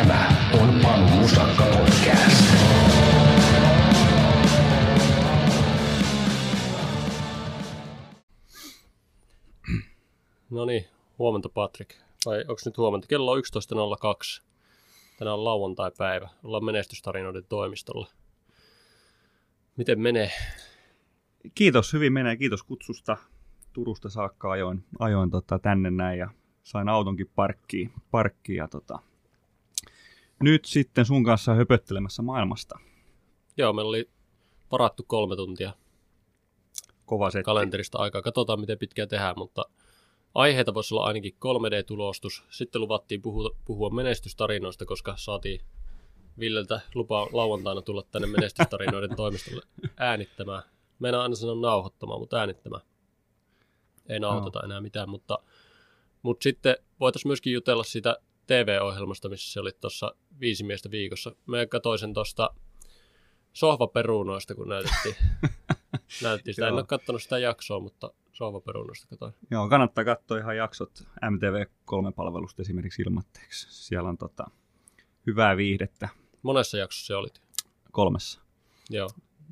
Tämä on Panu Musakka Podcast. No niin, huomenta Patrick. Vai onko nyt huomenta? Kello on 11.02. Tänään on lauantai-päivä. Ollaan menestystarinoiden toimistolla. Miten menee? Kiitos, hyvin menee. Kiitos kutsusta. Turusta saakka ajoin, ajoin tota, tänne näin ja sain autonkin parkkiin, parkkiin ja tota, nyt sitten sun kanssa höpöttelemässä maailmasta. Joo, meillä oli varattu kolme tuntia Kova setti. kalenterista aikaa. Katsotaan, miten pitkään tehdään, mutta aiheita voisi olla ainakin 3D-tulostus. Sitten luvattiin puhua, puhua menestystarinoista, koska saatiin Villeltä lupa lauantaina tulla tänne menestystarinoiden toimistolle äänittämään. Meidän aina sanoa nauhoittamaan, mutta äänittämään. Ei nauhoiteta enää mitään, mutta, mutta sitten voitaisiin myöskin jutella siitä TV-ohjelmasta, missä se oli tuossa viisi miestä viikossa. Me katsoin sen tuosta sohvaperunoista, kun näytettiin, näytettiin sitä. En ole katsonut sitä jaksoa, mutta sohvaperunoista katsoin. Joo, kannattaa katsoa ihan jaksot MTV3-palvelusta esimerkiksi ilmatteeksi. Siellä on tota, hyvää viihdettä Monessa jaksossa se olit. kolmessa. Joo.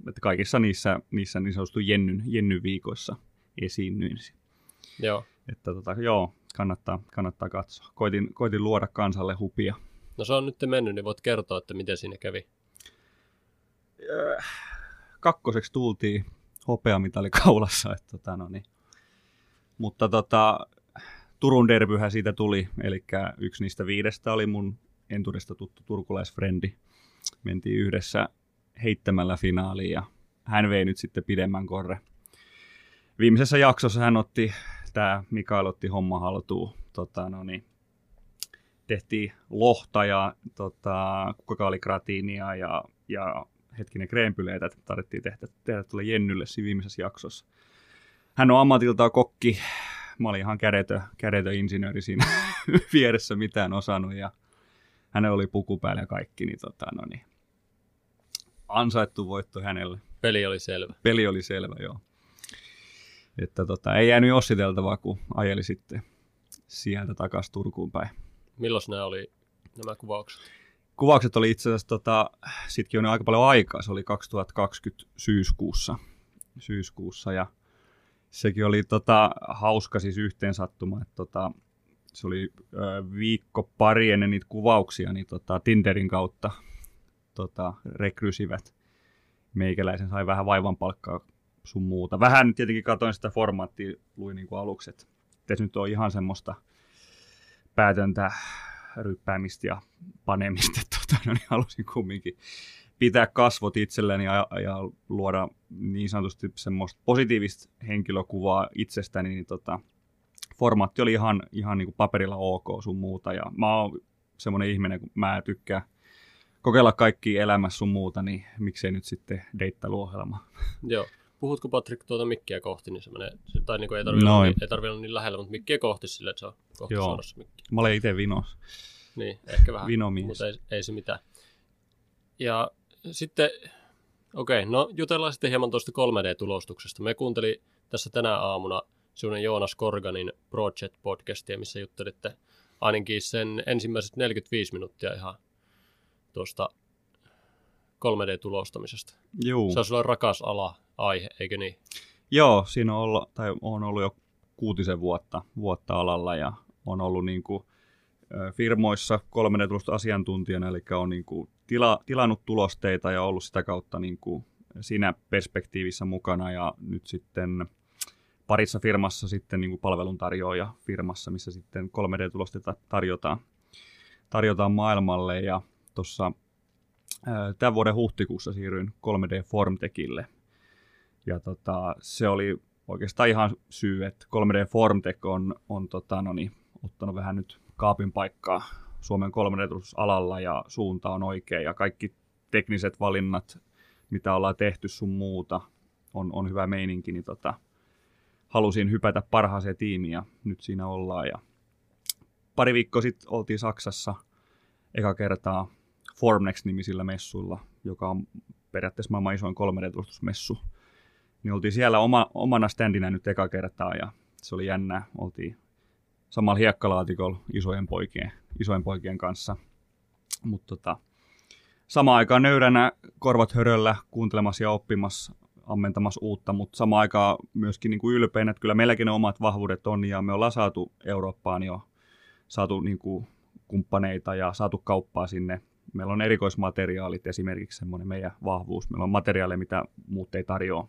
Että kaikissa niissä, niissä niin sanotusti jennyn, jennyn viikoissa esiinnyin. Joo. Että tota, joo, kannattaa, kannattaa katsoa. Koitin, koitin luoda kansalle hupia. No se on nyt mennyt, niin voit kertoa, että miten siinä kävi. kakkoseksi tultiin hopeamitali kaulassa. Että, tota, no niin. Mutta tota, Turun derbyhän siitä tuli, eli yksi niistä viidestä oli mun entuudesta tuttu turkulaisfrendi. Mentiin yhdessä heittämällä finaaliin ja hän vei nyt sitten pidemmän korre. Viimeisessä jaksossa hän otti, tämä Mikael otti homma haltuun. Tota, no niin, tehtiin lohta ja tota, kukaaligratiinia ja, ja hetkinen kreempyleitä, että tarvittiin tehdä, tehdä tuolle Jennylle siinä viimeisessä jaksossa. Hän on ammatiltaan kokki. Mä olin ihan kädetö, kädetö insinööri siinä vieressä mitään osannut ja hänellä oli puku päällä ja kaikki, niin, tota, no niin ansaittu voitto hänelle. Peli oli selvä. Peli oli selvä, joo. Että tota, ei jäänyt jossiteltavaa, kun ajeli sitten sieltä takaisin Turkuun päin. Milloin nämä oli nämä kuvaukset? kuvaukset oli itse asiassa, tota, sitkin on aika paljon aikaa, se oli 2020 syyskuussa, syyskuussa ja sekin oli tota, hauska siis yhteensattuma, että tota, se oli ö, viikko pari ennen niitä kuvauksia, niin tota, Tinderin kautta tota, rekrysivät meikäläisen, sai vähän vaivan palkkaa sun muuta. Vähän tietenkin katsoin sitä formaattia, luin niin kuin aluksi, että tässä nyt on ihan semmoista päätöntä ryppäämistä ja panemista. Tota, no niin halusin kumminkin pitää kasvot itselleni ja, ja luoda niin sanotusti semmoista positiivista henkilökuvaa itsestäni, niin tota, formaatti oli ihan, ihan niin kuin paperilla ok sun muuta. Ja mä oon semmoinen ihminen, kun mä tykkään kokeilla kaikki elämässä sun muuta, niin miksei nyt sitten deittailuohjelma. Joo. Puhutko Patrick tuota mikkiä kohti, niin se menee, tai niin kuin ei tarvitse olla, niin, ei tarvitse olla niin lähellä, mutta mikkiä kohti sille, että se on kohti Joo. suorassa mikki. Mä olen itse vinos. Niin, ehkä vähän, Vinomies. mutta ei, ei se mitään. Ja sitten, okei, no jutellaan sitten hieman tuosta 3D-tulostuksesta. Me kuuntelin tässä tänä aamuna sinun Joonas Korganin Project-podcastia, missä juttelitte ainakin sen ensimmäiset 45 minuuttia ihan tuosta 3D-tulostamisesta. Juu. Se on sulla rakas ala, aihe, eikö niin? Joo, siinä on ollut, tai on ollut jo kuutisen vuotta, vuotta alalla ja on ollut niin kuin, firmoissa 3D-tulosta asiantuntijana, eli on niin kuin tila, tilannut tulosteita ja ollut sitä kautta niin kuin siinä perspektiivissä mukana ja nyt sitten parissa firmassa sitten niin kuin palveluntarjoaja firmassa, missä sitten 3D-tulosteita tarjotaan, tarjotaan maailmalle ja tuossa tämän vuoden huhtikuussa siirryin 3D Formtekille ja tota, se oli oikeastaan ihan syy, että 3D Formtech on, on tota, no niin, ottanut vähän nyt kaapin paikkaa Suomen 3D-alalla ja suunta on oikea ja kaikki tekniset valinnat, mitä ollaan tehty sun muuta, on, on hyvä meininki, niin tota, halusin hypätä parhaaseen tiimiin ja nyt siinä ollaan. Ja pari viikkoa sitten oltiin Saksassa eka kertaa Formnext-nimisillä messuilla, joka on periaatteessa maailman isoin 3D-tulustusmessu. Niin oltiin siellä oma, omana standina nyt eka kertaa ja se oli jännää. Oltiin samalla hiekkalaatikolla isojen poikien, isojen poikien kanssa. Mutta tota, samaan aikaan nöyränä korvat höröllä kuuntelemassa ja oppimassa, ammentamassa uutta, mutta samaan aikaan myöskin niin kuin ylpeänä, että kyllä meilläkin ne omat vahvuudet on ja me ollaan saatu Eurooppaan jo saatu niin kuin kumppaneita ja saatu kauppaa sinne. Meillä on erikoismateriaalit esimerkiksi semmoinen meidän vahvuus. Meillä on materiaaleja, mitä muut ei tarjoa,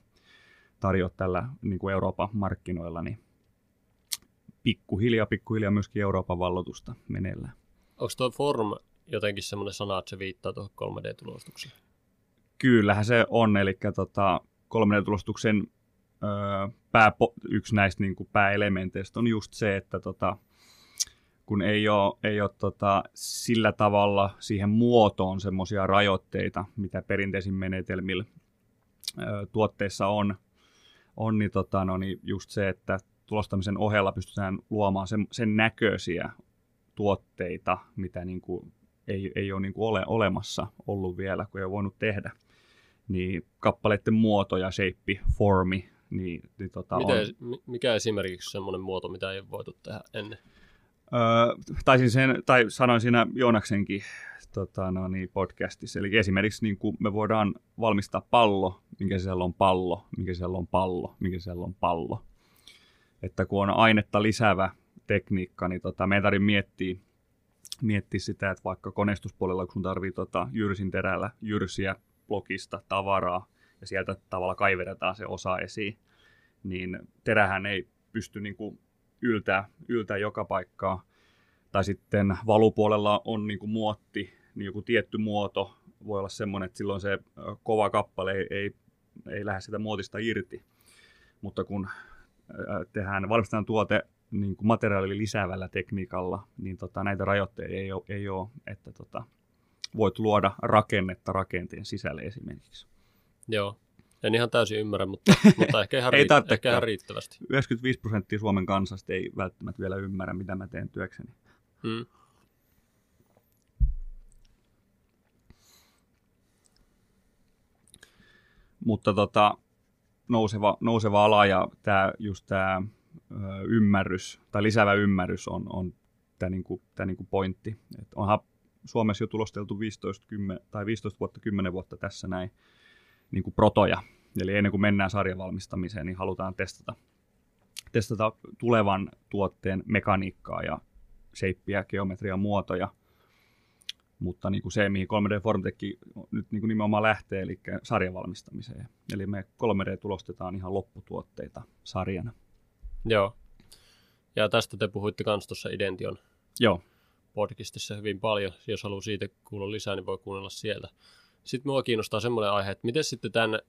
tarjoa tällä niin kuin Euroopan markkinoilla, niin pikkuhiljaa, pikkuhiljaa myöskin Euroopan vallotusta meneillään. Onko tuo form jotenkin semmoinen sana, että se viittaa tuohon 3D-tulostukseen? Kyllähän se on, eli tota, 3D-tulostuksen öö, pää, yksi näistä niin kuin pääelementeistä on just se, että tota, kun ei ole, ei ole tota, sillä tavalla siihen muotoon semmoisia rajoitteita, mitä perinteisin menetelmillä ö, tuotteissa on, on niin, tota, no, niin just se, että tulostamisen ohella pystytään luomaan sen, sen näköisiä tuotteita, mitä niin kuin ei, ei ole, niin kuin ole olemassa ollut vielä, kun ei ole voinut tehdä. Niin kappaleiden muoto ja shape, formi, niin, niin tota Miten, on. Mikä esimerkiksi semmoinen muoto, mitä ei ole voitu tehdä ennen? Taisin sen, tai sanoin siinä Joonaksenkin tota, no niin, podcastissa. Eli esimerkiksi niin kuin me voidaan valmistaa pallo, minkä siellä on pallo, minkä siellä on pallo, minkä siellä on pallo. Että kun on ainetta lisäävä tekniikka, niin tota, me ei tarvitse miettiä, miettiä sitä, että vaikka konestuspuolella, kun tarvii tota, jyrsin terällä jyrsiä blokista tavaraa, ja sieltä tavalla kaivetaan se osa esiin, niin terähän ei pysty niin kuin yltää, yltää joka paikkaa. Tai sitten valupuolella on niin kuin muotti, niin joku tietty muoto voi olla semmoinen, että silloin se kova kappale ei, ei, ei lähde sitä muotista irti. Mutta kun tehdään, valmistetaan tuote niin kuin materiaali lisäävällä tekniikalla, niin tota, näitä rajoitteita ei ole, ei ole että tota, voit luoda rakennetta rakenteen sisälle esimerkiksi. Joo, en ihan täysin ymmärrä, mutta, mutta ehkä, ihan, ei riitt- ehkä ihan riittävästi. 95 prosenttia Suomen kansasta ei välttämättä vielä ymmärrä, mitä mä teen työkseni. Hmm. Mutta tota, nouseva, nouseva ala ja tää, just tämä ymmärrys, tai lisäävä ymmärrys on, on tämä niinku, tää niinku pointti. Et onhan Suomessa jo tulosteltu 15, 10, tai 15 vuotta, 10 vuotta tässä näin niin kuin protoja. Eli ennen kuin mennään sarjavalmistamiseen, niin halutaan testata, testata tulevan tuotteen mekaniikkaa ja shapeia, geometria, muotoja. Mutta niin kuin se, mihin 3D Formtech nyt niin kuin nimenomaan lähtee, eli sarjavalmistamiseen. Eli me 3D-tulostetaan ihan lopputuotteita sarjana. Joo. Ja tästä te puhuitte myös tuossa Idention Joo. podcastissa hyvin paljon. Jos haluaa siitä kuulla lisää, niin voi kuunnella sieltä. Sitten mua kiinnostaa semmoinen aihe, että miten sitten tämän,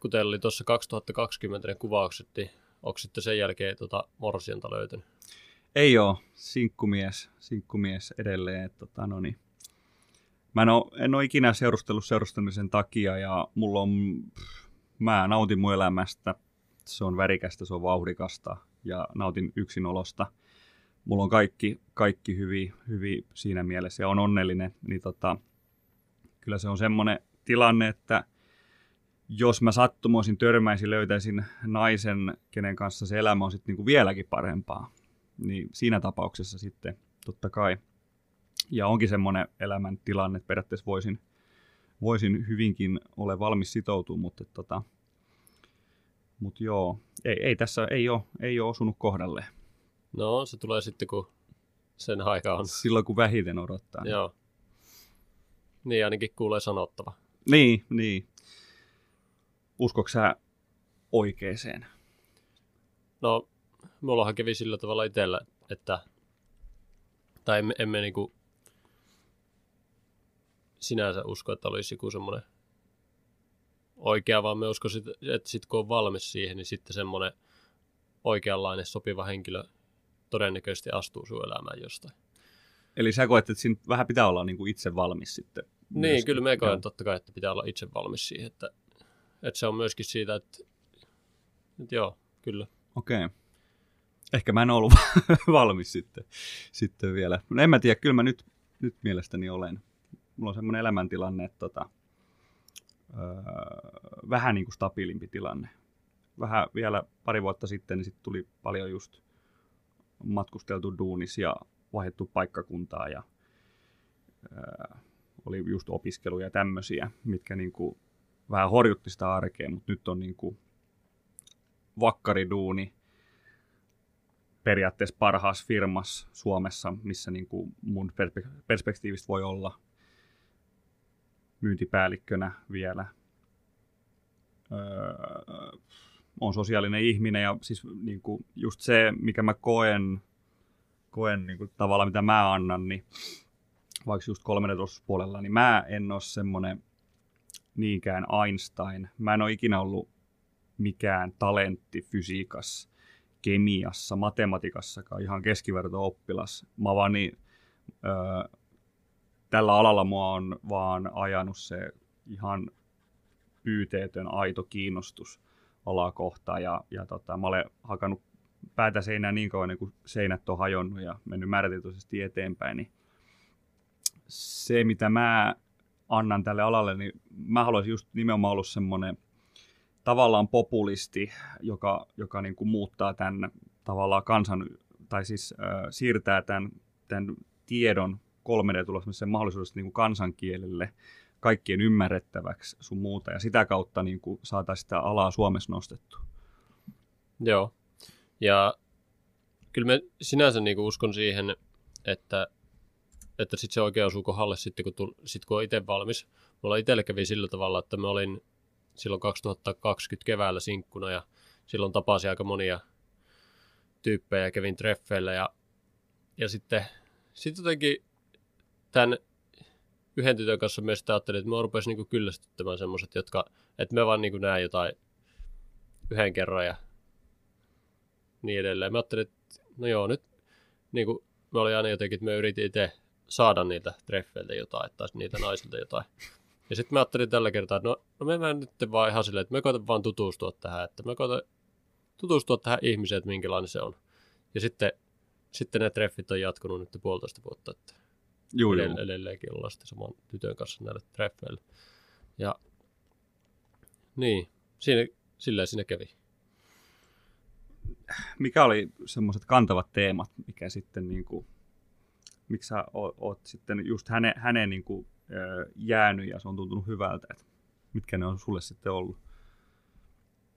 kun teillä oli tuossa 2020 ne kuvaukset, niin onko sitten sen jälkeen tota morsianta löytynyt? Ei ole, sinkkumies, sinkkumies edelleen. Että, tota, no niin. Mä en ole, en ole ikinä seurustellut seurustamisen takia ja mulla on, pff, mä nautin mun elämästä. Se on värikästä, se on vauhdikasta ja nautin yksinolosta. Mulla on kaikki, kaikki hyvin, hyvin siinä mielessä ja on onnellinen. Niin tota, kyllä se on semmoinen tilanne, että jos mä sattumoisin törmäisin, löytäisin naisen, kenen kanssa se elämä on sitten niinku vieläkin parempaa, niin siinä tapauksessa sitten totta kai. Ja onkin semmoinen elämän tilanne, että periaatteessa voisin, voisin hyvinkin ole valmis sitoutumaan, mutta tota, mut joo, ei, ei tässä ei ole, ei ole osunut kohdalle. No, se tulee sitten, kun sen aika on. Silloin, kun vähiten odottaa. Joo. Niin ainakin kuulee sanottava. Niin, niin. Uskoiko sä oikeeseen? No, mullahan kävi sillä tavalla itsellä, että tai emme, emme niinku sinänsä usko, että olisi joku semmoinen oikea, vaan me usko, että sitten kun on valmis siihen, niin sitten semmoinen oikeanlainen sopiva henkilö todennäköisesti astuu sun elämään jostain. Eli sä koet, että siinä vähän pitää olla niin kuin itse valmis sitten niin, kyllä me koen totta kai, että pitää olla itse valmis siihen, että, että se on myöskin siitä, että, että joo, kyllä. Okei. Okay. Ehkä mä en ollut valmis sitten, sitten vielä. No en mä tiedä, kyllä mä nyt, nyt mielestäni olen. Mulla on semmoinen elämäntilanne, että tota, öö, vähän niin kuin stabiilimpi tilanne. Vähän vielä pari vuotta sitten, niin sitten tuli paljon just matkusteltu duunis ja vaihdettu paikkakuntaa ja ää, oli just opiskelu ja tämmöisiä, mitkä niin kuin vähän horjutti sitä arkea, mutta nyt on niin kuin vakkariduuni periaatteessa parhaassa firmassa Suomessa, missä niin kuin mun perspe- perspektiivistä voi olla myyntipäällikkönä vielä. Öö, on sosiaalinen ihminen ja siis niin kuin just se, mikä mä koen, koen niin kuin tavalla, mitä mä annan, niin vaikka just 13 puolella, niin mä en ole semmoinen niinkään Einstein. Mä en ole ikinä ollut mikään talentti fysiikassa, kemiassa, matematiikassakaan, ihan keskiverto-oppilas. Mä vaan niin, öö, tällä alalla mua on vaan ajanut se ihan pyyteetön aito kiinnostus alaa kohtaan ja, ja tota, mä olen hakannut päätä seinään niin kauan, kun seinät on hajonnut ja mennyt määrätietoisesti eteenpäin, niin se, mitä mä annan tälle alalle, niin mä haluaisin just nimenomaan olla semmoinen tavallaan populisti, joka, joka niin kuin muuttaa tämän tavallaan kansan, tai siis äh, siirtää tämän, tämän tiedon 3D-tuloksen mahdollisuudesta niin kuin kansankielelle kaikkien ymmärrettäväksi sun muuta, ja sitä kautta niin kuin saataisiin sitä alaa Suomessa nostettua. Joo, ja kyllä mä sinänsä niin kuin uskon siihen, että että sitten se oikein osuu kohdalle sitten, kun, tull, sit, kun on itse valmis. Mulla itselle kävi sillä tavalla, että mä olin silloin 2020 keväällä sinkkuna ja silloin tapasin aika monia tyyppejä ja kävin treffeillä ja, ja sitten sit jotenkin tämän yhden tytön kanssa myös ajattelin, että mä rupesin niin kyllästyttämään semmoiset, jotka, että me vaan niin näen jotain yhden kerran ja niin edelleen. Mä ajattelin, että no joo, nyt niin kuin, mä olin aina jotenkin, että mä yritin itse saada niiltä treffeiltä jotain, tai niiltä naisilta jotain. Ja sitten mä ajattelin tällä kertaa, että no, no me nyt vaan ihan silleen, että me koitan vaan tutustua tähän, että me koitan tutustua tähän ihmiseen, että minkälainen se on. Ja sitten, sitten ne treffit on jatkunut nyt puolitoista vuotta, että Juu, edell- edelleenkin ollaan sitten saman tytön kanssa näillä treffeillä. Ja niin, siinä, silleen siinä kävi. Mikä oli semmoiset kantavat teemat, mikä sitten niin kuin miksi sä oot, oot sitten just hänen, hänen niin kuin, jäänyt ja se on tuntunut hyvältä, että mitkä ne on sulle sitten ollut?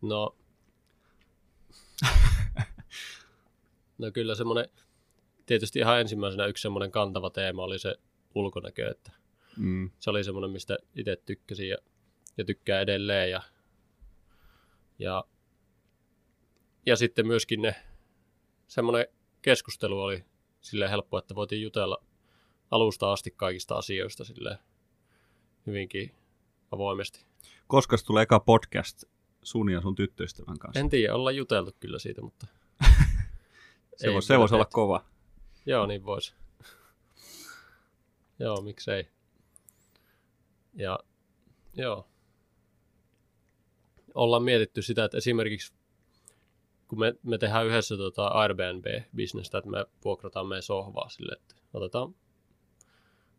No, no kyllä semmoinen, tietysti ihan ensimmäisenä yksi semmoinen kantava teema oli se ulkonäkö, että mm. se oli semmoinen, mistä itse tykkäsin ja, ja tykkää edelleen ja, ja, ja sitten myöskin ne semmoinen keskustelu oli silleen helppo, että voitiin jutella alusta asti kaikista asioista sille hyvinkin avoimesti. Koska tulee eka podcast sun ja sun tyttöystävän kanssa? En tiedä, ollaan juteltu kyllä siitä, mutta... se voisi se vois olla kova. Joo, niin voisi. joo, miksei. Ja joo. Ollaan mietitty sitä, että esimerkiksi kun me, me tehdään yhdessä tota Airbnb-bisnestä, että me vuokrataan meidän sohvaa sille, että otetaan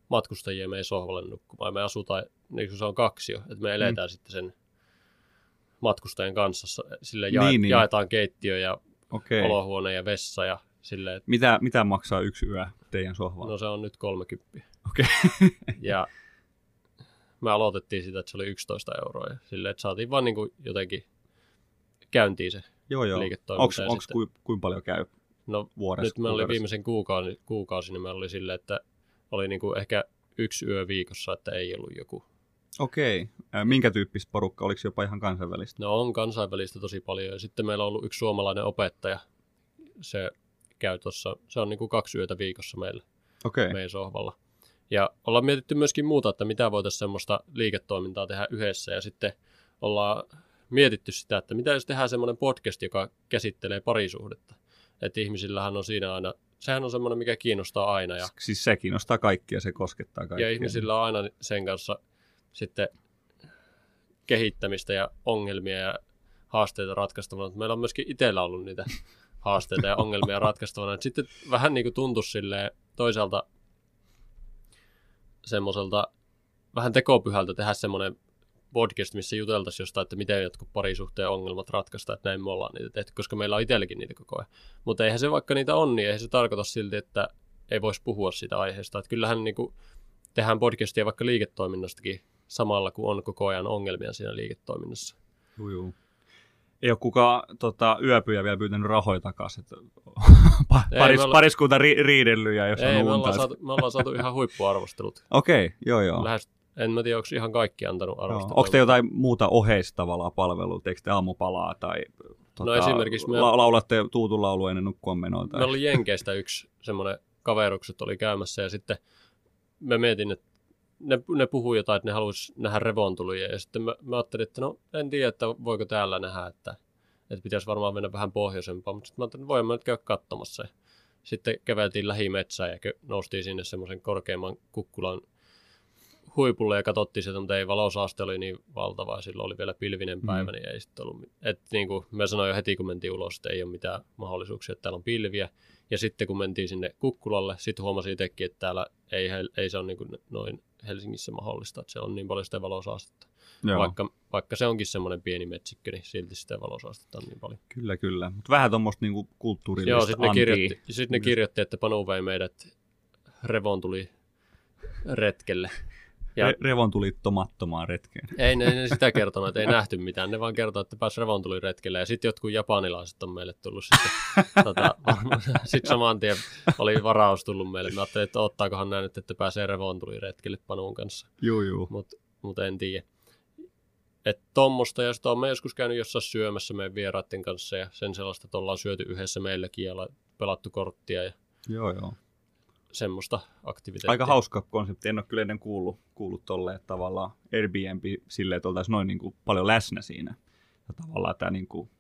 matkustajia meidän sohvalle nukkumaan. Me asutaan, niin kuin se on kaksi jo, että me eletään mm. sitten sen matkustajan kanssa. Sille ja, niin, niin. jaetaan keittiö ja okay. olohuone ja vessa ja sille, että... mitä, mitä maksaa yksi yö teidän sohvalla? No se on nyt 30. Okei. Okay. ja me aloitettiin sitä, että se oli 11 euroa. Ja sille, että saatiin vaan niin kuin jotenkin käyntiin se Joo, joo. liiketoiminta. Onko ku, kuinka paljon käy no, vuodessa? Nyt me oli viimeisen kuukausi, kuukausi niin me oli silleen, että oli niinku ehkä yksi yö viikossa, että ei ollut joku. Okei. Okay. Minkä tyyppistä porukka? Oliko jopa ihan kansainvälistä? No on kansainvälistä tosi paljon. Ja sitten meillä on ollut yksi suomalainen opettaja. Se käy tuossa, se on niinku kaksi yötä viikossa meillä okay. meidän sohvalla. Ja ollaan mietitty myöskin muuta, että mitä voitaisiin semmoista liiketoimintaa tehdä yhdessä. Ja sitten ollaan mietitty sitä, että mitä jos tehdään semmoinen podcast, joka käsittelee parisuhdetta. Että ihmisillähän on siinä aina, sehän on semmoinen, mikä kiinnostaa aina. Ja, siis se kiinnostaa kaikkia, se koskettaa kaikkia. Ja ihmisillä on aina sen kanssa sitten kehittämistä ja ongelmia ja haasteita ratkaistavana. Meillä on myöskin itsellä ollut niitä haasteita ja ongelmia ratkaistavana. sitten vähän niin kuin tuntui silleen toisaalta semmoiselta vähän tekopyhältä tehdä semmoinen podcast, missä juteltaisiin jostain, että miten jotkut parisuhteen ongelmat ratkaista, että näin me ollaan niitä tehty, koska meillä on itselläkin niitä koko ajan. Mutta eihän se vaikka niitä on, niin eihän se tarkoita silti, että ei voisi puhua siitä aiheesta. Että kyllähän niin kuin, tehdään podcastia vaikka liiketoiminnastakin samalla, kun on koko ajan ongelmia siinä liiketoiminnassa. Juu, juu. Ei ole kukaan tota, yöpyjä vielä pyytänyt rahoja takaisin. paris, olla- pariskunta ri- riidellyt ja jos Ei, on me ollaan, saatu, me ollaan saatu ihan huippuarvostelut. Okei, joo joo. Lähes, en mä tiedä, onko ihan kaikki antanut joo. arvosteluja. Onko te jotain muuta oheista tavallaan palvelua? Teekö te aamupalaa tai tota, No esimerkiksi me- la- laulatte tuutun laulu ennen nukkumaan menoa? Tai... Me oli Jenkeistä yksi semmoinen kaverukset oli käymässä ja sitten me mietin, että ne, ne puhui jotain, että ne haluaisi nähdä revontulia ja sitten mä, mä ajattelin, että no en tiedä, että voiko täällä nähdä, että, että pitäisi varmaan mennä vähän pohjoisempaan, mutta sitten mä ajattelin, että voimme nyt käydä katsomassa. Sitten käveltiin lähimetsään ja noustiin sinne semmoisen korkeamman kukkulan huipulle ja katsottiin sieltä, mutta ei valosaaste oli niin valtava ja silloin oli vielä pilvinen päivä, Mm. niin ei sitten ollut. Et niin kuin mä sanoin jo heti, kun mentiin ulos, että ei ole mitään mahdollisuuksia, että täällä on pilviä. Ja sitten kun mentiin sinne kukkulalle, sitten huomasin itsekin, että täällä ei, ei se ole niin kuin noin Helsingissä mahdollista, että se on niin paljon sitä valosaastetta. Joo, Vaikka, vaikka se onkin semmoinen pieni metsikkö, niin silti sitä valosaastetta on niin paljon. kyllä, kyllä. Mutta vähän tuommoista niinku kulttuurillista Joo, sitten ne, kirjoitti, sit ne kirjoitti, että Panu vei meidät Revon tuli retkelle. Ja Re- Revon tuli tomattomaan retkeen. ei ne, ne sitä kertonut, että ei nähty mitään. Ne vaan kertoi, että pääsi Revon tuli retkelle. Ja sitten jotkut japanilaiset on meille tullut sitten. tota, sitten saman tien oli varaus tullut meille. Mä ajattelin, että ottaakohan nämä nyt, että pääsee Revon tuli retkelle Panuun kanssa. Juu, juu. Mutta mut en tiedä. Että tommosta, ja sitten olemme joskus käynyt jossain syömässä meidän vieraiden kanssa, ja sen sellaista, että ollaan syöty yhdessä meilläkin, ja la- pelattu korttia, ja Joo, joo. Semmoista aktiviteettia. Aika hauska konsepti. En ole kyllä ennen kuullut, kuullut tolleen, että tavallaan Airbnb silleen, että oltaisiin noin niin kuin paljon läsnä siinä. Ja tavallaan tämä niin kuin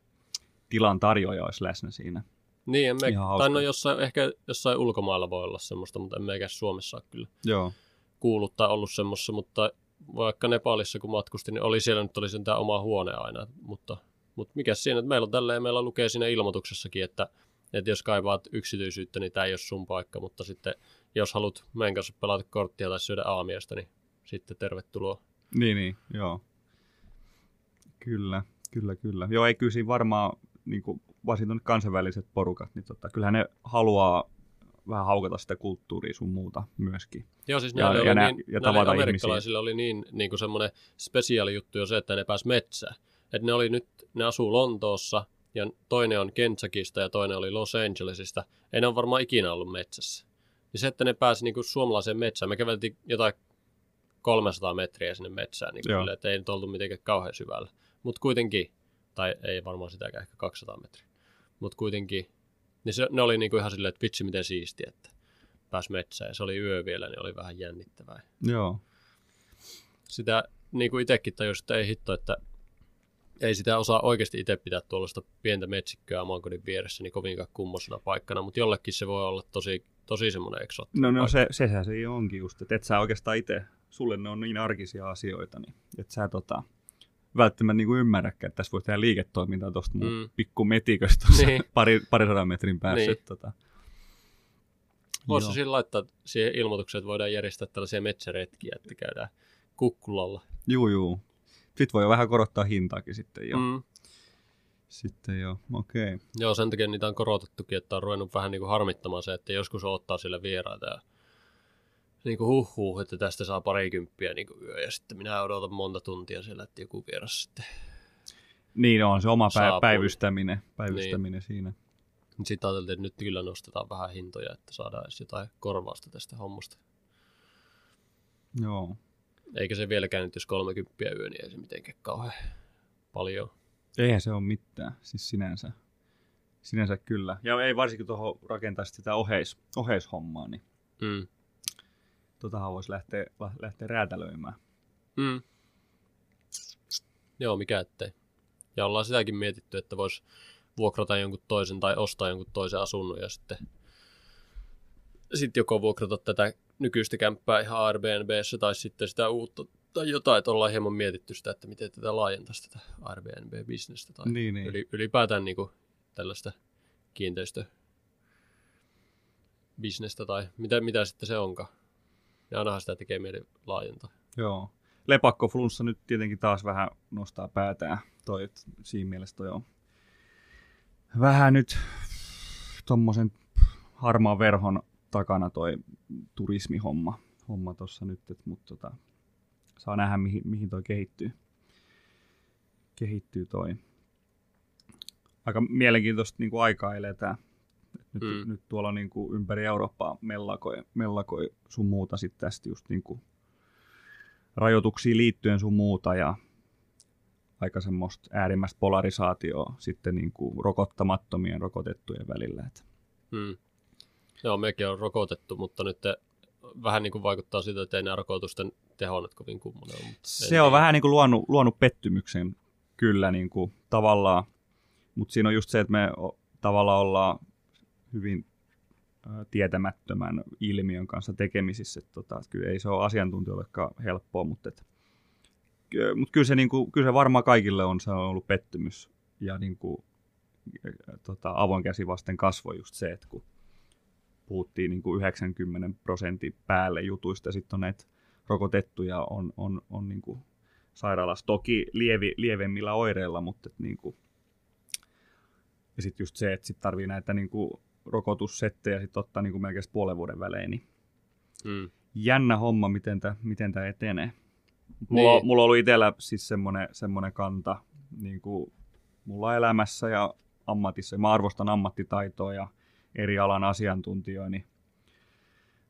tilan tarjoaja olisi läsnä siinä. Niin, en me, Ihan hauska. tai no jossain, ehkä jossain ulkomailla voi olla semmoista, mutta en meikä Suomessa ole kyllä Joo. kuullut tai ollut semmoista, mutta vaikka Nepalissa kun matkustin, niin oli siellä nyt oli sentään oma huone aina, mutta, mutta mikä siinä, että meillä on tälleen, meillä lukee siinä ilmoituksessakin, että, että jos kaivaat yksityisyyttä, niin tämä ei ole sun paikka, mutta sitten jos haluat meidän kanssa pelata korttia tai syödä aamiaista, niin sitten tervetuloa. Niin, niin, joo. Kyllä, kyllä, kyllä. Joo, ei kyllä siinä varmaan, niin kuin, varsinkin kansainväliset porukat, niin tota, kyllähän ne haluaa vähän haukata sitä kulttuuria sun muuta myöskin. Joo, siis Ja- näille ja oli nä- niin, ja näille amerikkalaisille oli niin, niin kuin semmoinen spesiaali juttu jo se, että ne pääs metsään. Että ne oli nyt, ne asuu Lontoossa ja toinen on Kentuckista ja toinen oli Los Angelesista. Ei ne ole varmaan ikinä ollut metsässä. Niin se, että ne pääsi niin kuin suomalaiseen metsään. Me käveltiin jotain 300 metriä sinne metsään, niin kuin, että ei nyt oltu mitenkään kauhean syvällä. Mutta kuitenkin, tai ei varmaan sitäkään, ehkä 200 metriä. Mutta kuitenkin, niin se, ne oli niin kuin ihan silleen, että vitsi miten siistiä, että pääsi metsään ja se oli yö vielä, niin oli vähän jännittävää. Joo, Sitä niin kuin itsekin tajusin, että ei hitto, että ei sitä osaa oikeasti itse pitää tuollaista pientä metsikköä oman vieressä niin kovinkaan kummosena paikkana, mutta jollekin se voi olla tosi, tosi semmoinen eksoottinen no, no paikka. se, sehän se onkin just, että et sä oikeastaan itse, sulle ne on niin arkisia asioita, niin et sä tota, välttämättä niin kuin ymmärräkään, että tässä voi tehdä liiketoimintaa tuosta Mm. pikku metiköstä Niin. pari, parisadan metrin päässä. Niin. Tota. Voisi siinä laittaa siihen ilmoitukseen, että voidaan järjestää tällaisia metsäretkiä, että käydään kukkulalla. Juu, juu. Sitten voi jo vähän korottaa hintaakin sitten jo. Mm. Sitten jo, okei. Okay. Joo, sen takia niitä on korotettukin, että on ruvennut vähän niin kuin harmittamaan se, että joskus ottaa sille vieraita ja niin kuin huhhuh, että tästä saa parikymppiä niin kuin yö ja sitten minä odotan monta tuntia siellä, että joku vieras sitten. Niin on se oma pä- Saapuu. päivystäminen, päivystäminen niin. siinä. Sitten ajateltiin, että nyt kyllä nostetaan vähän hintoja, että saadaan edes jotain korvausta tästä hommasta. Joo. Eikä se vieläkään nyt, jos 30 yö, niin ei se mitenkään kauhean paljon. Eihän se ole mitään, siis sinänsä. Sinänsä kyllä. Ja ei varsinkin tuohon rakentaa sitä oheis, oheishommaa, niin Mm. totahan voisi lähteä, lähteä räätälöimään. Mm. Joo, mikä ettei. Ja ollaan sitäkin mietitty, että voisi vuokrata jonkun toisen tai ostaa jonkun toisen asunnon ja sitten sitten joko vuokrata tätä nykyistä kämppää ihan Airbnbssä tai sitten sitä uutta tai jotain, että ollaan hieman mietitty sitä, että miten tätä laajentaisi tätä Airbnb-bisnestä tai Niin, niin. yli, ylipäätään niin kuin tällaista kiinteistö bisnestä tai mitä, mitä sitten se onkaan. Ja ainahan sitä tekee mieli laajentaa. Joo. Lepakkoflunssa nyt tietenkin taas vähän nostaa päätään. Toi, siinä mielessä toi on vähän nyt tommosen harmaan verhon takana toi turismihomma homma tuossa nyt, et, mutta tota, saa nähdä mihin, mihin toi kehittyy. Kehittyy toi. Aika mielenkiintoista niin kuin aikaa eletään. Et Nyt, Mm. mm. nyt tuolla niin kuin ympäri Eurooppaa mellakoi, mellakoi sun muuta sitten tästä just niin kuin rajoituksiin liittyen sun muuta ja aika semmoista äärimmäistä polarisaatioa sitten niin kuin rokottamattomien rokotettujen välillä. Et Hmm. Joo, mekin on rokotettu, mutta nyt te, vähän niin kuin vaikuttaa siltä, että ei nämä rokotusten teho nyt kovin kummonen mutta Se on tiedä. vähän niin kuin luonut, luonut pettymyksen kyllä niin kuin tavallaan, mutta siinä on just se, että me tavallaan ollaan hyvin tietämättömän ilmiön kanssa tekemisissä. Et tota, et kyllä ei se ole asiantuntijoillekaan helppoa, mutta, et, ky- mut kyllä, se, niin kuin, kyllä se varmaan kaikille on, se on ollut pettymys ja niin kuin, tota, avoin käsi vasten kasvoi just se, että kun puhuttiin niin kuin 90 prosentin päälle jutuista sitten on näitä rokotettuja on, on, on niin kuin sairaalassa toki lievi, lievemmillä oireilla, mutta niin kuin, ja sitten just se, että sit tarvii näitä niin kuin rokotussettejä sit ottaa niin kuin melkein puolen vuoden välein, niin Hmm. jännä homma, miten tämä miten tää etenee. Mulla, Niin. niin. mulla on ollut itsellä siis semmoinen, semmoinen kanta niin kuin mulla elämässä ja ammatissa. Mä arvostan ammattitaitoa ja eri alan asiantuntijoita, niin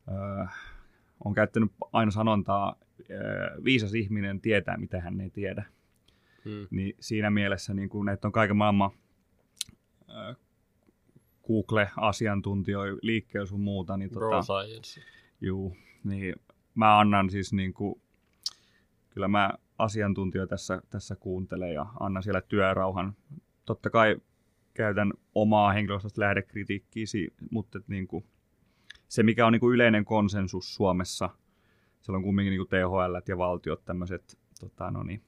öö, on käyttänyt aina sanontaa, öö, viisas ihminen tietää, mitä hän ei tiedä. Hmm. Niin siinä mielessä niin kuin näitä on kaiken maailman öö, Google-asiantuntijoita liikkeellä sun muuta, niin Bro tota, science. Juu, niin mä annan siis niin kuin, kyllä mä asiantuntijoita tässä, tässä kuuntelen ja annan siellä työrauhan. Totta kai käytän omaa henkilökohtaista lähdekritiikkiä, si- mutta niin kuin, se mikä on niin kuin yleinen konsensus Suomessa, siellä on kumminkin niin THL ja valtiot tämmöiset tota, no niin,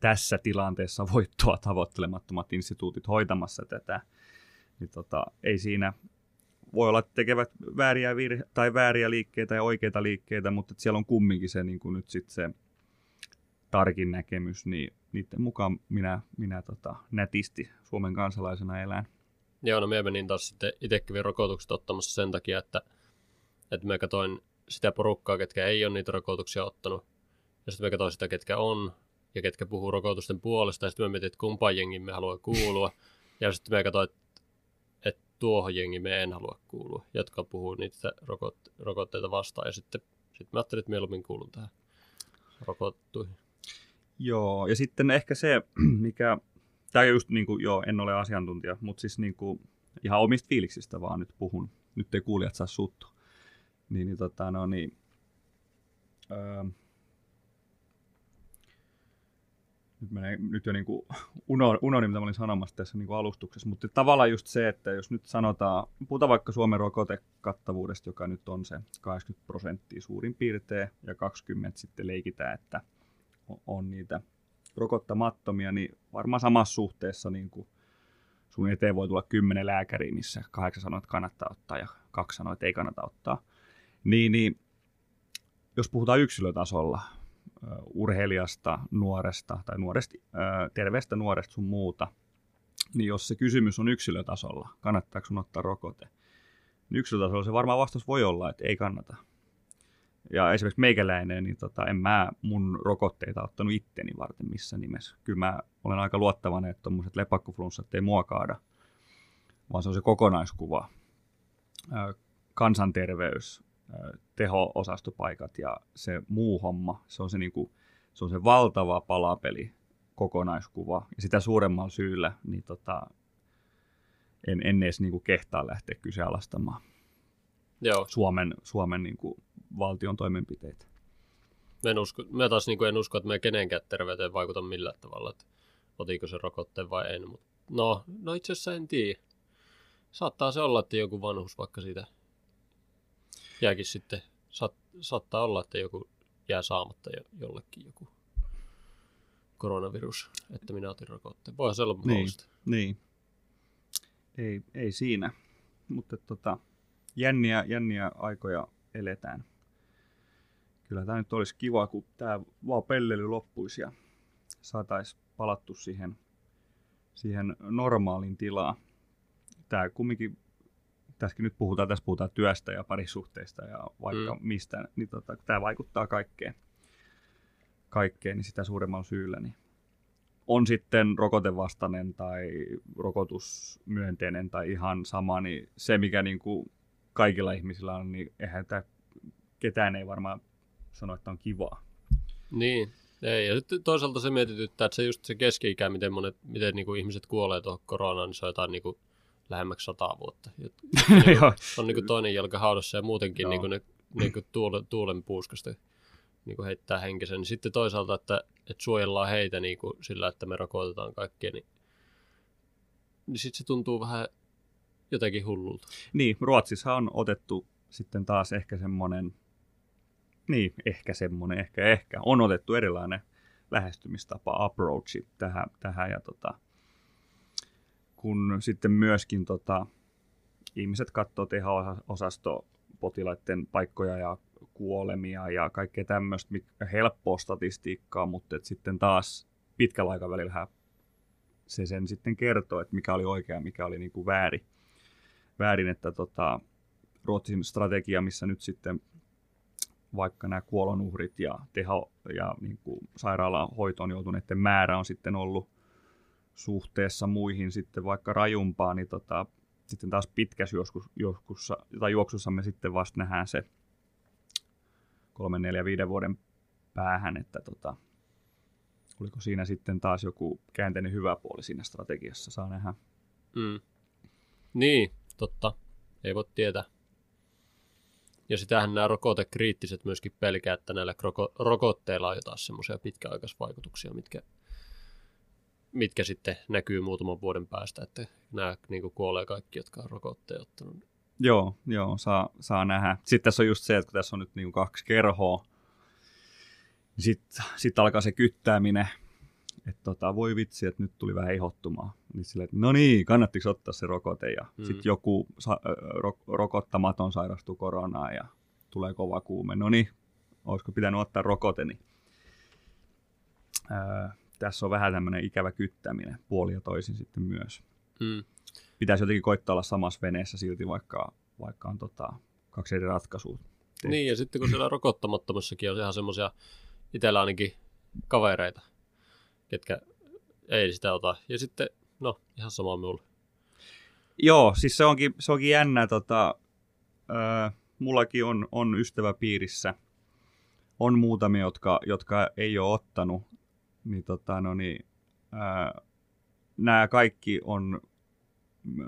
tässä tilanteessa voittoa tavoittelemattomat instituutit hoitamassa tätä, niin tota, ei siinä voi olla, että tekevät vääriä, virhe- tai vääriä liikkeitä ja oikeita liikkeitä, mutta siellä on kumminkin se, niin kuin nyt sit se tarkin näkemys, niin niiden mukaan minä, minä tota, nätisti Suomen kansalaisena elän. Joo, no me menin taas sitten itse kävin rokotukset ottamassa sen takia, että, että mä katsoin sitä porukkaa, ketkä ei ole niitä rokotuksia ottanut. Ja sitten mä katsoin sitä, ketkä on ja ketkä puhuu rokotusten puolesta. Ja sitten mä mietin, että kumpaan jengiin me haluaa kuulua. Ja sitten mä katsoin, että, että tuohon jengiin me en halua kuulua, jotka puhuu niitä rokot, rokotteita vastaan. Ja sitten, sitten mä ajattelin, että mieluummin kuulun tähän rokottuihin. Joo, ja sitten ehkä se, mikä, tämä just niin kuin, joo, en ole asiantuntija, mutta siis niin kuin, ihan omista fiiliksistä vaan nyt puhun. Nyt ei kuulijat saa suuttua. Niin, niin, tota, no, niin öö, nyt, menee, nyt jo niin kuin uno, unohdin, mitä olin sanomassa tässä niin kuin alustuksessa, mutta tavallaan just se, että jos nyt sanotaan, puhutaan vaikka Suomen rokotekattavuudesta, joka nyt on se 80 prosenttia suurin piirtein, ja 20 sitten leikitään, että on- niitä rokottamattomia, niin varmaan samassa suhteessa niin kuin sun eteen voi tulla kymmenen lääkäriä, missä kahdeksan sanoo, että kannattaa ottaa ja kaksi sanoo, että ei kannata ottaa. Niin, niin jos puhutaan yksilötasolla, urheilijasta, nuoresta tai nuoresta, terveestä nuoresta sun muuta, niin jos se kysymys on yksilötasolla, kannattaako sun ottaa rokote, niin yksilötasolla se varmaan vastaus voi olla, että ei kannata. Ja esimerkiksi meikäläinen, niin tota, en mä mun rokotteita ottanut itteni varten missä nimessä. Kyllä mä olen aika luottavainen, että tuommoiset lepakkoflunssat ei mua kaada, vaan se on se kokonaiskuva. Kansanterveys, teho-osastopaikat ja se muu homma, se on se, niinku, se, on se valtava palapeli kokonaiskuva. Ja sitä suuremmalla syyllä niin tota, en, en edes niinku kehtaa lähteä kyseenalaistamaan Joo, Suomen, Suomen niinku valtion toimenpiteitä. Mä, en usko, mä taas niin en usko, että me kenenkään terveyteen vaikuta millään tavalla, että otiko se rokotteen vai en. Mut, no, no itse asiassa en tiedä. Saattaa se olla, että joku vanhus vaikka siitä jääkin sitten, saat, saattaa olla, että joku jää saamatta jo, jollekin joku koronavirus, että minä otin rokotteen. Voihan se olla Niin. mahdollista. Niin. Ei, ei siinä. Mutta tota, jänniä, jänniä aikoja eletään. Kyllä tämä nyt olisi kiva, kun tämä vaan pellely loppuisi ja saataisiin palattu siihen, siihen normaalin tilaan. Tämä kumminkin, tässäkin nyt puhutaan, tässä puhutaan työstä ja parisuhteista ja vaikka Mm. mistä, niin tota, tämä vaikuttaa kaikkeen, kaikkeen, niin sitä suuremmalla syyllä. Niin on sitten rokotevastainen tai rokotusmyönteinen tai ihan sama, niin se mikä niin kuin kaikilla ihmisillä on, niin eihän tämä, ketään ei varmaan sano, että on kivaa. Niin, ei. Ja sitten toisaalta se mietityttää, että se just se keski-ikä, miten, monet, miten niin kuin ihmiset kuolee tuohon koronaan, niin se on jotain niin kuin lähemmäksi sataa vuotta. Et Joo. on niin kuin toinen jalka haudassa ja muutenkin niin kuin ne niin kuin tuulen, tuulen puuskasta niin kuin heittää henkisen. Niin sitten toisaalta, että, että suojellaan heitä niin kuin sillä, että me rokotetaan kaikkia, niin, niin sitten se tuntuu vähän jotenkin hullulta. Niin, Ruotsissa on otettu sitten taas ehkä semmoinen, niin ehkä semmoinen, ehkä ehkä, on otettu erilainen lähestymistapa, approachi tähän, tähän ja tota, kun sitten myöskin tota, ihmiset katsoo teho-osasto potilaiden paikkoja ja kuolemia ja kaikkea tämmöistä, helppoa statistiikkaa, mutta et sitten taas pitkällä aikavälillä se sen sitten kertoo, että mikä oli oikea mikä oli niin kuin väärin. Väärin, että tota, Ruotsin strategia, missä nyt sitten vaikka nämä kuolonuhrit ja teho ja niin kuin sairaalan hoitoon joutuneiden määrä on sitten ollut suhteessa muihin sitten vaikka rajumpaa, niin tota, sitten taas pitkässä joskus, joskussa, tai juoksussa me sitten vasta nähdään se kolmen, neljä, viiden vuoden päähän, että tota, oliko siinä sitten taas joku käänteinen hyvä puoli siinä strategiassa, saa nähdä. Mm. Niin, totta. Ei voi tietää. Ja sitähän nämä rokotekriittiset myöskin pelkää, että näillä roko- rokotteilla on jotain semmoisia pitkäaikaisvaikutuksia, mitkä, mitkä sitten näkyy muutaman vuoden päästä, että nämä niin kuolee kaikki, jotka on rokotteen ottanut. Joo, joo saa, saa nähdä. Sitten tässä on just se, että kun tässä on nyt niin kaksi kerhoa, niin sitten sit alkaa se kyttääminen, että tota, voi vitsi, että nyt tuli vähän ihottumaan. Niin sille, että no niin, kannattiko ottaa se rokote? Ja Mm. sitten joku sa- ro- rokottamaton sairastuu koronaan ja tulee kova kuume. No niin, olisiko pitänyt ottaa rokote? Niin, öö, tässä on vähän tämmöinen ikävä kyttäminen puoli ja toisin sitten myös Mm. pitäisi jotenkin koittaa olla samassa veneessä silti, vaikka, vaikka on tota, kaksi eri ratkaisua. Niin, ja sitten kun siellä rokottamattomassakin on ihan semmoisia itsellä ainakin kavereita, ketkä ei sitä ota. Ja sitten, no, ihan sama minulle. Joo, siis se onkin, se onkin jännä. Tota, öö, mullakin on, on ystäväpiirissä, on muutamia, jotka, jotka ei ole ottanut, niin, tota, no niin öö, nämä kaikki on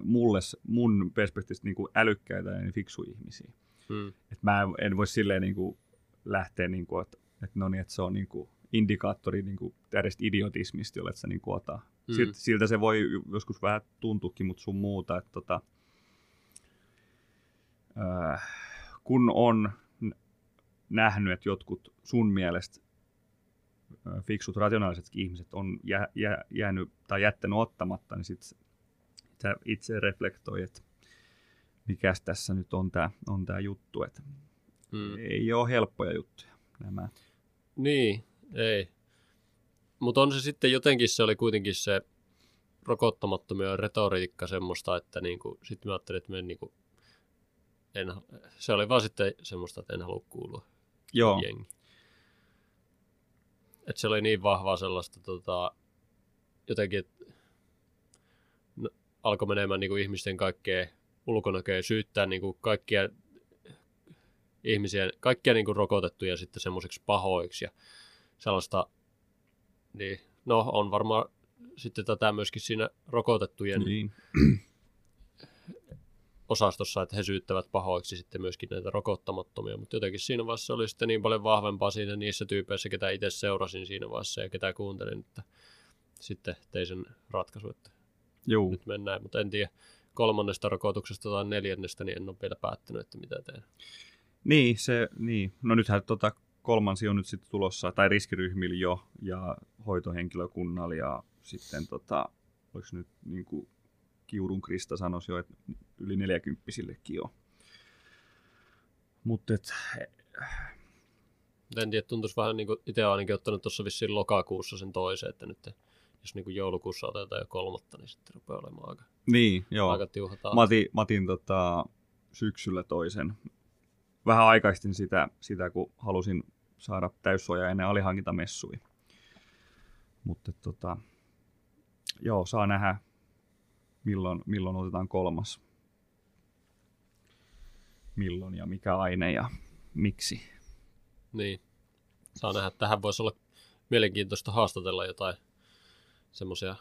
mulle, mun perspektiivistä niin kuin älykkäitä ja fiksu ihmisiä. Mm. Et mä en, en voi silleen niin kuin lähteä, niin kuin, että, että, no niin, että se on niin kuin indikaattori niin kuin täydestä idiotismista, jolle sä niin kuin ota. Mm. Siltä, siltä se voi joskus vähän tuntuukin, mutta sun muuta. Että, tota, äh, kun on nähnyt, että jotkut sun mielestä äh, fiksut, rationaalisetkin ihmiset on jä, jä, jäänyt tai jättänyt ottamatta, niin sitten sä itse reflektoi, että mikäs tässä nyt on tämä on tää juttu, että Mm. ei ole helppoja juttuja nämä. Niin, ei. Mutta on se sitten jotenkin, se oli kuitenkin se rokottamattomien retoriikka semmoista, että niinku, sitten mä ajattelin, että me niinku, en, se oli vaan sitten semmoista, että en halua kuulua Joo, jengi. Et se oli niin vahvaa sellaista tota, jotenkin, että no, alkoi menemään niinku ihmisten kaikkea ulkonäköä syyttää niinku kaikkia ihmisiä, kaikkia niinku rokotettuja sitten semmoiseksi pahoiksi ja sellaista, niin no on varmaan sitten tätä myöskin siinä rokotettujen niin. osastossa, että he syyttävät pahoiksi sitten myöskin näitä rokottamattomia, mutta jotenkin siinä vaiheessa oli sitten niin paljon vahvempaa siinä niissä tyypeissä, ketä itse seurasin siinä vaiheessa ja ketä kuuntelin, että sitten tein sen ratkaisu, että Juu. nyt mennään, mutta en tiedä kolmannesta rokotuksesta tai neljännestä, niin en ole vielä päättänyt, että mitä teen. Niin, se, niin. No nythän tota kolmansi on nyt sitten tulossa, tai riskiryhmillä jo, ja hoitohenkilökunnalla, ja sitten tota, oliko nyt niin kuin Kiurun Krista sanoisi jo, että yli neljäkymppisillekin jo. Mutta et, en tiedä, tuntuisi vähän niin kuin itse ainakin ottanut tuossa vissiin lokakuussa sen toisen, että nyt jos niin kuin joulukuussa otetaan jo kolmatta, niin sitten rupeaa olemaan aika, niin, joo. aika tiuha tahti. Mä otin, mä otin tota, syksyllä toisen. Vähän aikaistin sitä, sitä kun halusin saada täyssuojaa ennen alihankintamessui. Mutta tota, joo, saa nähdä, milloin, milloin otetaan kolmas. Milloin ja mikä aine ja miksi. Niin. Saa nähdä, tähän voisi olla mielenkiintoista haastatella jotain semmoisia.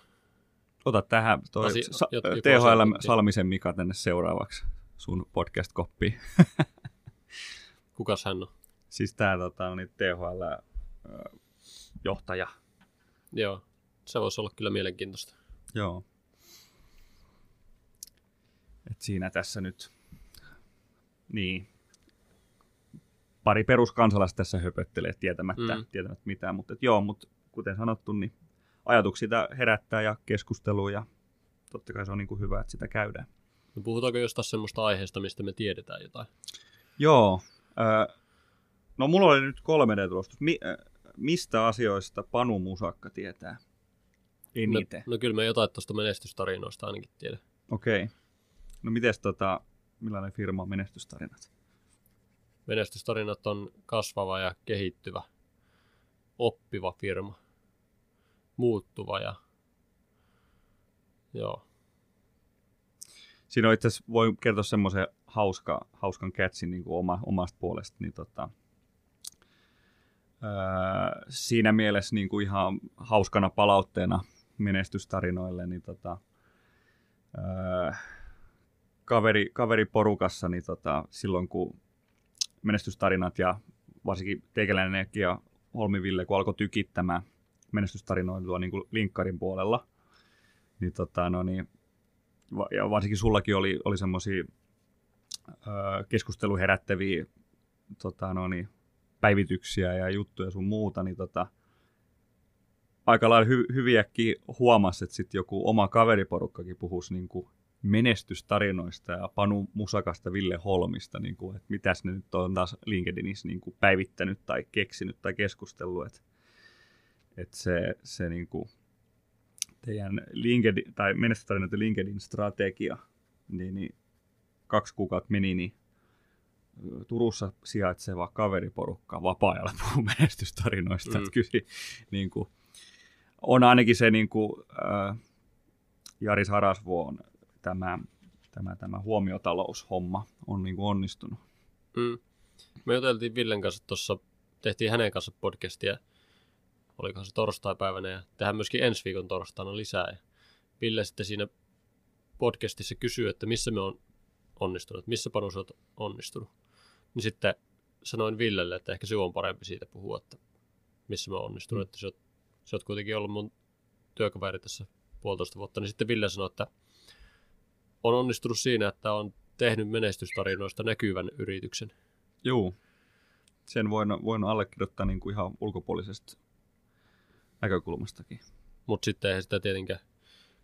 Ota tähän toi Asi- Sa- THL. Salmisen Mika tänne seuraavaksi sun podcast-koppiin. Kukas hän on? Siis tää tota, niin THL-johtaja. Joo, se voisi olla kyllä mielenkiintoista. Joo. Et siinä tässä nyt, niin, pari peruskansalaista tässä höpöttelee tietämättä, Mm. tietämättä mitään, mutta joo, mutta kuten sanottu, niin ajatuksia herättää ja keskustelua ja totta kai se on niin kuin hyvä, että sitä käydään. No puhutaanko jostain semmoista aiheesta, mistä me tiedetään jotain? Joo. Ö, no mulla oli nyt 3D-tulostus. Mi- ö, mistä asioista Panu Musakka tietää eniten? No, no kyllä me jotain tuosta menestystarinoista ainakin tiedän. Okei. Okay. No mites tota, millainen firma on menestystarinat? Menestystarinat on kasvava ja kehittyvä, oppiva firma, muuttuva ja joo. Siinä on itse asiassa, voi kertoa semmoisen hauska, hauskan catchin niin kuin oma, omasta puolesta. Niin tota, siinä mielessä niin kuin ihan hauskana palautteena menestystarinoille, niin tota, öö, kaveri, kaveriporukassa, niin tota, silloin kun menestystarinat ja varsinkin teikäläinenkin ja Holmi Ville, kun alkoi tykittämään menestystarinoita tuolla niin kuin linkkarin puolella, niin, tota, no niin ja varsinkin sullakin oli, oli semmoisia keskustelu herättäviä tota, no niin, päivityksiä ja juttuja sun muuta, niin tota, aika lailla hy- hyviäkin huomasi, että sitten joku oma kaveriporukkakin puhuisi niin kuin menestystarinoista ja Panu Musakasta, Ville Holmista, niin kuin, että mitäs ne nyt on taas LinkedInissä niin kuin päivittänyt tai keksinyt tai keskustellut, että, että se, se niin kuin, teidän LinkedIn, tai menestystarinoiden LinkedIn-strategia, niin, niin kaksi kuukautta meni, niin Turussa sijaitseva kaveriporukka vapaa-ajalla puhuu menestystarinoista. Mm. Kyllä niin kuin, on ainakin se niin kuin, äh, Jari Sarasvuon tämä, tämä, tämä huomiotaloushomma on niin kuin onnistunut. Mm. Me juteltiin Villen kanssa tuossa, tehtiin hänen kanssa podcastia, olikohan se torstai-päivänä ja tehdään myöskin ensi viikon torstaina lisää. Ja Ville sitten siinä podcastissa kysyy, että missä me on onnistunut, missä Panu sä oot onnistunut. Niin sitten sanoin Villelle, että ehkä sinun on parempi siitä puhua, että missä mä onnistunut, mm. että sä oot, sä oot kuitenkin ollut mun työkaveri tässä puolitoista vuotta, niin sitten Ville sanoi, että on onnistunut siinä, että on tehnyt menestystarinoista näkyvän yrityksen. Joo. Sen voin, voin allekirjoittaa niin kuin ihan ulkopuolisesta näkökulmastakin. Mutta sitten eihän sitä tietenkään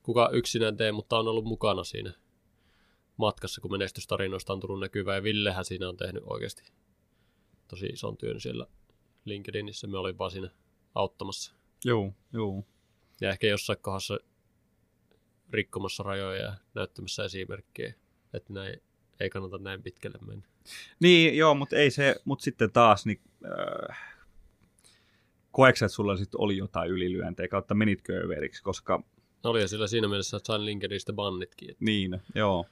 kuka yksinään tee, mutta on ollut mukana siinä matkassa, kun menestystarinoista on tullut näkyvää. Ja Villehän siinä on tehnyt oikeasti tosi ison työn siellä LinkedInissä. Me olin vaan siinä auttamassa. Joo, joo. Ja ehkä jossain kohdassa rikkomassa rajoja ja näyttämässä esimerkkejä, että näin, ei kannata näin pitkälle mennä. Niin, joo, mutta ei se, mutta sitten taas, niin, äh, koeksä, että sulla sit oli jotain ylilyöntejä, kautta menitkö överiksi, koska Oli sillä siinä mielessä, että sain LinkedInistä bannitkin. Että niin, joo.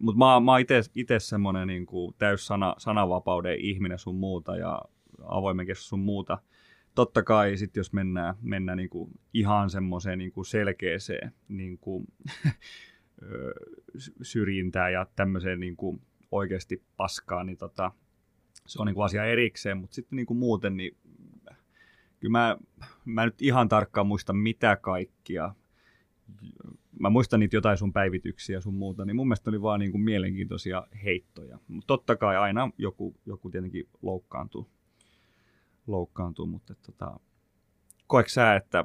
Mutta mä, mä oon itse semmoinen niin täys sana, sananvapauden ihminen sun muuta ja avoimen keskus sun muuta. Totta kai sitten jos mennään, mennään niin kuin ihan semmoiseen niin kuin selkeeseen niin kuin, syrjintään ja tämmöiseen niin kuin oikeasti paskaa, niin tota, se on niin kuin asia erikseen, mutta sitten niin kuin muuten, niin kyllä mä, mä nyt ihan tarkkaan muista mitä kaikkia. Mä muistan niitä jotain sun päivityksiä ja sun muuta, niin mun mielestä oli vaan niin kuin mielenkiintoisia heittoja. Mutta totta kai aina joku, joku tietenkin loukkaantuu, loukkaantuu mutta että tota, koetko sä, että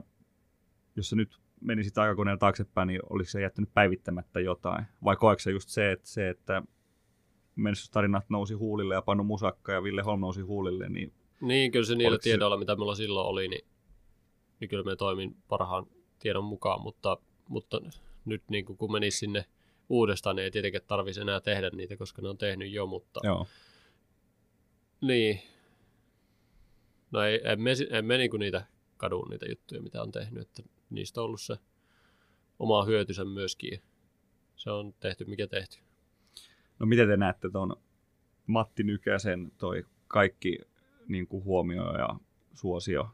jos sä nyt menisit aikakoneella taaksepäin, niin oliko se jättänyt päivittämättä jotain? Vai koetko sä just se, että, se, että menestystarinat nousi huulille ja Panu Musakka ja Ville Holm nousi huulille, niin Niin, kyllä se niillä Oliko se- tiedoilla, mitä mulla silloin oli, niin, niin kyllä me toimin parhaan tiedon mukaan, mutta, mutta nyt niin kuin, kun menisi sinne uudestaan, niin ei tietenkään tarvitsisi enää tehdä niitä, koska ne on tehnyt jo, mutta Joo. niin. No ei, en me, en me niinku niitä kadu niitä juttuja, mitä on tehnyt, että niistä on ollut se oma hyötynsä myöskin. Se on tehty mikä tehty. No miten te näette tuon Matti Nykäsen toi kaikki niin kuin huomio ja suosio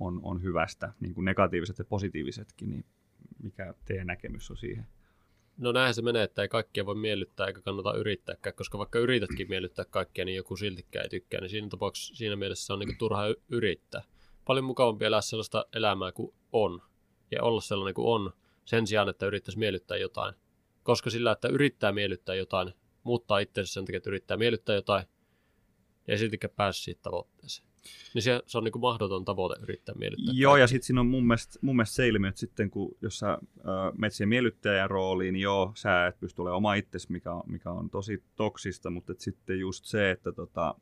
on, on hyvästä, niin kuin negatiiviset ja positiivisetkin, niin mikä teidän näkemys on siihen? No näinhän se menee, että ei kaikkia voi miellyttää eikä kannata yrittääkään, koska vaikka yritätkin miellyttää kaikkia, niin joku siltikään ei tykkää, niin siinä tapauksessa siinä mielessä on niin turha yrittää. Paljon mukavampi elää sellaista elämää kuin on ja olla sellainen kuin on sen sijaan, että yrittäisi miellyttää jotain. Koska sillä, että yrittää miellyttää jotain, muuttaa itsensä sen takia, että yrittää miellyttää jotain, ja ei siltikään pääse siitä tavoitteeseen. Niin se, se on niin kuin mahdoton tavoite yrittää miellyttää. Joo, ja sitten siinä on mun mielestä, mun mielestä se ilmiö, että sitten kun, jos sä menet siihen miellyttäjän rooliin, niin joo, sä et pysty olemaan oma itsesi, mikä, mikä on tosi toksista, mutta et sitten just se, että tota,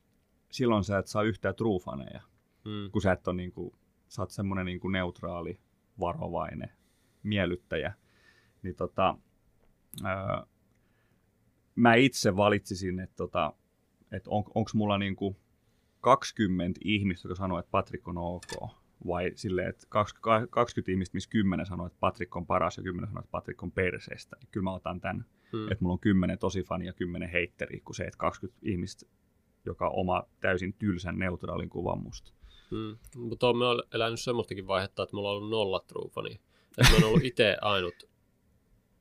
silloin sä et saa yhtään truufaneja, Mm. kun sä et ole niin kuin, sä oot semmoinen niin kuin neutraali, varovainen miellyttäjä. Niin tota, ö, mä itse valitsisin, että tota, että on, onko mulla niin kuin 20 ihmistä, jotka sanoo, että Patrick on ok, vai silleen, että 20, 20 ihmistä, missä 10 sanoo, että Patrick on paras ja 10 sanoo, että Patrick on perseestä. Niin kyllä mä otan tämän, Mm. että mulla on 10 tosi fani ja 10 heitteri, kuin se, että 20 ihmistä, joka on oma täysin tylsän neutraalin kuvan musta. Mm. Mutta on on elänyt semmoistakin vaihetta, että mulla on ollut nolla truufani. Että mä oon ollut itse ainut,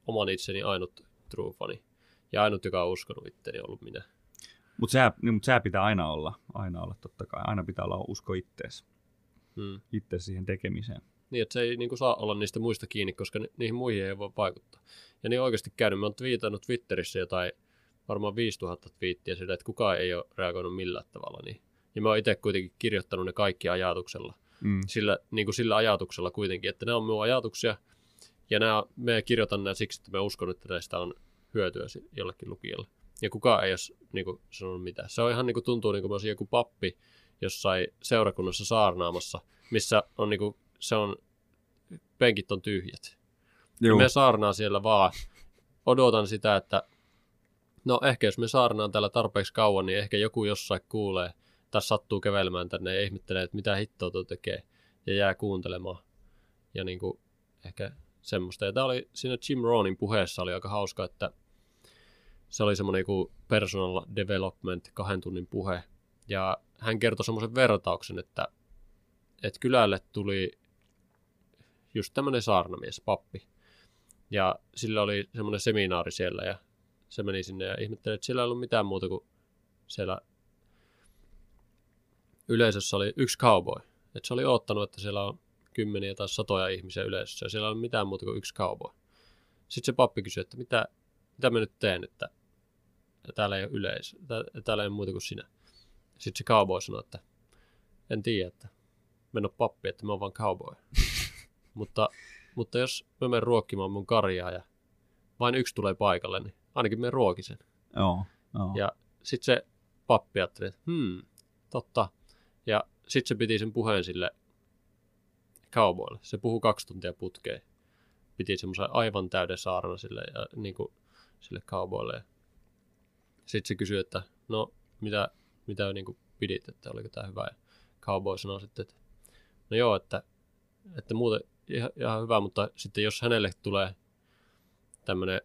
oman itseni ainut truufani. Ja ainut, joka on uskonut itteeni, on ollut minä. Mutta sä, niin, mut sä pitää aina olla, aina olla totta kai, aina pitää olla usko ittees, Mm. itse siihen tekemiseen. Niin, että se ei niin kuin, saa olla niistä muista kiinni, koska ni- niihin muihin ei voi vaikuttaa. Ja niin oikeasti käynyt. Mä oon twiitannut Twitterissä jotain varmaan 5000 twiittiä siitä, että kukaan ei ole reagoinut millään tavalla. Niin. Ja mä oon itse kuitenkin kirjoittanut ne kaikki ajatuksella. Mm. Sillä, niin kuin sillä ajatuksella kuitenkin, että ne on minun ajatuksia. Ja nämä, me kirjoitan nämä siksi, että mä uskon, että näistä on hyötyä jollekin lukijalle. Ja kukaan ei ole niin kuin, sanonut mitään. Se on ihan niin kuin, tuntuu niin kuin mä joku pappi jossain seurakunnassa saarnaamassa, missä on niin kuin, se on, penkit on tyhjät. Ja Joo. me saarnaa siellä vaan. Odotan sitä, että no ehkä jos me saarnaan täällä tarpeeksi kauan, niin ehkä joku jossain kuulee tai sattuu kävelemään tänne ja ihmettelee, että mitä hittoa tuo tekee ja jää kuuntelemaan. Ja niin kuin, ehkä semmoista. Ja tämä oli siinä Jim Rohnin puheessa oli aika hauska, että se oli semmoinen kuin personal development kahden tunnin puhe. Ja hän kertoi semmoisen vertauksen, että, että kylälle tuli just tämmöinen saarnamies, pappi. Ja sillä oli semmoinen seminaari siellä ja se meni sinne ja ihmetteli, että siellä ei ollut mitään muuta kuin siellä yleisössä oli yksi cowboy. Että se oli oottanut, että siellä on kymmeniä tai satoja ihmisiä yleisössä ja siellä ei ollut mitään muuta kuin yksi cowboy. Sitten se pappi kysyi, että mitä, mitä mä nyt teen, että täällä ei ole yleisö, tää- täällä ei ole muuta kuin sinä. Sitten se cowboy sanoi, että en tiedä, että mä en ole pappi, että mä oon vaan cowboy. mutta, mutta jos mä menen ruokkimaan mun karjaa ja vain yksi tulee paikalle, niin ainakin me ruokin sen. Joo, joo. Ja sitten se pappi ajatteli, että hmm, totta. Ja sitten se piti sen puheen sille cowboylle. Se puhui kaksi tuntia putkeen. Piti semmoisen aivan täyden saarna sille, ja, niin kuin, sille cowboylle. Sitten se kysyi, että no mitä, mitä niin kuin pidit, että oliko tämä hyvä. Ja cowboy sanoi sitten, että no joo, että, että muuten ihan, ihan hyvä, mutta sitten jos hänelle tulee tämmöinen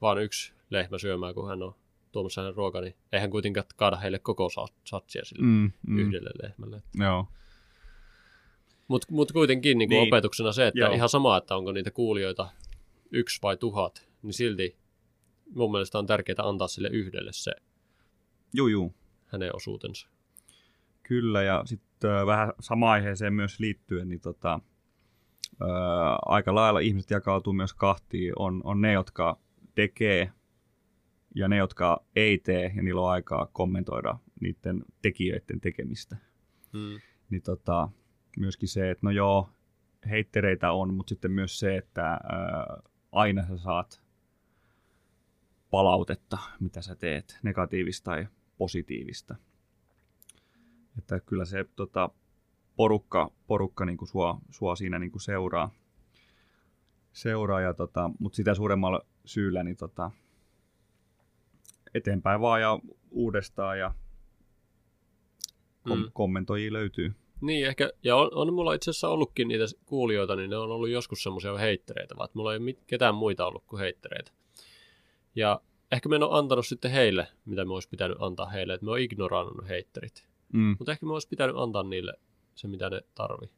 vaan yksi lehmä syömään, kun hän on tuomassa hänen ruokaa, niin eihän kuitenkaan kaada heille koko sa- satsia sille mm. Mm, yhdelle lehmälle. Joo. Mutta mut kuitenkin niin Niin. niin. opetuksena se, että. Joo. ihan sama, että onko niitä kuulijoita yksi vai tuhat, niin silti mun mielestä on tärkeää antaa sille yhdelle se Juu, juu. hänen osuutensa. Kyllä, ja sitten äh, vähän sama aiheeseen myös liittyen, niin tota, äh, aika lailla ihmiset jakautuu myös kahtiin. On, on ne, jotka tekee, ja ne, jotka ei tee, ja niillä on aikaa kommentoida niiden tekijöiden tekemistä. Mm. Niin tota, myöskin se, että no joo, heittereitä on, mutta sitten myös se, että äh, aina sä saat palautetta, mitä sä teet, negatiivista tai positiivista. Että kyllä se tota, porukka, porukka niin kuin sua, sua siinä niin kuin seuraa. seuraa ja tota, mutta sitä suuremmalla syyllä niin tota, eteenpäin vaan ja uudestaan ja kom- Mm. kommentoijia löytyy. Niin, ehkä, ja on, on mulla itse asiassa ollutkin niitä kuulijoita, niin ne on ollut joskus semmoisia heittereitä, vaan mulla ei ole mit, ketään muita ollut kuin heittereitä. Ja ehkä me en ole antanut sitten heille, mitä me olisi pitänyt antaa heille, että me on ignorannut heitterit. Mm. Mutta ehkä me olisi pitänyt antaa niille se, mitä ne tarvii.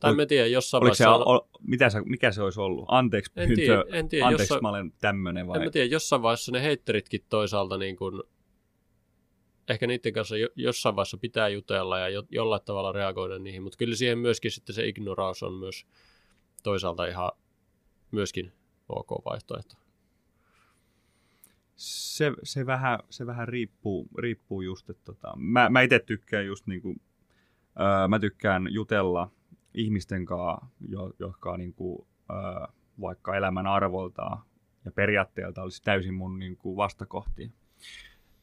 Tai Ol- mä tiedän, jossain Oliko se, vaiheessa... ol, mitä sä, mikä se olisi ollut? Anteeksi En pyyntö, tiedä, en tiedä, anteeksi jossain- mä olen tämmöinen vai? En mä tiedä, jossain vaiheessa ne heitteritkin toisaalta niin kuin, ehkä niiden kanssa jo, jossain vaiheessa pitää jutella ja jo, jollain tavalla reagoida niihin, mutta kyllä siihen myöskin sitten se ignoraus on myös toisaalta ihan myöskin ok vaihtoehto. Se, se, vähän, se vähän riippuu, riippuu just, että tota, mä, mä itse tykkään just niinku, öö, mä tykkään jutella ihmisten kanssa, jo, jotka niinku, öö, vaikka elämän arvoltaan ja periaatteelta olisi täysin mun niinku, vastakohtia.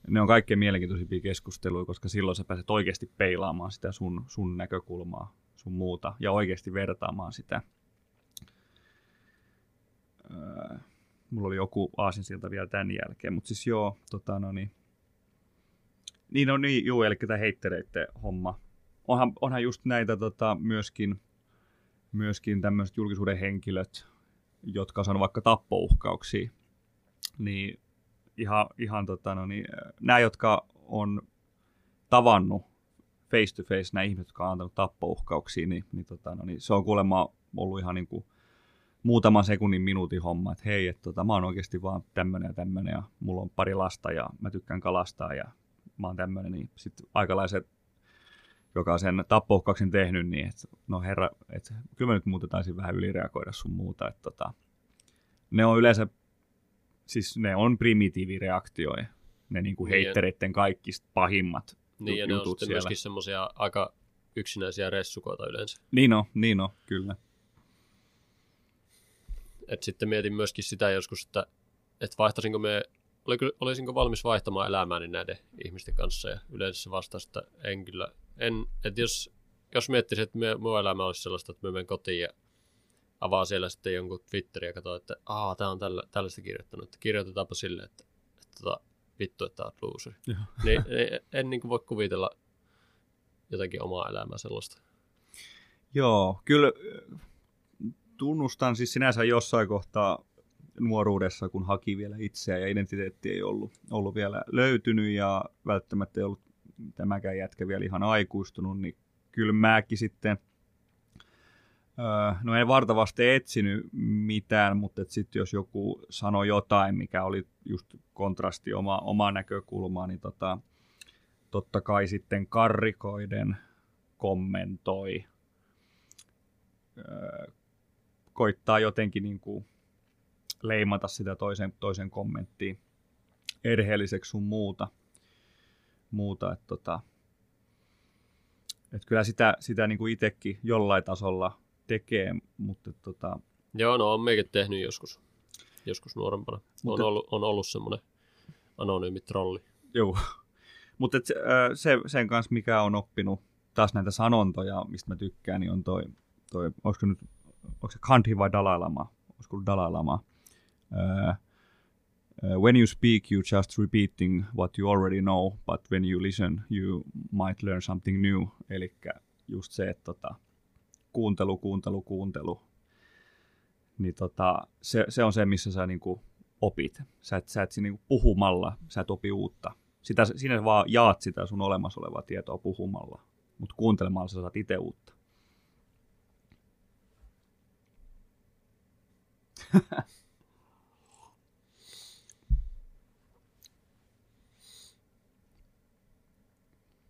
Ne on kaikkein mielenkiintoisimpia keskusteluja, koska silloin sä pääset oikeasti peilaamaan sitä sun, sun näkökulmaa, sun muuta, ja oikeasti vertaamaan sitä. Öö, mulla oli joku aasinsilta vielä tämän jälkeen, mutta siis joo, tota no niin. Niin on niin, juu, eli tämä heittereiden homma. Onhan, onhan just näitä tota, myöskin, myöskin tämmöiset julkisuuden henkilöt, jotka on vaikka tappouhkauksia, niin ihan, ihan tota, no niin, nämä, jotka on tavannut face to face nämä ihmiset, jotka on antanut tappouhkauksia, niin, niin, tota, no niin se on kuulemma ollut ihan niin kuin muutaman sekunnin minuutin homma, että hei, että tota, mä oon oikeasti vaan tämmönen ja tämmönen ja mulla on pari lasta ja mä tykkään kalastaa ja mä oon tämmönen, niin sitten aikalaiset, joka on sen tappouhkauksen tehnyt, niin että no herra, että kyllä mä nyt muuten taisin vähän ylireagoida sun muuta, että tota, ne on yleensä, siis ne on primitiivireaktioja, ne niinku Niin. heittereiden kaikista pahimmat Niin, ja ne on jutut sitten siellä. myöskin semmoisia aika yksinäisiä ressukoita yleensä. Niin on, niin on, kyllä. Et sitten mietin myöskin sitä joskus, että, että vaihtaisinko me, olisinko valmis vaihtamaan elämääni näiden ihmisten kanssa, ja yleensä se vastasi, että en kyllä. En, että jos, jos miettisin, että me, mun elämä olisi sellaista, että mä menen kotiin ja avaa siellä sitten jonkun Twitterin ja katsoin, että aa, tää on tällä, tällaista kirjoittanut, että kirjoitetaanpa silleen, että, että tota, vittu, että oot looseri. Niin, niin, en niin kuin voi kuvitella jotenkin omaa elämää sellaista. Joo, kyllä tunnustan siis sinänsä jossain kohtaa nuoruudessa, kun haki vielä itseä ja identiteetti ei ollut, ollut vielä löytynyt ja välttämättä ei ollut tämäkään jätkä vielä ihan aikuistunut, niin kyllä mäkin sitten, öö, no en vartavasti etsinyt mitään, mutta sitten jos joku sanoi jotain, mikä oli just kontrasti oma, omaa näkökulmaa, niin tota, totta kai sitten karrikoiden kommentoi öö, koittaa jotenkin niin kuin leimata sitä toisen, toisen kommenttia erheelliseksi sun muuta. muuta että tota, et kyllä sitä, sitä niin kuin itsekin jollain tasolla tekee, mutta tota, Joo, no on meikin tehnyt joskus, joskus nuorempana. Mutta- On ollut, on ollut semmoinen anonyymi trolli. Joo. Mutta se, sen kanssa, mikä on oppinut taas näitä sanontoja, mistä mä tykkään, niin on toi, toi olisiko nyt, onko se Gandhi vai Dalai Lama? Olisiko ollut Dalai Lama? Uh, uh, when you speak, you just repeating what you already know, but when you listen, you might learn something new. Eli just se, että tota, kuuntelu, kuuntelu, kuuntelu. Niin tota, se, se on se, missä sä niinku opit. Sä et, sä et niinku puhumalla, sä et opi uutta. Sitä, sinä vaan jaat sitä sun olemassa olevaa tietoa puhumalla, mutta kuuntelemalla sä saat itse uutta.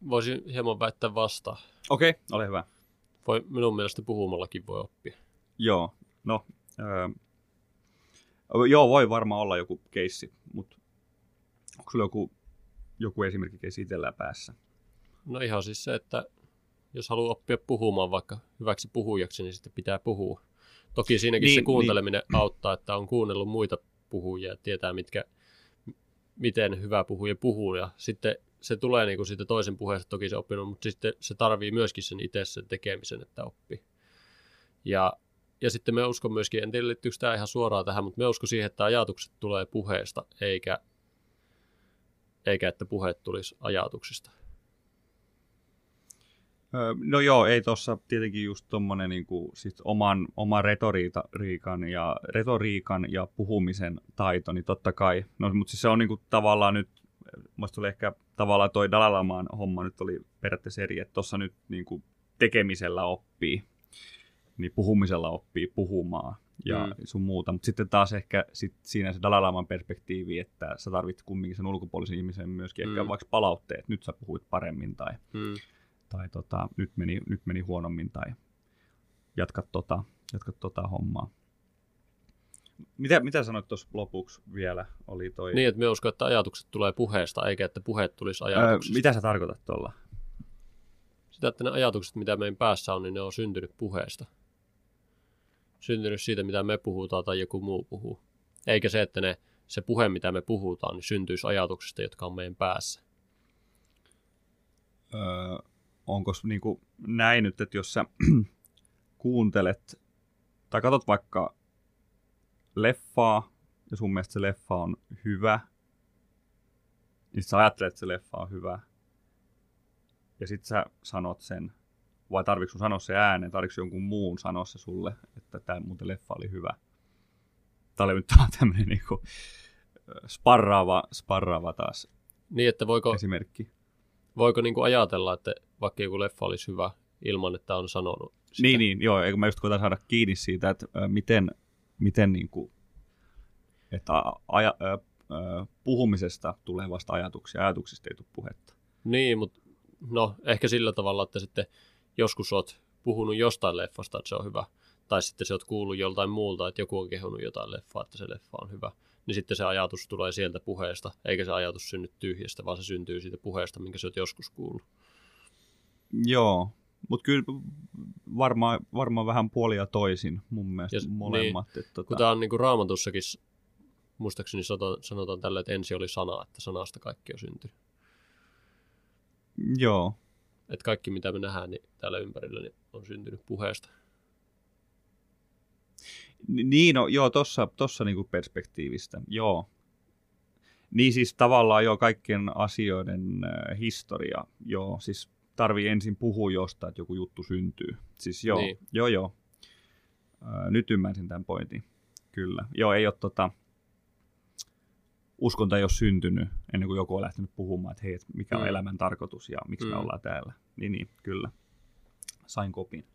Voisin hieman väittää vastaan. Okei, okay, ole hyvä. Voi, minun mielestä puhumallakin voi oppia. Joo, no, öö, joo, voi varmaan olla joku keissi, mutta onko sulla joku, joku esimerkki keissi itsellään päässä? No ihan siis se, että jos haluaa oppia puhumaan vaikka hyväksi puhujaksi, niin sitten pitää puhua. Toki siinäkin Niin, se kuunteleminen auttaa, että on kuunnellut muita puhujia ja tietää, mitkä, miten hyvä puhuja puhuu. Ja sitten se tulee niin kuin siitä toisen puheesta toki se oppinut, mutta sitten se tarvii myöskin sen itse sen tekemisen, että oppii. Ja, ja sitten me uskon myöskin, en tiedä liittyykö tämä ihan suoraan tähän, mutta me uskon siihen, että ajatukset tulee puheesta, eikä eikä että puheet tulisi ajatuksista. No joo, ei tuossa tietenkin just tuommoinen niin siis oman, oman retoriikan, ja, retoriikan ja puhumisen taito, niin totta kai. No, mutta siis se on niin kuin, tavallaan nyt, musta oli ehkä tavallaan toi Dalalamaan homma nyt oli periaatteessa eri, että tuossa nyt niin kuin, tekemisellä oppii, niin puhumisella oppii puhumaan ja mm. sun muuta. Mutta sitten taas ehkä sit siinä se Dalalaman perspektiivi, että sä tarvitset kumminkin sen ulkopuolisen ihmisen myöskin mm. ehkä vaikka palautteet, nyt sä puhuit paremmin tai... Mm tai tota, nyt, meni, nyt meni huonommin tai jatka tota, jatka tota hommaa. Mitä, mitä sanoit tuossa lopuksi vielä? Oli toi... Niin, että me uskon, että ajatukset tulee puheesta, eikä että puheet tulisi ajatuksista. Öö, mitä sä tarkoitat tuolla? Sitä, että ne ajatukset, mitä meidän päässä on, niin ne on syntynyt puheesta. Syntynyt siitä, mitä me puhutaan tai joku muu puhuu. Eikä se, että ne, se puhe, mitä me puhutaan, niin syntyisi ajatuksista, jotka on meidän päässä. Öö, onko niin kuin näin nyt, että jos sä kuuntelet tai katsot vaikka leffaa ja sun mielestä se leffa on hyvä, niin sä ajattelet, että se leffa on hyvä ja sit sä sanot sen, vai tarvitsetko sun sanoa se ääneen, tarvitsetko jonkun muun sanoa se sulle, että tämä muuten leffa oli hyvä. Tämä oli nyt tämmöinen niin kuin sparraava, sparraava taas niin, että voiko, esimerkki. Voiko niin kuin ajatella, että vaikka joku leffa olisi hyvä ilman, että on sanonut sitä. Niin, niin joo, eikö mä just koitan saada kiinni siitä, että äh, miten, miten niin kuin, että aja, äh, äh, puhumisesta tulee vasta ajatuksia, ajatuksista ei tule puhetta. Niin, mutta no ehkä sillä tavalla, että sitten joskus oot puhunut jostain leffasta, että se on hyvä, tai sitten se oot kuullut joltain muulta, että joku on kehunut jotain leffaa, että se leffa on hyvä, niin sitten se ajatus tulee sieltä puheesta, eikä se ajatus synny tyhjästä, vaan se syntyy siitä puheesta, minkä sä oot joskus kuullut. Joo, mutta kyllä varmaan varma vähän puolia toisin mun mielestä ja, molemmat. Niin, että, tota... Kun tämä on niinku raamatussakin, muistaakseni sanotaan, sanotaan tällä, että ensi oli sana, että sanasta kaikki on syntynyt. Joo. Että kaikki mitä me nähdään niin täällä ympärillä niin on syntynyt puheesta. Niin, no joo, tossa, tossa niinku perspektiivistä, joo. Niin siis tavallaan jo kaikkien asioiden äh, historia, joo, siis tarvii ensin puhua jostain, että joku juttu syntyy. Siis joo, niin. joo, joo. Öö, nyt ymmärsin tämän pointin. Kyllä. Joo, ei ole tota, uskonta ei ole syntynyt ennen kuin joku on lähtenyt puhumaan, että hei, mikä on mm. elämän tarkoitus ja miksi mm. me ollaan täällä. Niin, niin, kyllä. Sain kopin.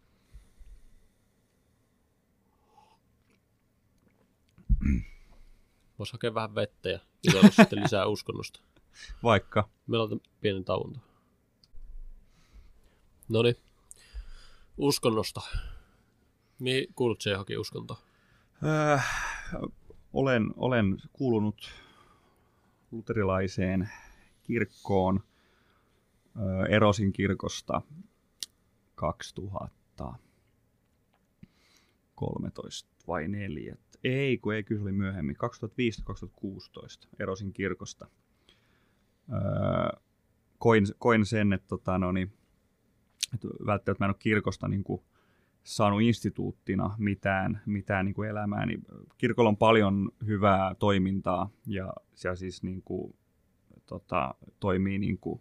Voisi hakea vähän vettä ja sitten lisää uskonnosta. Vaikka. Meillä on pienen tauon. No niin. Uskonnosta. Mihin kuulut se johonkin uskontoon? Äh, olen, olen kuulunut luterilaiseen kirkkoon. Äh, erosin kirkosta 2013 vai 4. Ei, kun ei, kyllä oli myöhemmin. 2015-2016 erosin kirkosta. Äh, koin, koin sen, että tota, no niin, että välttämättä mä en ole kirkosta niin kuin saanut instituuttina mitään, mitään niin kuin elämää, niin kirkolla on paljon hyvää toimintaa ja siellä siis niin kuin, tota, toimii niin kuin,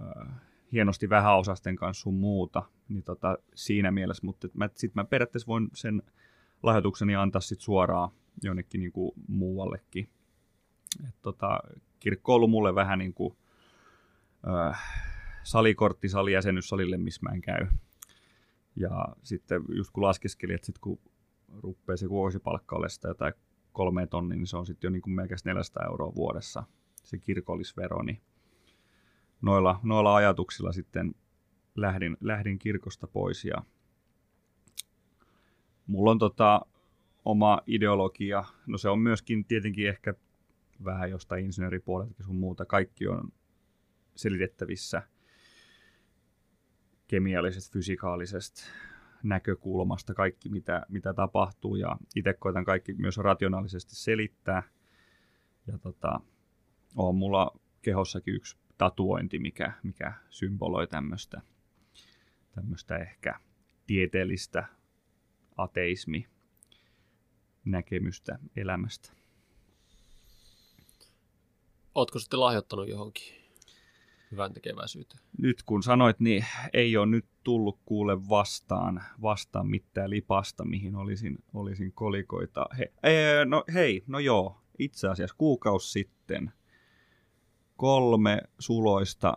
äh, hienosti vähäosasten kanssa sun muuta, niin tota, siinä mielessä, mutta mä, sit mä periaatteessa voin sen lahjoitukseni antaa sit suoraan jonnekin niin kuin muuallekin. Et tota, kirkko on ollut mulle vähän niin kuin, äh, salikortti salijäsenyys salille, missä mä en käy. Ja sitten just kun laskeskelin, että sitten kun rupeaa se vuosipalkka ole sitä jotain kolme tonnia, niin se on sitten jo niin kuin melkein 400 euroa vuodessa se kirkollisvero, niin noilla, noilla ajatuksilla sitten lähdin, lähdin kirkosta pois ja mulla on tota oma ideologia, no se on myöskin tietenkin ehkä vähän jostain insinööripuolelta sun muuta, kaikki on selitettävissä – kemiallisesta, fysikaalisesta näkökulmasta kaikki, mitä, mitä tapahtuu, ja itse koitan kaikki myös rationaalisesti selittää. Ja tota, on mulla kehossakin yksi tatuointi, mikä, mikä symboloi tämmöistä tämmöistä ehkä tieteellistä ateismi näkemystä elämästä. Ootko sitten lahjoittanut johonkin hyvän tekeväisyyteen? Nyt kun sanoit, niin ei ole nyt tullut kuule vastaan, vastaan mitään lipasta, mihin olisin, olisin kolikoita. He, ee, no hei, no joo, itse asiassa kuukausi sitten kolme suloista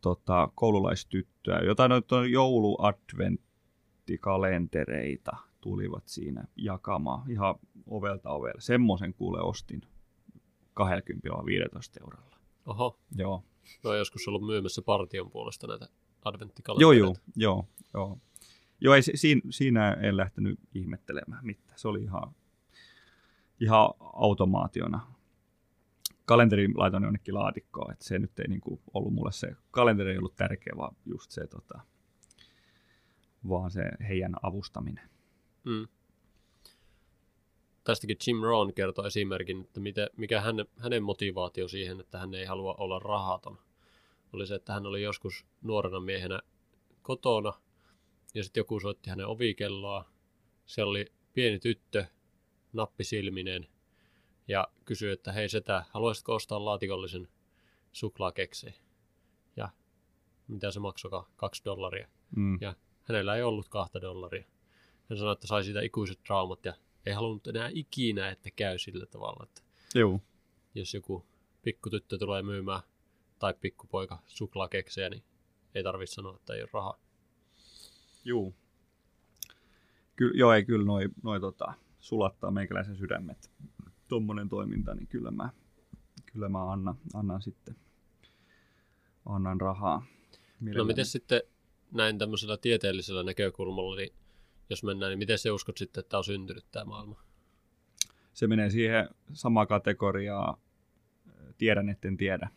tota, koululaistyttöä, jotain noita jouluadventtikalentereita tulivat siinä jakamaan ihan ovelta ovelle. Semmoisen kuule ostin 20 15 eurolla. Oho, Joo, oon joskus ollut myymässä partion puolesta näitä joo, adventtikalentereita. joo, joo, joo. Joo, ei, si- siinä, siinä en lähtenyt ihmettelemään mitään. Se oli ihan, ihan automaationa. Kalenteri laitoin jonnekin laatikkoon, että se nyt ei niinku ollut mulle se, kalenteri ei ollut tärkeä, vaan just se, tota, vaan se heidän avustaminen. Mm. Tästäkin Jim Rohn kertoi esimerkin, että mikä hänen, hänen motivaatio siihen, että hän ei halua olla rahaton, oli se, että hän oli joskus nuorena miehenä kotona, ja sitten joku soitti hänen ovikelloa. Siellä oli pieni tyttö, nappisilminen, ja kysyi, että hei setä, haluaisitko ostaa laatikollisen suklaakekseen? Ja mitä se maksoi, kaksi dollaria. Mm. Ja hänellä ei ollut kahta dollaria. Hän sanoi, että sai siitä ikuiset traumat ja ei halunnut enää ikinä, että käy sillä tavalla, että Joo. jos joku pikkutyttö tulee myymään tai pikkupoika suklaakeksejä, niin ei tarvitse sanoa, että ei ole rahaa. Juu. Ky- joo, ei kyllä noi, noi tota, sulattaa meikäläisen sydämet. Tuommoinen toiminta, niin kyllä mä, kyllä mä annan, annan sitten annan rahaa. No Mielelläni. miten sitten näin tämmöisellä tieteellisellä näkökulmalla, niin jos mennään, niin miten se uskot sitten, että on syntynyt tämä maailma? Se menee siihen samaa kategoriaa, tiedän etten tiedä,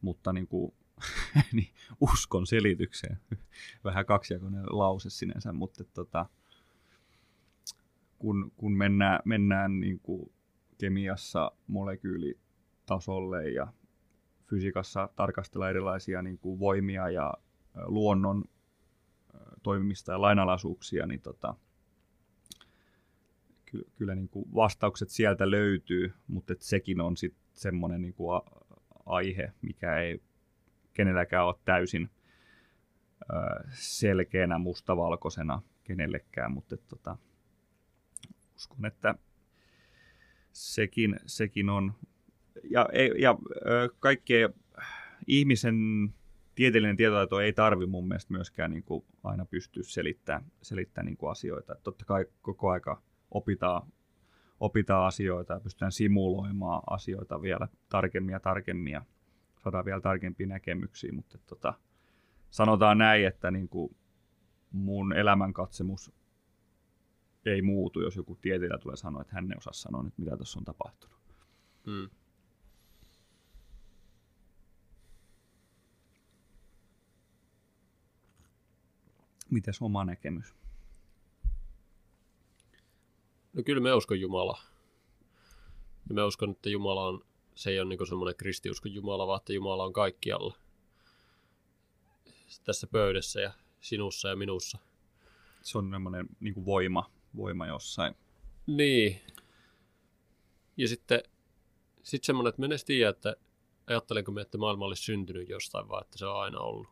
mutta niin kuin, niin uskon selitykseen. Vähän kaksijakoinen lause sinänsä, mutta tota, kun, kun mennään, mennään niin kuin kemiassa molekyylitasolle ja fysiikassa tarkastellaan erilaisia niin kuin voimia ja luonnon toimimista ja lainalaisuuksia, niin tota, ky- kyllä niin kuin vastaukset sieltä löytyy, mutta et sekin on sitten semmoinen niin kuin a- aihe, mikä ei kenelläkään ole täysin ö, selkeänä mustavalkoisena kenellekään, mutta et tota, uskon, että sekin, sekin on, ja, ja kaikkea ihmisen tieteellinen tietotaito ei tarvi mun mielestä myöskään niin kuin aina pystyä selittämään, selittämään niin kuin asioita. Et totta kai koko aika opitaan, opitaan asioita ja pystytään simuloimaan asioita vielä tarkemmin ja tarkemmin ja saadaan vielä tarkempia näkemyksiä, mutta tota, sanotaan näin, että niin kuin mun elämänkatsemus ei muutu, jos joku tieteilijä tulee sanoa, että hän ei osaa sanoa nyt, mitä tuossa on tapahtunut. Mm. Mites oma näkemys? No kyllä me uskon Jumalaa. Ja me uskon, että Jumala on, se ei ole niin semmoinen kristiuskon Jumala, vaan että Jumala on kaikkialla. Tässä pöydässä ja sinussa ja minussa. Se on semmoinen niin voima, voima jossain. Niin. Ja sitten sit semmoinen, että me en edes tiedä, että ajattelenko me, että maailma olisi syntynyt jostain, vaan että se on aina ollut.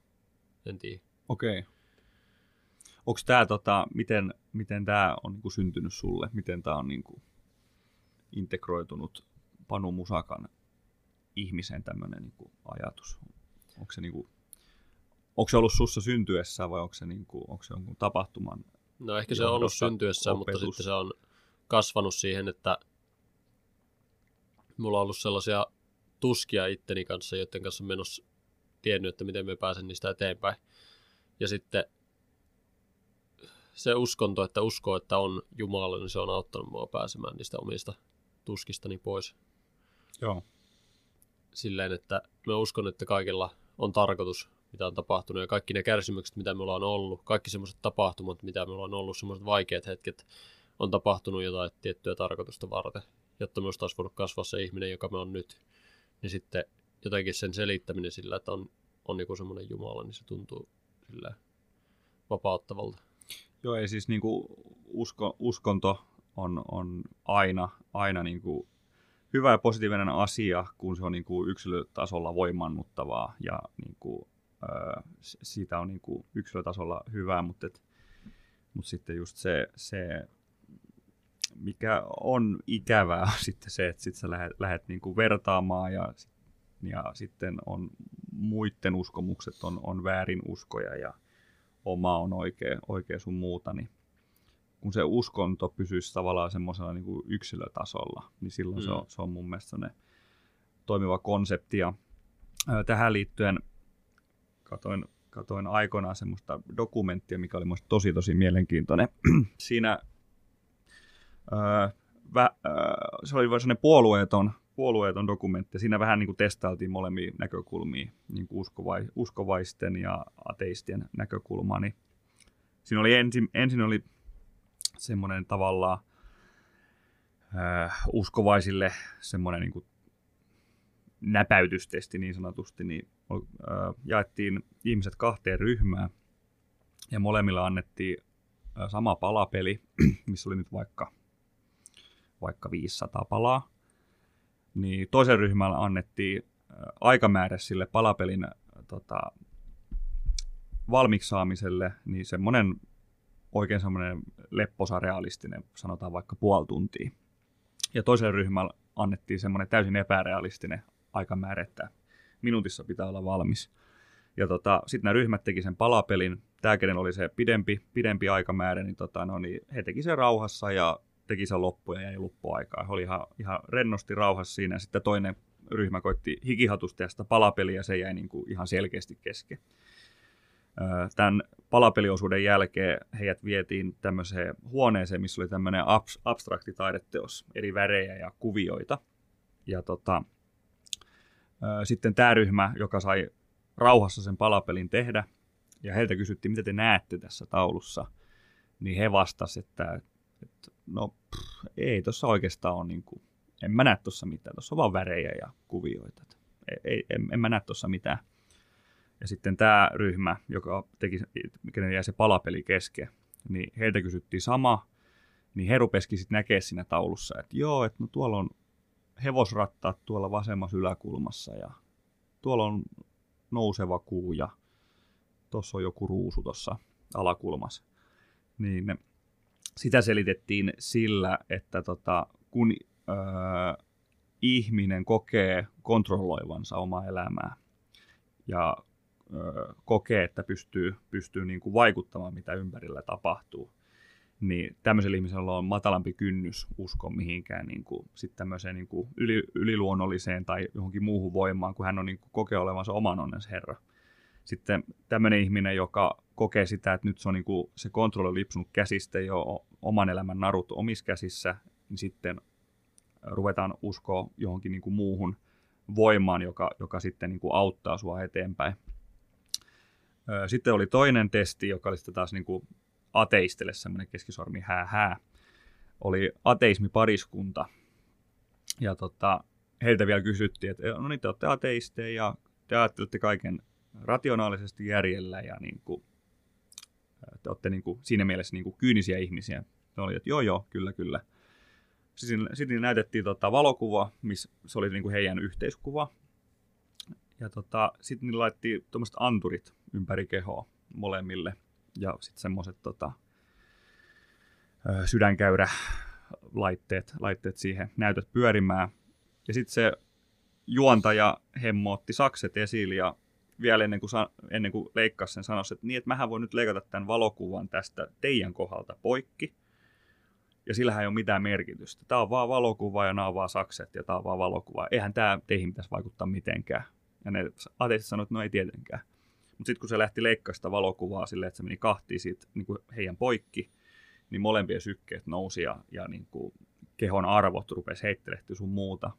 En tiedä. Okei. Okay. Onko tämä, tota, miten, miten tämä on niin kuin syntynyt sulle? Miten tämä on niin kuin integroitunut Panu Musakan ihmisen tämmöinen niin kuin ajatus? Onko se, niin kuin, onko se ollut sussa syntyessä vai onko se, niin kuin, onko se jonkun tapahtuman? No ehkä se on ollut syntyessä, mutta opetus. sitten se on kasvanut siihen, että mulla on ollut sellaisia tuskia itteni kanssa, joiden kanssa ole tiennyt, että miten me pääsen niistä eteenpäin. Ja sitten se uskonto, että uskoo, että on Jumala, niin se on auttanut mua pääsemään niistä omista tuskistani pois. Joo. Silleen, että mä uskon, että kaikilla on tarkoitus, mitä on tapahtunut, ja kaikki ne kärsimykset, mitä me ollaan ollut, kaikki semmoiset tapahtumat, mitä me ollaan ollut, semmoiset vaikeat hetket, on tapahtunut jotain tiettyä tarkoitusta varten, jotta myös olisi voinut kasvaa se ihminen, joka me on nyt. Niin sitten jotenkin sen selittäminen sillä, että on, on joku semmoinen Jumala, niin se tuntuu sillä vapauttavalta. Joo, ei siis niinku usko, uskonto on, on aina, aina niinku hyvä ja positiivinen asia, kun se on niin kuin yksilötasolla voimannuttavaa ja niin kuin, ää, siitä on niin kuin yksilötasolla hyvää, mutta, et, mutta sitten just se, se, mikä on ikävää, on sitten se, että sit sä lähdet, lähdet niin kuin vertaamaan ja, ja sitten on muiden uskomukset on, on väärin uskoja ja oma on oikea, oikea sun muuta, niin kun se uskonto pysyisi tavallaan semmoisella niin kuin yksilötasolla, niin silloin mm. se, on, se on mun mielestä toimiva konsepti. Ja, tähän liittyen katoin, katoin aikoinaan semmoista dokumenttia, mikä oli musta tosi tosi mielenkiintoinen. Siinä ää, vä, ää, se oli sellainen puolueeton, puolueeton dokumentti. Siinä vähän niin kuin testailtiin molemmia näkökulmia, niin kuin uskovai, uskovaisten ja ateistien näkökulmaa. Niin siinä oli ensin, ensin oli semmoinen tavallaan äh, uskovaisille semmoinen niin kuin näpäytystesti niin sanotusti, niin äh, jaettiin ihmiset kahteen ryhmään ja molemmilla annettiin äh, sama palapeli, missä oli nyt vaikka, vaikka 500 palaa, niin toisen ryhmällä annettiin äh, aikamäärä sille palapelin äh, tota, valmiiksi saamiselle, niin semmoinen oikein semmoinen lepposa realistinen, sanotaan vaikka puoli tuntia. Ja toiselle ryhmälle annettiin semmoinen täysin epärealistinen aikamäärä, että minuutissa pitää olla valmis. Ja tota, sitten nämä ryhmät teki sen palapelin. Tämä, kenen oli se pidempi, pidempi aikamäärä, niin, tota, no, niin he teki sen rauhassa ja teki sen loppuun ja jäi loppuaikaa. Oli ihan, ihan rennosti rauhassa siinä. Sitten toinen ryhmä koitti hikihatusta ja sitä palapeliä ja se jäi niin kuin ihan selkeästi kesken. Tämän palapeliosuuden jälkeen heidät vietiin tämmöiseen huoneeseen, missä oli tämmöinen abs- abstrakti taideteos, eri värejä ja kuvioita. Ja tota, sitten tämä ryhmä, joka sai rauhassa sen palapelin tehdä, ja heiltä kysyttiin, mitä te näette tässä taulussa, niin he vastasivat, että, että no pff, ei tuossa oikeastaan ole, niin kuin, en mä näe tuossa mitään, tuossa on vaan värejä ja kuvioita. Ei, en, en mä näe tuossa mitään. Ja sitten tämä ryhmä, joka teki, kenen jäi se palapeli kesken, niin heiltä kysyttiin sama, niin he rupesikin sitten näkemään siinä taulussa, että joo, että no tuolla on hevosrattaat tuolla vasemmassa yläkulmassa ja tuolla on nouseva kuu ja tuossa on joku ruusu tuossa alakulmassa. Niin sitä selitettiin sillä, että tota, kun öö, ihminen kokee kontrolloivansa omaa elämää ja kokee, että pystyy, pystyy niin kuin vaikuttamaan, mitä ympärillä tapahtuu, niin tämmöisellä ihmisellä on matalampi kynnys uskoa mihinkään niin kuin, sit tämmöiseen niin kuin yli, yliluonnolliseen tai johonkin muuhun voimaan, kun hän on niin kuin, kokee olevansa oman onnensa herra. Sitten tämmöinen ihminen, joka kokee sitä, että nyt se on niin kuin, se kontrolli lipsunut käsistä jo oman elämän narut omissa käsissä, niin sitten ruvetaan uskoa johonkin niin kuin muuhun voimaan, joka, joka sitten niin kuin auttaa sua eteenpäin. Sitten oli toinen testi, joka oli sitten taas niin kuin ateistille semmoinen keskisormi hää hää. Oli ateismipariskunta. Ja tota, heiltä vielä kysyttiin, että no niin, te olette ateisteja ja te ajattelette kaiken rationaalisesti järjellä ja niin kuin, te olette niin kuin, siinä mielessä niin kuin kyynisiä ihmisiä. Ne oli, että joo joo, kyllä kyllä. Sitten, sitten näytettiin tota, valokuva, missä se oli niin kuin heidän yhteiskuva. Ja tota, sitten niillä laitettiin tuommoiset anturit ympäri kehoa molemmille. Ja sitten semmoiset tota, sydänkäyrä laitteet, laitteet siihen, näytöt pyörimään. Ja sitten se juontaja hemmootti sakset esille ja vielä ennen kuin, ennen kuin leikkasi sen sanoisi, että niin, että mähän voin nyt leikata tämän valokuvan tästä teidän kohdalta poikki. Ja sillähän ei ole mitään merkitystä. Tämä on vaan valokuva ja nämä on vaan sakset ja tämä on vaan valokuva. Eihän tämä teihin pitäisi vaikuttaa mitenkään. Ja ne ateistit sanoivat, että no ei tietenkään. Mutta sitten kun se lähti leikkaista valokuvaa silleen, että se meni kahtiin siitä niin kuin heidän poikki, niin molempien sykkeet nousi ja, ja niin kuin kehon arvot rupesi heittelehtyä sun muuta.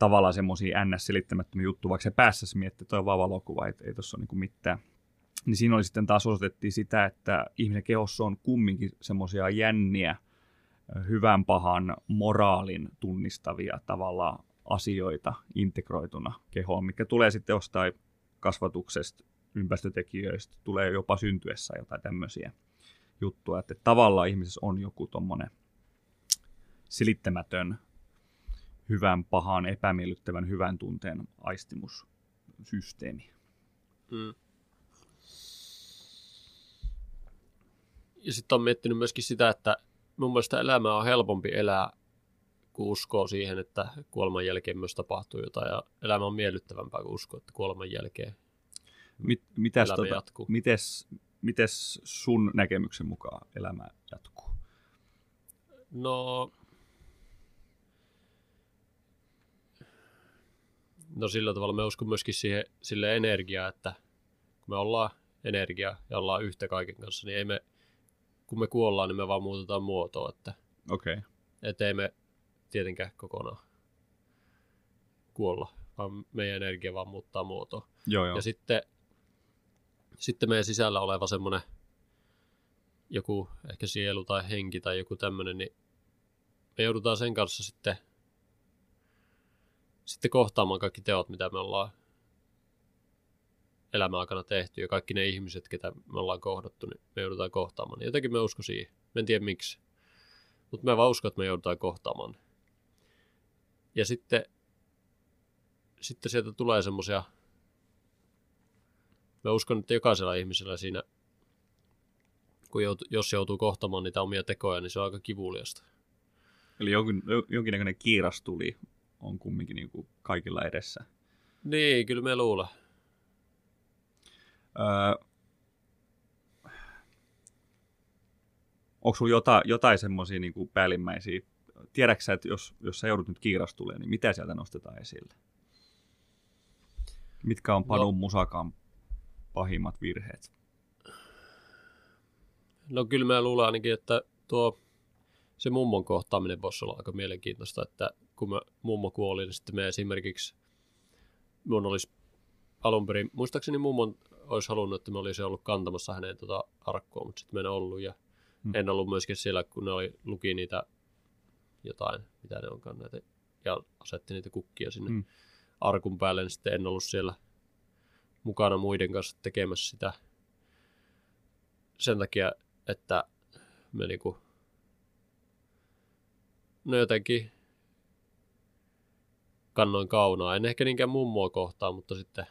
Tavallaan semmoisia ns-selittämättömiä juttuja, vaikka se päässä miettii, että toi on vaan valokuva, ei, ei tuossa ole niin mitään. Niin siinä oli sitten taas osoitettiin sitä, että ihmisen kehossa on kumminkin semmoisia jänniä, hyvän pahan moraalin tunnistavia tavallaan asioita integroituna kehoon, mikä tulee sitten jostain kasvatuksesta, ympäristötekijöistä, tulee jopa syntyessä jotain tämmöisiä juttuja, että tavallaan ihmisessä on joku tuommoinen silittämätön hyvän, pahan, epämiellyttävän, hyvän tunteen aistimussysteemi. Mm. Ja sitten on miettinyt myöskin sitä, että mun mielestä elämää on helpompi elää, kun uskoo siihen, että kuoleman jälkeen myös tapahtuu jotain. Ja elämä on miellyttävämpää, kun uskoo, että kuoleman jälkeen Mit, mitäs, elämä tota, jatkuu. mites, mites sun näkemyksen mukaan elämä jatkuu? No, no sillä tavalla me uskon myöskin siihen, sille energiaa, että kun me ollaan energia ja ollaan yhtä kaiken kanssa, niin ei me, kun me kuollaan, niin me vaan muutetaan muotoa, että. Okay. et ei me tietenkään kokonaan kuolla, vaan meidän energia vaan muuttaa muotoa. Joo, joo. Ja sitten, sitten meidän sisällä oleva semmoinen joku ehkä sielu tai henki tai joku tämmöinen, niin me joudutaan sen kanssa sitten, sitten kohtaamaan kaikki teot, mitä me ollaan elämän aikana tehty ja kaikki ne ihmiset, ketä me ollaan kohdattu, niin me joudutaan kohtaamaan. Niin jotenkin me usko siihen. En tiedä miksi. Mutta me vaan uskon, että me joudutaan kohtaamaan. Ja sitten, sitten sieltä tulee semmoisia Mä uskon, että jokaisella ihmisellä siinä, kun joutu, jos joutuu kohtamaan niitä omia tekoja, niin se on aika kivuliasta. Eli jonkin, jonkinnäköinen kiiras tuli on kumminkin niin kuin kaikilla edessä. Niin, kyllä me luulen. Öö, onko sulla jotain, jotain semmoisia niin päällimmäisiä, tiedätkö sä, että jos, jos sä joudut nyt kiirastuleen, niin mitä sieltä nostetaan esille? Mitkä on Padun No. musakan pahimmat virheet? No kyllä mä luulen ainakin, että tuo se mummon kohtaaminen voisi olla aika mielenkiintoista, että kun mä, mummo kuoli, niin sitten me esimerkiksi mun olisi alun perin, muistaakseni mummon olisi halunnut, että me olisi ollut kantamassa hänen tota arkkua, mutta sitten me en ollut ja Hmm. en ollut myöskin siellä, kun ne oli, luki niitä jotain, mitä ne onkaan näitä, ja asetti niitä kukkia sinne Hmm. arkun päälle, niin sitten en ollut siellä mukana muiden kanssa tekemässä sitä sen takia, että me niinku, no jotenkin kannoin kaunaa. En ehkä niinkään mummoa kohtaan, mutta sitten,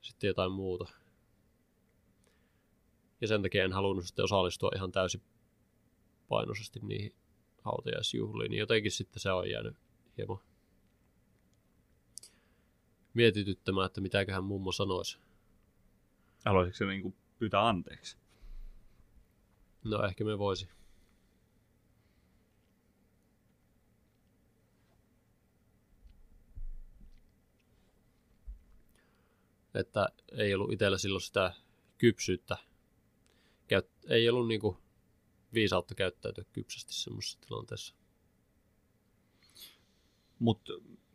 sitten jotain muuta. Ja sen takia en halunnut sitten osallistua ihan täysin painoisesti niihin hautajaisjuhliin. Niin jotenkin sitten se on jäänyt hieman mietityttämään, että mitäköhän mummo sanoisi. Haluaisitko se niin pyytää anteeksi? No ehkä me voisi. Että ei ollut itsellä silloin sitä kypsyyttä. Käyt, ei ollut niinku viisautta käyttäytyä kypsästi semmoisessa tilanteessa. Mutta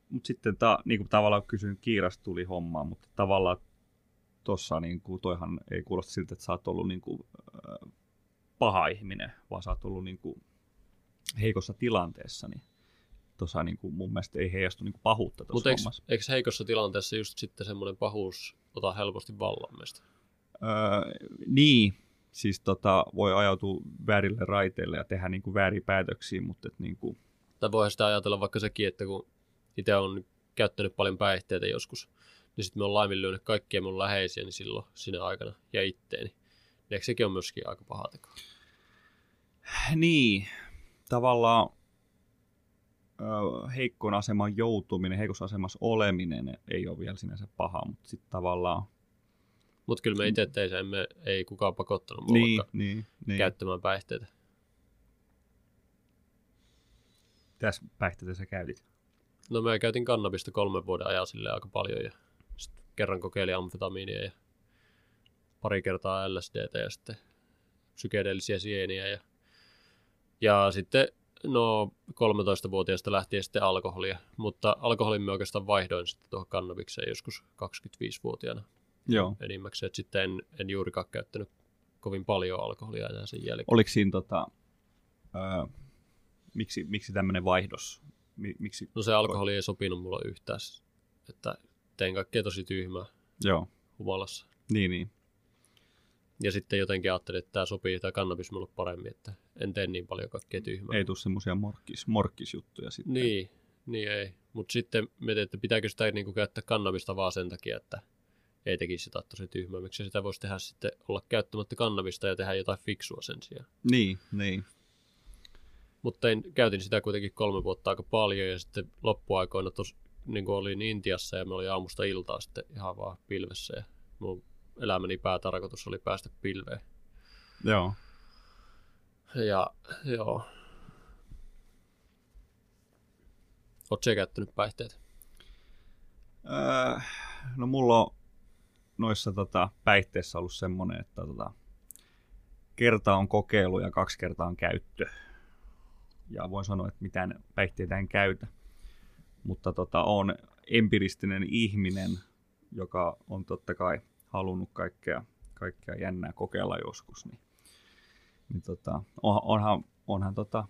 mut sitten ta, niin kuin tavallaan kysyn, kiiras tuli hommaan, mutta tavallaan tuossa niin kuin, toihan ei kuulosta siltä, että sä oot ollut niin kuin, äh, paha ihminen, vaan sä oot ollut niin kuin, heikossa tilanteessa, niin tuossa niin kuin, mun mielestä ei heijastu niin kuin, pahuutta Mutta tuossa eikö, hommassa. eikö heikossa tilanteessa just sitten semmoinen pahuus ota helposti vallan meistä? Öö, niin, siis tota, voi ajautua väärille raiteille ja tehdä niin kuin, vääriä päätöksiä, mutta et, niin kuin, Tai voihan sitä ajatella vaikka sekin, että kun itse on käyttänyt paljon päihteitä joskus, niin sitten me on laiminlyönyt kaikkia mun läheisiä niin silloin sinä aikana ja itteeni. Niin eikö sekin on myöskin aika paha teko? Niin, tavallaan heikkoon asemaan joutuminen, heikossa asemassa oleminen ei ole vielä sinänsä paha, mutta sitten tavallaan... Mutta kyllä me itse tein sen, me ei kukaan pakottanut mua Niin, niin, niin. käyttämään päihteitä. Tässä päihteitä sä käytit. No mä käytin kannabista kolmen vuoden ajan sille aika paljon ja sitten kerran kokeilin amfetamiinia ja pari kertaa LSDtä ja sitten psykedeellisiä sieniä ja, ja sitten no 13-vuotiaasta lähtien sitten alkoholia, mutta alkoholin mä oikeastaan vaihdoin sitten tuohon kannabikseen joskus 25-vuotiaana Joo. enimmäkseen, että sitten en, en juurikaan käyttänyt kovin paljon alkoholia enää sen jälkeen. Oliko siinä tota... Ö, miksi, miksi tämmöinen vaihdos? Mi, miksi? No se alkoholi ei sopinut mulle yhtään, että tein kaikkea tosi tyhmää Joo, humalassa. niin niin. Ja sitten jotenkin ajattelin, että tämä sopii tämä kannabis mulle paremmin, että en tee niin paljon kaikkea tyhmää. Ei tule semmoisia morkkis, morkkisjuttuja sitten. Niin, niin ei. Mutta sitten mietin, että pitääkö sitä niinku käyttää kannabista vaan sen takia, että ei tekisi sitä tosi tyhmää. Miksi sitä voisi tehdä sitten olla käyttämättä kannabista ja tehdä jotain fiksua sen sijaan. Niin, niin. Mutta käytin sitä kuitenkin kolme vuotta aika paljon ja sitten loppuaikoina tos, niin olin Intiassa ja me oli aamusta iltaa sitten ihan vaan pilvessä ja mun elämäni päätarkoitus oli päästä pilveen. Joo. Ja joo. Oletko se käyttänyt päihteitä? Öö, no mulla on noissa tota, päihteissä ollut semmoinen, että tota, kerta on kokeilu ja kaksi kertaa on käyttö. Ja voin sanoa, että mitään päihteitä en käytä. Mutta tota, on empiristinen ihminen, joka on totta kai halunnut kaikkea, kaikkea jännää kokeilla joskus. Niin, niin tota, on, onhan, onhan tota,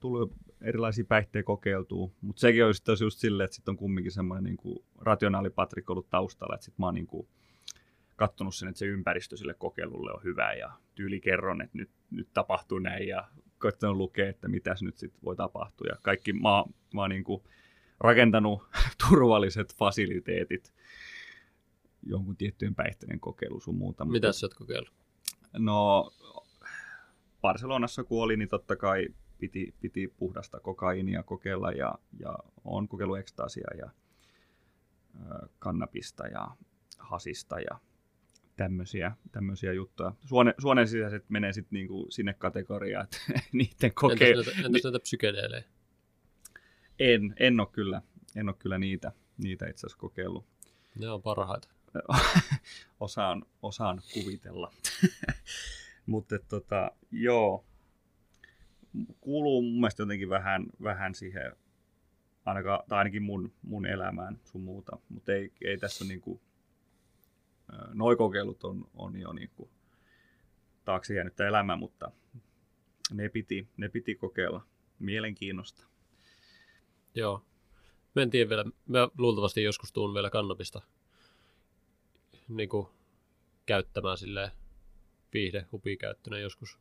tullut erilaisia päihteitä kokeiltua, mutta sekin olisi sitten just silleen, että sitten on kumminkin semmoinen niin kuin rationaalipatrik ollut taustalla, että sitten mä oon niin kuin katsonut sen, että se ympäristö sille kokeilulle on hyvä ja tyyli kerron, että nyt, nyt tapahtuu näin ja koittanut lukea, että mitä nyt sitten voi tapahtua. Ja kaikki, mä, mä oon niin kuin rakentanut turvalliset fasiliteetit jonkun tiettyjen päihteiden kokeilu sun muuta. mutta- Mitä sä oot kokeillut? No, Barcelonassa kun oli, niin totta kai piti, piti puhdasta kokaiinia kokeilla ja, ja on kokeillut ekstaasia ja ö, kannabista ja hasista ja tämmöisiä, tämmöisiä juttuja. Suone, suonen sisäiset menee sitten niinku sinne kategoriaan, että niiden kokeilu... Entäs, näitä, entäs näitä psykedeelejä? En, en ole kyllä, en ole kyllä niitä, niitä itse asiassa kokeillut. Ne on parhaita. osaan, osaan kuvitella. Mutta tota, joo, kuuluu mun mielestä jotenkin vähän, vähän siihen, ainakaan, tai ainakin mun, mun elämään sun muuta, mutta ei, ei tässä niinku, noi kokeilut on, on jo niinku taakse jäänyttä elämää, mutta ne piti, ne piti kokeilla mielenkiinnosta. Joo. Mä en tiedä vielä. Mä luultavasti joskus tuun vielä kannabista niin kuin, käyttämään silleen viihde hupikäyttönä joskus.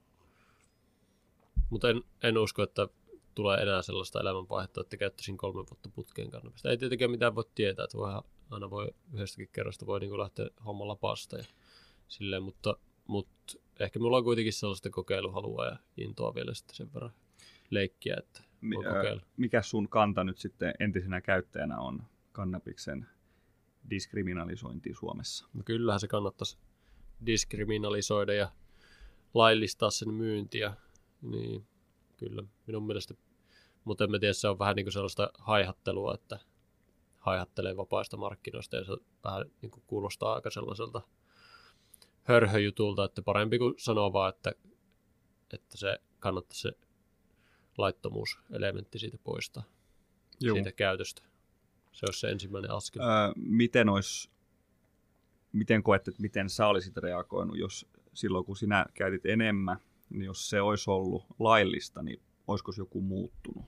Mutta en, en usko, että tulee enää sellaista elämänvaihetta, että käyttäisin kolme vuotta putkeen kannabista. Ei tietenkään mitään voi tietää, että voi, aina voi yhdestäkin kerrasta voi niin kuin lähteä hommalla pasta ja silleen, mutta, mutta ehkä mulla on kuitenkin sellaista kokeiluhalua ja intoa vielä sitten sen verran leikkiä, että Mi- voi ää, kokeilla. mikä sun kanta nyt sitten entisenä käyttäjänä on kannabiksen diskriminalisointi Suomessa? No kyllähän se kannattaisi diskriminalisoida ja laillistaa sen myyntiä. Niin, kyllä, minun mielestä. Mutta en mä tiedä, se on vähän niin kuin sellaista haihattelua, että haihattelee vapaista markkinoista ja se vähän niin kuin kuulostaa aika sellaiselta hörhöjutulta, että parempi kuin sanoa vaan, että, että se kannattaisi se laittomuuselementti siitä poistaa, Juu. siitä käytöstä. Se olisi se ensimmäinen askel. Öö, miten, ois, miten koet, että miten sä olisit reagoinut, jos silloin kun sinä käytit enemmän, niin jos se olisi ollut laillista, niin olisiko se joku muuttunut?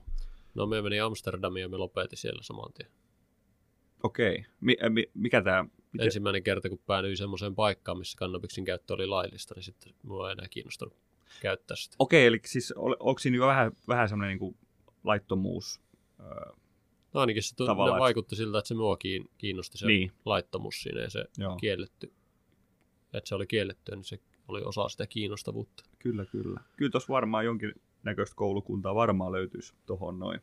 No me meni Amsterdamiin ja me lopetin siellä saman tien. Okei. Mi, äh, mi, mikä tämä... Miten, Ensimmäinen kerta, kun päädyin semmoiseen paikkaan, missä kannabiksen käyttö oli laillista, niin sitten mua ei enää kiinnostanut käyttää sitä. Okei, eli siis ol- onko siinä jo vähän, vähän semmoinen niin laittomuus? Öö, No ainakin se tu- Tavallaan, vaikutti siltä, että se mua kiin- kiinnosti se Niin. laittomuus siinä ja se joo, kielletty. Että se oli kielletty, niin se oli osa sitä kiinnostavuutta. kyllä, kyllä. Kyllä tuossa varmaan jonkin näköistä koulukuntaa varmaan löytyisi tuohon noin,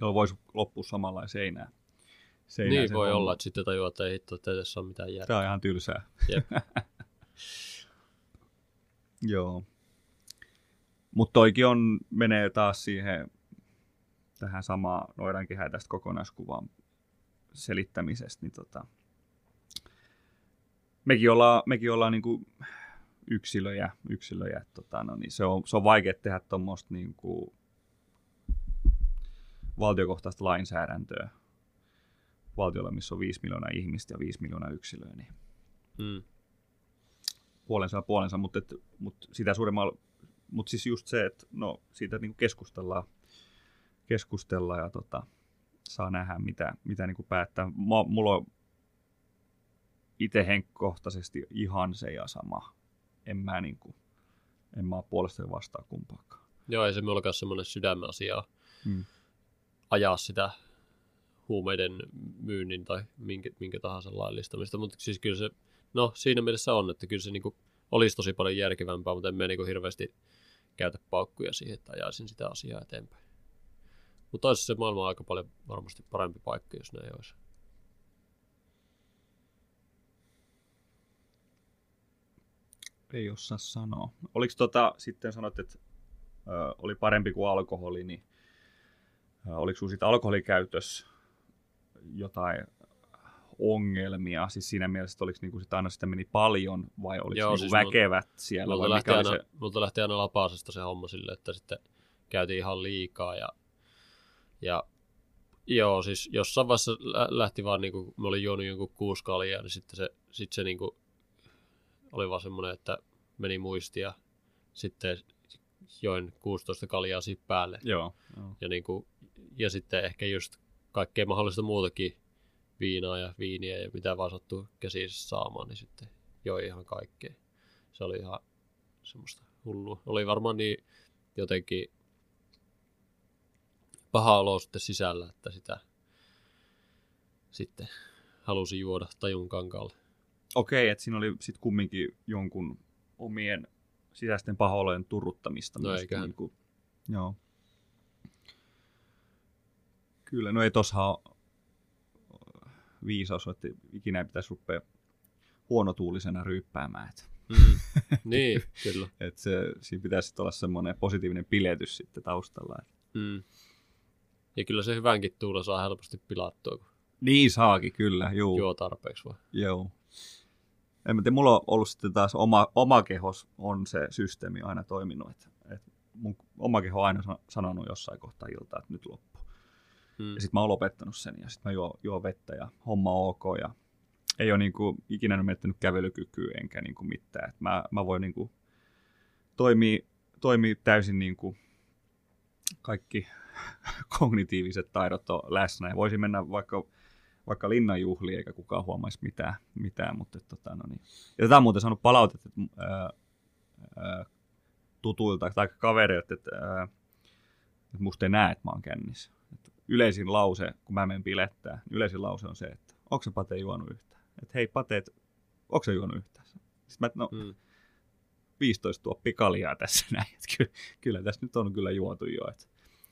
jolla voisi loppua samanlainen seinään. seinään niin voi homma. olla, että sitten tajuaa, että ei hitto, että ei tässä ole mitään järkeä. Tämä on ihan tylsää. Jep. Joo. Mutta toikin on, menee taas siihen tähän samaan noidankehään tästä kokonaiskuvan selittämisestä, niin tota, mekin ollaan, mekin ollaan niinku yksilöjä, yksilöjä että tota, no niin se, on, se on vaikea tehdä tuommoista niinku valtiokohtaista lainsäädäntöä valtiolla, missä on 5 miljoonaa ihmistä ja 5 miljoonaa yksilöä, niin Mm. puolensa ja puolensa, mutta, et, mutta sitä suuremmalla, mutta siis just se, että no, siitä niin keskustellaan, keskustellaan ja tota, saa nähdä, mitä, mitä niin päättää. Mä, mulla on itse henkkohtaisesti ihan se ja sama, en mä, niin kuin, en mä ole puolesta vastaa kumpaakaan. Joo, ei se minullakaan semmoinen sydämen asia Mm. ajaa sitä huumeiden myynnin tai minkä, minkä tahansa laillistamista, mutta siis kyllä se, no siinä mielessä on, että kyllä se niin kuin, olisi tosi paljon järkevämpää, mutta en mä niin kuin, hirveästi käytä paukkuja siihen, että ajaisin sitä asiaa eteenpäin. Mutta olisi se maailma aika paljon varmasti parempi paikka, jos näin olisi. Ei osaa sanoa. Oliko tota, sitten sanot, että ö, oli parempi kuin alkoholi, niin ö, oliko sinulla sitten alkoholikäytössä jotain ongelmia? Siis siinä mielessä, että oliko niinku sit aina sitä meni paljon vai oliko Joo, niinku siis väkevät siellä? Multa Vai lähti, mikä oli aina, se? multa lähti aina lapasesta se homma sille, että sitten käytiin ihan liikaa ja, ja joo, siis jossain vaiheessa lä- lähti vaan niinku, mä olin juonut jonkun kuusi kaljaa, niin sitten se, sit se niinku, oli vaan semmoinen, että meni muisti ja sitten join 16 kaljaa siitä päälle. Joo. joo. Ja, niinku, ja sitten ehkä just kaikkea mahdollista muutakin viinaa ja viiniä ja mitä vaan sattuu käsissä saamaan, niin sitten joi ihan kaikkea. Se oli ihan semmoista hullua. Oli varmaan niin jotenkin paha olo sitten sisällä, että sitä sitten halusi juoda tajun kankaalle. Okei, että siinä oli sitten kumminkin jonkun omien sisäisten pahojen turruttamista. No eiköhän. Niinku, joo. Kyllä, no ei tossahan viisaus, että ikinä ei pitäisi rupea huonotuulisena ryyppäämään. Että, Mm. niin, kyllä. että se, siinä pitäisi olla semmoinen positiivinen piletys sitten taustalla. Että. Mm. Ja kyllä se hyvänkin tuulla saa helposti pilattua, kun Niin saakin, kyllä, juu. juo tarpeeksi vaan. Joo. En mä tiedä, mulla on ollut sitten taas oma, oma kehos on se systeemi aina toiminut. Että, että mun oma keho on aina san- sanonut jossain kohtaa iltaa, että nyt loppuu. Mm. Ja sitten mä oon lopettanut sen ja sitten mä juon, juon vettä ja homma on ok. Ja ei ole niinku ikinä menettänyt kävelykykyä enkä niinku mitään. Et mä, mä voin niinku toimia, toimia täysin niinku kaikki kognitiiviset taidot on läsnä. Ja voisin mennä vaikka, vaikka linnanjuhliin eikä kukaan huomaisi mitään. mitään mutta, tota, no niin. Ja tätä on muuten saanut palautetta että, ää, ää, tutuilta tai kavereilta, että, ää, että musta ei näe, että mä oon kännissä. Et yleisin lause, kun mä menen bilettää, niin yleisin lause on se, että onko se Pate juonut yhtään? Että hei Pate, onko se juonut yhtään? Sitten mä, no Mm. 15 tuoppia kaljaa tässä näin. Että kyllä, kyllä tässä nyt on kyllä juotu jo. Että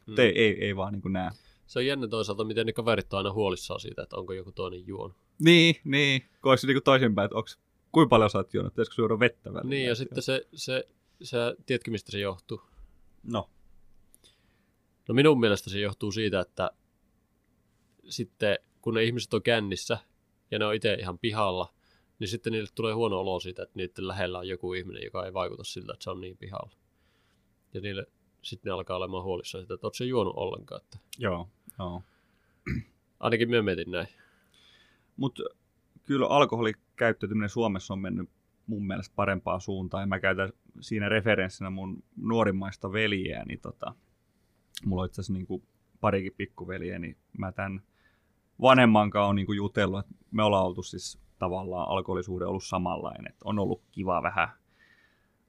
Mm. ei, ei, ei vaan niin kuin näe. Se on jännä toisaalta, miten ne kaverit on aina huolissaan siitä, että onko joku toinen juonut. Niin, niin. Kun olisi niin toisinpäin, että onko, kuinka paljon sä oot juonut, pitäisikö juoda vettä välillä? Niin, ja sitten se, se, se, tiedätkö mistä se johtuu? No, No minun mielestä se johtuu siitä, että sitten kun ne ihmiset on kännissä ja ne on itse ihan pihalla, niin sitten niille tulee huono olo siitä, että niiden lähellä on joku ihminen, joka ei vaikuta siltä, että se on niin pihalla. Ja niille sitten ne alkaa olemaan huolissaan siitä, että ootko se juonut ollenkaan. Että joo. joo. ainakin minä mietin näin. Mutta kyllä alkoholikäyttäytyminen Suomessa on mennyt mun mielestä parempaan suuntaan. Ja mä käytän siinä referenssinä mun nuorimmaista veljeä, niin tota, mulla on itse asiassa niin parikin pikkuveliä, niin mä tämän vanhemman kanssa on niin jutellut, että me ollaan oltu siis tavallaan alkoholisuhde ollut samanlainen, että on ollut kiva vähän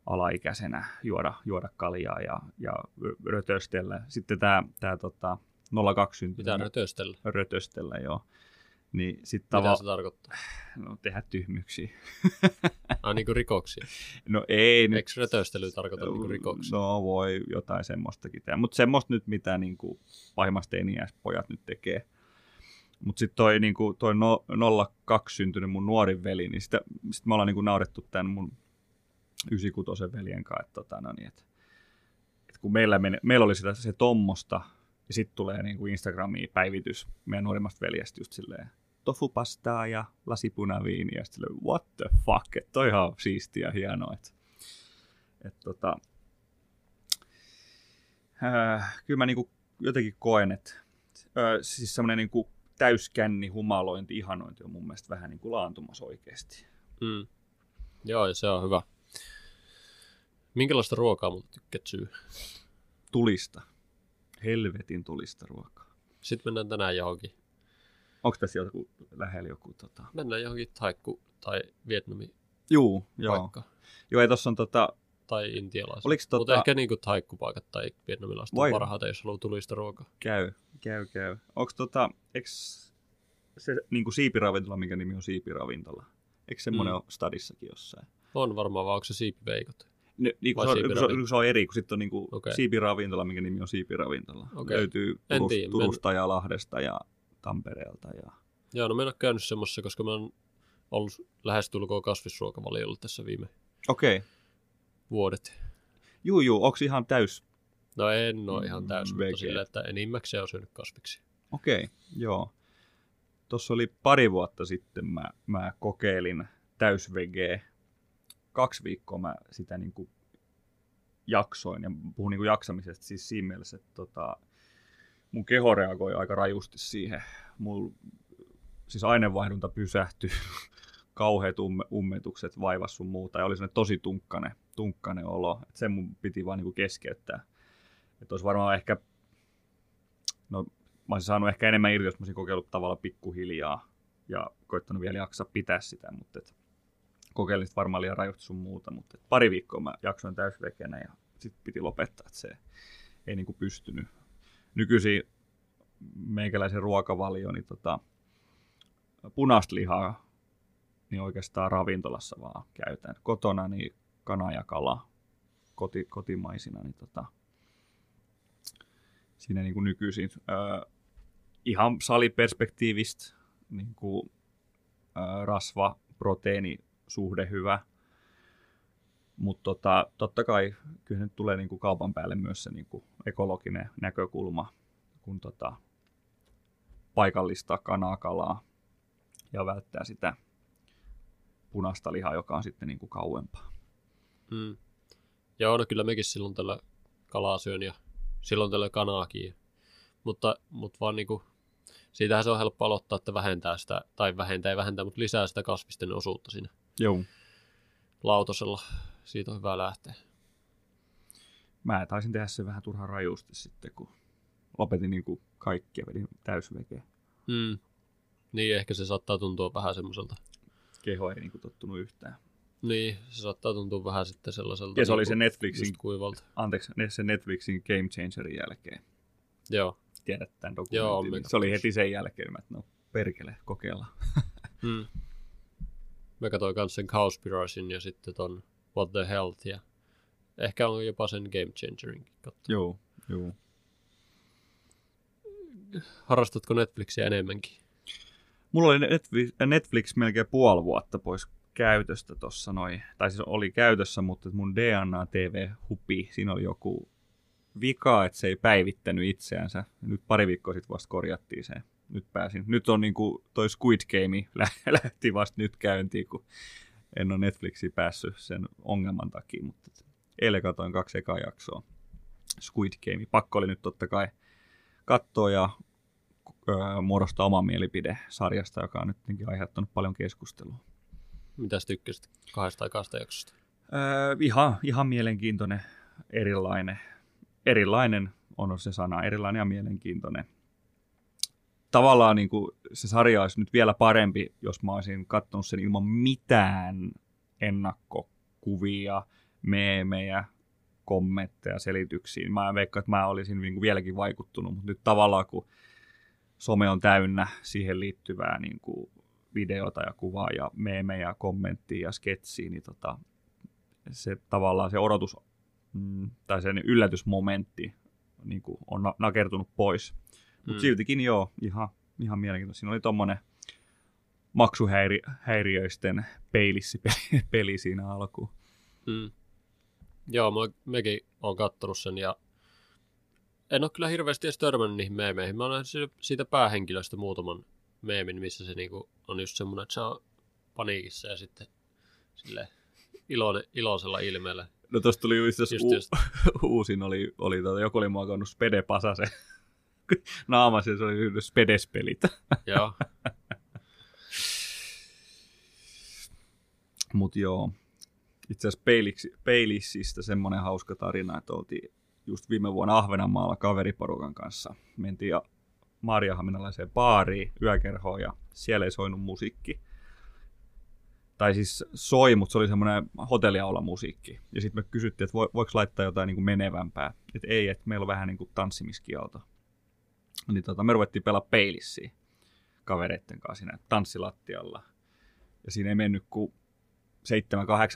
alaikäisenä juoda, juoda kaljaa ja, ja rötöstellä. Sitten tämä tää, tota, 02 Mitä syntynyt rötöstellä? rötöstellä, joo. Niin sit Mitä tava- se tarkoittaa? no, tehdä tyhmyksiä. Ah, niin kuin rikoksia. No ei nyt. Eikö rötöstely tarkoita niin kuin rikoksia? No voi jotain semmoistakin tehdä, mutta semmoista nyt mitä niin kuin pahimmasta pojat nyt tekee. Mutta sitten toi, niin kuin, toi no, 02 syntynyt mun nuorin veli, niin sitä, sit me ollaan niin kuin naurettu tämän mun 96 veljen kanssa, että, tota, no niin, että, että kun meillä, meni, meillä oli sitä se tommosta, ja sitten tulee niin kuin Instagramiin päivitys meidän nuorimmasta veljestä just silleen, tofupastaa ja lasipunaviiniä, ja sitten what the fuck, että toi ihan siistiä ja hienoa, että, että tota, äh, kyllä mä niinku jotenkin koen, että äh, siis semmoinen niinku täyskänni, humalointi, ihanointi on mun mielestä vähän niin kuin laantumassa oikeasti. Mm. Joo, ja se on hyvä. Minkälaista ruokaa mutta tykkäät syö? Tulista. Helvetin tulista ruokaa. Sitten mennään tänään johonkin. Onko tässä joku lähellä joku tota... Mennään johonkin Taikku tai Vietnami Juu, joo. Joo, ei tossa on tota, tai intialaiset. Oliko Mutta tota- ehkä niinku taikkupaikat tai vietnamilaiset Vai- on parhaita, jos haluaa tulista ruokaa. käy, käy, käy. Onko tota, eks se niinku siipiravintola, minkä nimi on siipiravintola? Eikö semmoinen Mm. ole stadissakin jossain? On varmaan, vaan onko se siipiveikot? Ne, niin Vai se, on, kun se, on, kun se on eri, kun sitten on niinku okay. siipiravintola, minkä nimi on siipiravintola. Okei. Löytyy Turus, tiedä, Turusta ja Lahdesta ja Tampereelta. Ja... Joo, no mä en ole käynyt semmoisessa, koska mä oon ollut lähestulkoon kasvisruokavaliolla tässä viime Okei. Okay. Vuodet. Juu, juu, onko ihan täys? No en ole ihan täysin, Vege. mutta sillä, että enimmäkseen on syönyt kasviksi. Okei, okay, joo. Tuossa oli pari vuotta sitten mä, mä kokeilin täysvegeä. Kaksi viikkoa mä sitä niin kuin jaksoin ja puhun niin kuin jaksamisesta siis siinä mielessä, että tota, mun keho reagoi aika rajusti siihen. Mul, siis aineenvaihdunta pysähtyi, kauheat umme, ummetukset vaivas sun muuta ja oli sellainen tosi tunkkane, tunkkane olo. Et sen mun piti vaan niin kuin keskeyttää. Että olisi varmaan ehkä, no mä olisin saanut ehkä enemmän irti, jos mä olisin kokeillut tavalla pikkuhiljaa ja koittanut vielä jaksaa pitää sitä, mutta et, kokeilin sit varmaan liian rajoitti sun muuta, mutta et, pari viikkoa mä jaksoin täysvekenä ja sitten piti lopettaa, että se ei niinku pystynyt. Nykyisin meikäläisen ruokavalio, niin tota, punaista lihaa niin oikeastaan ravintolassa vaan käytän. Kotona niin kana ja kala koti, kotimaisina, niin tota, siinä niin kuin nykyisin. Öö, ihan saliperspektiivistä niin kuin, öö, rasva, proteiini, suhde hyvä. Mutta tota, totta kai kyllä nyt tulee niin kuin kaupan päälle myös se niin kuin ekologinen näkökulma, kun tota, paikallista kanaa, kalaa ja välttää sitä punaista lihaa, joka on sitten niin kuin kauempaa. Mm. Joo, no kyllä mekin silloin tällä kalaa syön ja silloin tällä kanaakin. Mutta, mutta vaan niinku, siitähän se on helppo aloittaa, että vähentää sitä, tai vähentää ei vähentää, mutta lisää sitä kasvisten osuutta siinä Joo. lautosella. Siitä on hyvä lähteä. Mä taisin tehdä se vähän turhan rajusti sitten, kun lopetin niin kuin kaikki ja vedin täysvekeä. Mm. Niin, ehkä se saattaa tuntua vähän semmoiselta. Keho ei niin kuin tottunut yhtään. Niin, se saattaa tuntua vähän sitten sellaiselta. Ja se oli niinku se Netflixin, kuivalta. anteeksi, se Netflixin Game Changerin jälkeen. Joo. Tiedät tämän Joo, dokumentin. me niin se oli katsoin. heti sen jälkeen, että no perkele, kokeillaan. Mm. Mä katsoin kans sen Cowspiracyn ja sitten ton What the Health ja ehkä on jopa sen Game Changerinkin katsoa. Joo, joo. Harrastatko Netflixiä enemmänkin? Mulla oli Netflix, Netflix melkein puoli vuotta pois käytöstä tuossa noin. Tai siis oli käytössä, mutta mun DNA TV hupi, siinä oli joku vika, että se ei päivittänyt itseänsä. Nyt pari viikkoa sitten vasta korjattiin se. Nyt pääsin. Nyt on niinku toi Squid Game lä- lähti vasta nyt käyntiin, kun en ole Netflixiin päässyt sen ongelman takia, mutta eilen katoin kaksi ekaa jaksoa. Squid Game. Pakko oli nyt totta kai katsoa ja öö, muodostaa oma mielipide sarjasta, joka on nyt aiheuttanut paljon keskustelua. Mitäs tykkäsit kahdesta tai kahdesta jaksosta? Öö, ihan, ihan mielenkiintoinen, erilainen. Erilainen on se sana, erilainen ja mielenkiintoinen. Tavallaan niin kuin se sarja olisi nyt vielä parempi, jos mä olisin katsonut sen ilman mitään ennakkokuvia, meemejä, kommentteja, selityksiä. Mä veikkaan, että mä olisin niin kuin vieläkin vaikuttunut, mutta nyt tavallaan kun some on täynnä siihen liittyvää niin kuin videota ja kuvaa ja meemejä, kommenttia ja sketsiä, niin tota, se tavallaan se odotus mm, tai sen yllätysmomentti niin kuin on na- nakertunut pois. Mutta Mm. siltikin joo, ihan, ihan mielenkiintoista. Siinä oli tommonen maksuhäiriöisten peilissi peli, peli siinä alkuun. Mm. Joo, mä, mekin oon kattonut sen ja en ole kyllä hirveästi edes törmännyt niihin meemeihin. Mä siitä- siitä päähenkilöstä muutaman meemin, missä se niinku on just semmoinen, että se on paniikissa ja sitten sille iloinen, iloisella ilmeellä. No tosta tuli just, Just, u- just. uusin oli, oli tota, joku oli muokannut Spede Pasasen naamassa ja se oli Spedespelit. Joo, Mut joo, itse asiassa Peilissistä semmoinen hauska tarina, että oltiin just viime vuonna Ahvenanmaalla kaveriporukan kanssa. Mentiin Maariahaminalaiseen baariin, yökerhoon ja siellä ei soinut musiikki. tai siis soi, mutta se oli semmoinen hotelliaula musiikki. Ja sitten me kysyttiin, että vo, voiko laittaa jotain niin kuin menevämpää. Että ei, että meillä on vähän niin kuin tanssimiskielto. Niin tota, me ruvettiin pelaa peilissiä kavereitten kanssa siinä tanssilattialla. Ja siinä ei mennyt kuin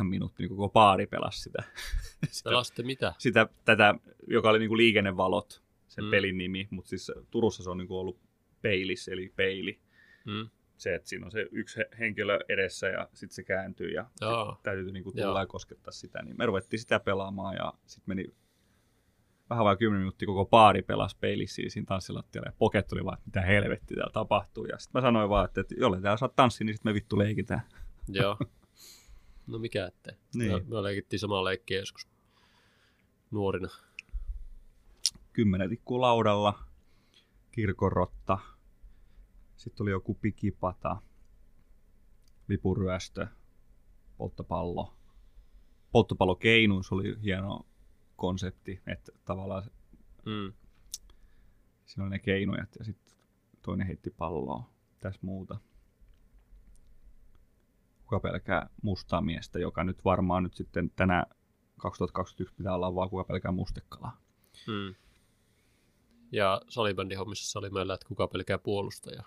7-8 minuuttia, niin koko baari pelasi sitä. sitä, Pelasitte mitä? sitä tätä, joka oli niin kuin liikennevalot, sen Mm. pelin nimi. Mutta siis Turussa se on niin kuin ollut peilis, eli peili Mm. se, että siinä on se yksi he- henkilö edessä ja sitten se kääntyy ja sit täytyy niinku Joo. tulla ja koskettaa sitä. Niin me ruvettiin sitä pelaamaan ja sitten meni vähän vai 10 minuuttia koko baari pelasi peilissä siinä tanssilattialla ja poket tuli vaan, että mitä helvettiä täällä tapahtuu. Ja sitten mä sanoin vaan, että, että jolle täällä saa tanssia, niin sitten me vittu leikitään. Joo. No mikä ettei. Niin. Me, me leikittiin samaa leikkiä joskus nuorina. Kymmenen tikkuu laudalla, kirkonrotta, sitten tuli joku pikipata, lipuryöstö, polttopallo. Polttopallokeinuus oli hieno konsepti, että tavallaan Mm. siinä oli ne keinujat ja sitten toinen heitti palloa. Tässä muuta. Kuka pelkää mustaa miestä, joka nyt varmaan nyt sitten tänä 2021 pitää olla vaan kuka pelkää mustekalaa. Mm. Ja salibändin hommissa oli meillä, että kuka pelkää puolustaja.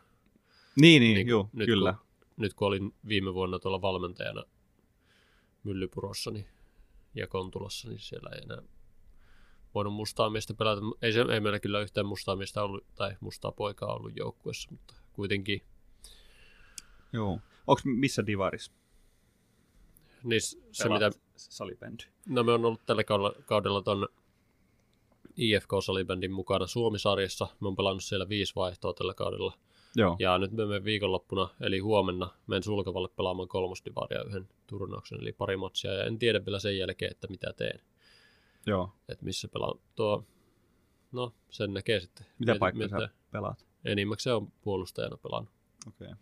Niin, niin, Niin, joo, nyt kyllä. Kun, nyt kun olin viime vuonna tuolla valmentajana Myllypurossa niin, ja Kontulassa, niin siellä ei enää voinut mustaa miestä pelata. Ei, se, ei meillä kyllä yhtään mustaa miestä ollut, tai mustaa poikaa ollut joukkuessa, mutta kuitenkin Joo. Onko missä divaris? niin se, pelaat mitä, salibändi? no me on ollut tällä kaudella, kaudella ton IFK-salibändin mukana Suomi-sarjassa. Me on pelannut siellä viisi vaihtoa tällä kaudella. Joo. Ja nyt me menen viikonloppuna, eli huomenna, menen sulkevalle pelaamaan kolmosdivaria yhden turnauksen, eli pari matsia. Ja en tiedä vielä sen jälkeen, että mitä teen. Joo. Että missä pelaan. Tuo, no, sen näkee sitten. Mitä Mieti- paikkaa mietitään. sä pelaat? Enimmäkseen on puolustajana pelannut. Okei. Okay.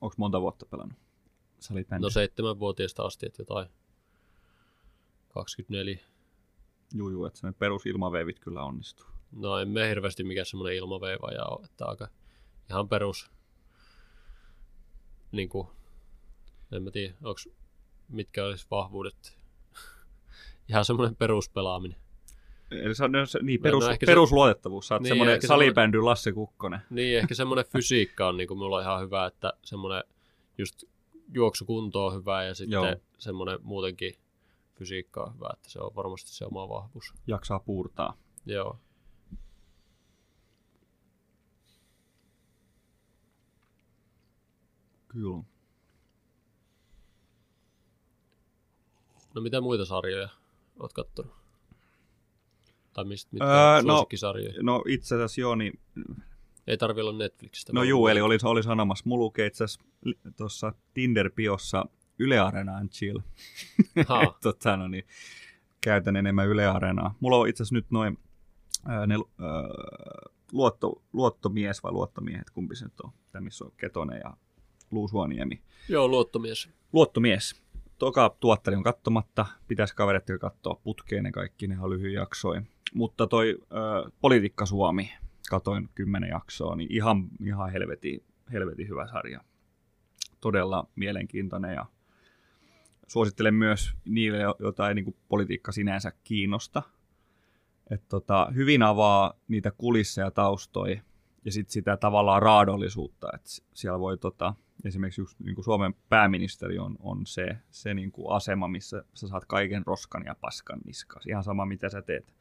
Onko monta vuotta pelannut salibändiä? No seitsemänvuotiaasta asti, että jotain 24. Juu, juu, että perusilmaveivit kyllä onnistuu. No en me hirveästi mikään semmoinen ilmaveivaja ole, että aika ihan perus, niin kuin, en mä tiedä, onks, mitkä olisi vahvuudet. ihan semmoinen peruspelaaminen. Eli se on, no, niin, No, perus, no se- perusluotettavuus. Sä oot Niin, semmoinen- salibändy Lasse Kukkonen. Niin, ehkä semmoinen fysiikka on niin kuin mulla ihan hyvä, että semmoinen just juoksukunto on hyvä ja sitten Joo. semmoinen muutenkin fysiikka on hyvä, että se on varmasti se oma vahvuus. Jaksaa puurtaa. Joo. Kyllä. No mitä muita sarjoja oot kattonut? Tai mistä, mitkä Öö, no-? No itse asiassa joo, niin Ei tarvi olla Netflixistä. No juu, eli oli, oli sanomassa, mulla lukee itse asiassa tuossa Tinder-piossa Yle Arena and chill. Tota, no niin, käytän enemmän Yle Areenaa. Mulla on itse asiassa nyt noin ää, ne, ää, luotto, luottomies vai luottomiehet, kumpi se nyt on, tämä missä on Ketonen ja Luusuoniemi. joo, luottomies. Luottomies. Toka tuottari on kattomatta, pitäisi kaverit katsoa putkeen ne kaikki, ne on lyhyen jaksoin. Mutta toi ö, Politiikka Suomi, katoin kymmenen jaksoa, niin ihan, ihan helvetin, helvetin hyvä sarja. Todella mielenkiintoinen ja suosittelen myös niille, joita ei niin politiikka sinänsä kiinnosta. Et tota, hyvin avaa niitä kulisseja ja taustoja ja sitten sitä tavallaan raadollisuutta, että siellä voi tota, esimerkiksi just, niin kuin Suomen pääministeri on, on se, se niin kuin asema, missä sä saat kaiken roskan ja paskan niskas. Ihan sama, mitä sä teet,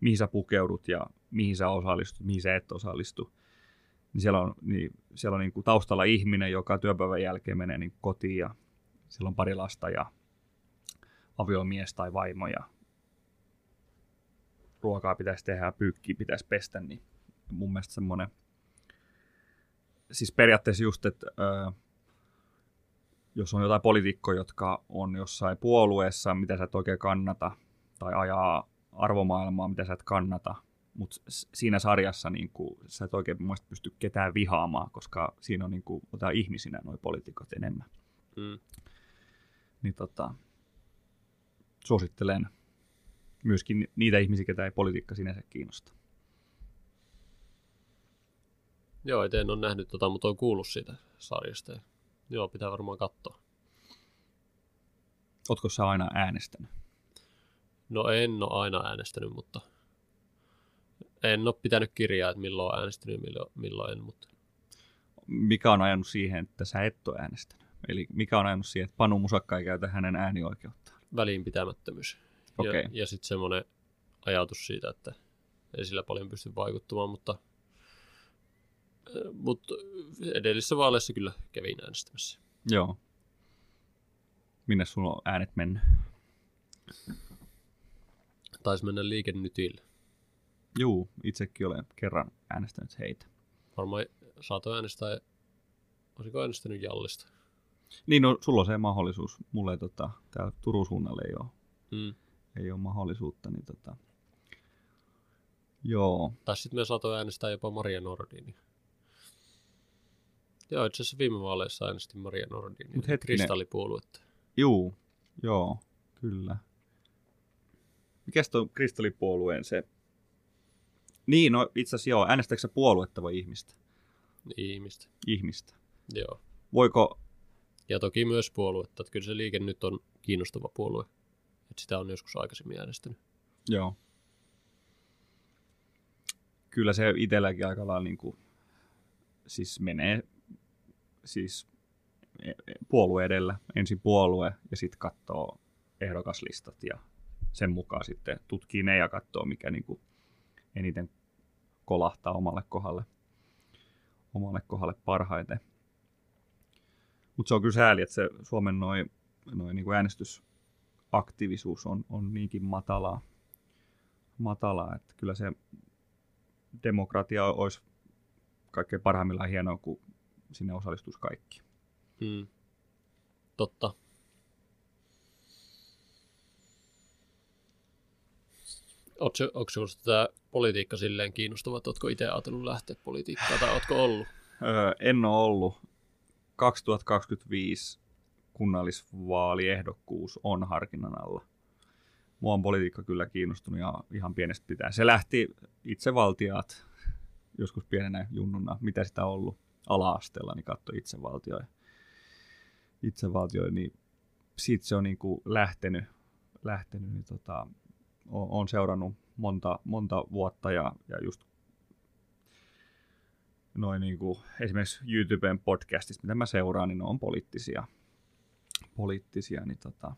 mihin sä pukeudut ja mihin sä osallistut, mihin sä et osallistu. Niin siellä on, niin, siellä on niin kuin taustalla ihminen, joka työpäivän jälkeen menee niin kotiin ja sillä on pari lasta ja aviomies tai vaimo ja ruokaa pitäisi tehdä ja pyykkiä pitäisi pestä, niin mun mielestä semmoinen, siis periaatteessa just, että ö, jos on jotain poliitikkoja, jotka on jossain puolueessa, mitä sä et oikein kannata, tai ajaa arvomaailmaa, mitä sä et kannata, mutta siinä sarjassa niin kuin, sä et oikein mielestä pysty ketään vihaamaan, koska siinä on niin kuin, ihmisinä nuo poliitikot enemmän. Mm. Niin tota, suosittelen myöskin niitä ihmisiä, ketä ei politiikka sinänsä kiinnosta. Joo, et en ole nähnyt tota, mutta olen kuullut siitä sarjasta. Ja, joo, pitää varmaan katsoa. Ootko sä aina äänestänyt? No en ole aina äänestänyt, mutta en ole pitänyt kirjaa, että milloin olen äänestänyt ja milloin, milloin en, mutta Mikä on ajanut siihen, että sä et ole äänestänyt? Eli mikä on ajanut siihen, että Panu Musakka ei käytä hänen äänioikeuttaan? väliinpitämättömyys. Okei. Ja, ja sitten semmoinen ajatus siitä, että ei sillä paljon pysty vaikuttamaan, mutta, mutta edellisissä vaaleissa kyllä kävin äänestämässä. Joo. Minne sulla on äänet mennyt? Taisi mennä liikennytille. Juu, itsekin olen kerran äänestänyt heitä. Varmaan saatoin äänestää, olisiko äänestänyt Jallista. Niin, no sulla on se mahdollisuus. Mulle tota, täällä Turun suunnalle ei ole, Mm. ei ole mahdollisuutta. Niin tota... Joo, Tai sitten me saatoin äänestää jopa Maria Nordini. Joo, itse asiassa viime vaaleissa äänestin Maria Nordini. Mut. Kristallipuoluetta. Juu, joo, kyllä. Mikäs tuon kristallipuolueen se... Niin, no itse asiassa joo, äänestätkö sä puoluetta vai ihmistä? Ihmistä. Ihmistä. Joo. Voiko, Ja toki myös puoluetta. Että kyllä se liike nyt on kiinnostava puolue. Että sitä on joskus aikaisemmin äänestänyt. joo. Kyllä se itselläkin aika lailla niin kuin, siis menee siis e- e- puolue edellä. Ensin puolue ja sitten katsoo ehdokaslistat ja sen mukaan sitten tutkii ne ja katsoo, mikä niin kuin eniten kolahtaa omalle kohdalle, omalle kohdalle parhaiten. Mutta se on kyllä sääli, että se Suomen noin noi niin äänestysaktiivisuus on, on niinkin matalaa, matalaa, että kyllä se demokratia olisi kaikkein parhaimmillaan hienoa, kun sinne osallistuisi kaikki. Hmm. Totta. Onko sinusta tämä politiikka silleen kiinnostava, että oletko itse ajatellut lähteä politiikkaan tai oletko ollut? Öö, en ole ollut. 2025 kunnallisvaaliehdokkuus on harkinnan alla. Mua on politiikka kyllä kiinnostunut ja ihan pienestä pitää. Se lähti itsevaltiaat joskus pienenä junnuna, mitä sitä on ollut ala-asteella, niin katsoi itsevaltioja. Itsevaltioja, niin siitä se on niin kuin lähtenyt, lähtenyt niin tota, on, on seurannut monta, monta vuotta ja, ja just noin niin kuin, esimerkiksi YouTuben podcastista, mitä mä seuraan, niin ne on poliittisia. poliittisia niin tota,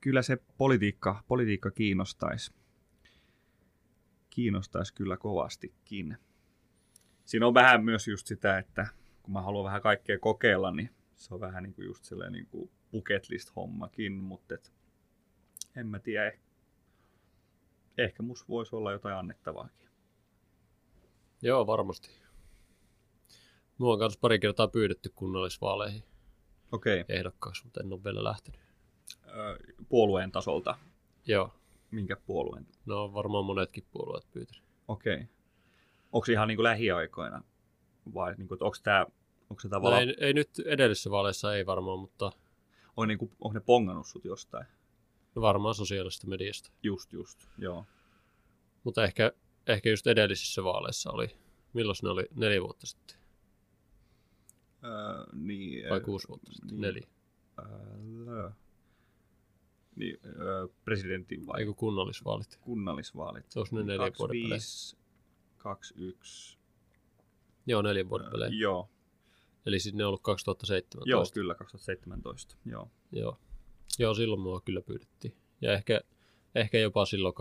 kyllä se politiikka, politiikka kiinnostaisi. Kiinnostaisi kyllä kovastikin. Siinä on vähän myös just sitä, että kun mä haluan vähän kaikkea kokeilla, niin se on vähän niin kuin just sellainen niin kuin bucket list hommakin, mutta et, en mä tiedä. eh- Ehkä mus voisi olla jotain annettavaakin. Joo, varmasti. Mua on kanssa pari kertaa pyydetty kunnallisvaaleihin Okei. ehdokkaaksi, mutta en ole vielä lähtenyt. Puolueen tasolta. Joo, Minkä puolueen? no varmaan monetkin puolueet pyytänyt. Okei. Onko se ihan niin kuin lähiaikoina? Vai niin kuin, onko, tämä, onko se No tavallaan, ei, ei, nyt edellisissä vaaleissa ei varmaan, mutta on, niin kuin, onko ne pongannut sut jostain? varmaan sosiaalisesta mediasta. Just, just, joo. Mutta ehkä, ehkä just edellisissä vaaleissa oli, milloin ne oli, neljä vuotta sitten, Öö, niin, vai kuusi vuotta sitten, niin. neljä. Öö, niin, öö, presidentin vai Eiku kunnallisvaalit. kunnallisvaalit? Se olisi ne neljä vuoden välein. 25, 21. Joo, neljän vuoden välein. Joo, Eli sitten ne on ollut 2017. joo, kyllä 2017. Joo. Joo. Joo, silloin mua kyllä pyydettiin. Ja ehkä, ehkä jopa silloin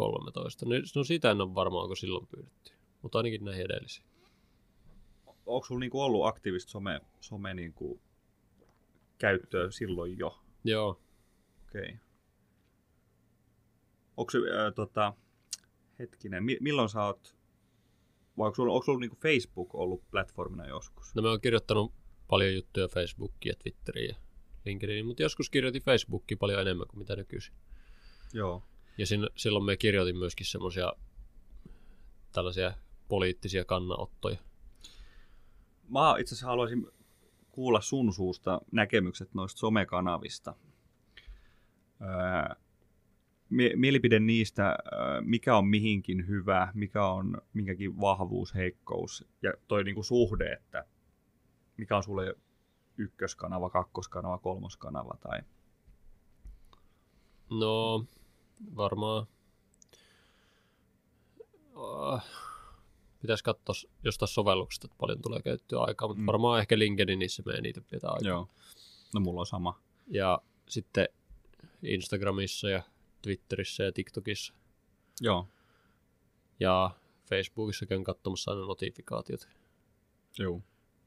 2013. No, sitä en ole varmaan, onko silloin pyydetty. Mutta ainakin näihin edellisiin. Onko sulla niinku ollut aktiivista some, some niinku käyttöä silloin jo? Joo. Okei. Okay. Onko se, äh, tota, hetkinen, mi- milloin sä oot, vai onko sulla, onko sulla niinku Facebook ollut platformina joskus? No mä oon kirjoittanut paljon juttuja Facebookiin ja Twitteriin ja LinkedIniin, mutta joskus kirjoitin Facebookiin paljon enemmän kuin mitä nykyisin. Joo. Ja sin, silloin me kirjoitin myöskin semmoisia tällaisia poliittisia kannanottoja. Mä itse asiassa haluaisin kuulla sun suusta näkemykset noista somekanavista. Öö, mie- mielipide niistä, äh, mikä on mihinkin hyvä, mikä on minkäkin vahvuus, heikkous ja toi niinku suhde, että mikä on sulle ykköskanava, kakkoskanava, kolmoskanava tai No, varmaan... Uh, pitäisi katsoa jostain sovelluksesta, että paljon tulee käyttöä aikaa, mutta Mm. varmaan ehkä LinkedInissä me eniten pitää aikaa. Joo. No mulla on sama. Ja sitten Instagramissa ja Twitterissä ja TikTokissa Joo. ja Facebookissa käyn katsomassa aina notifikaatiot. Joo.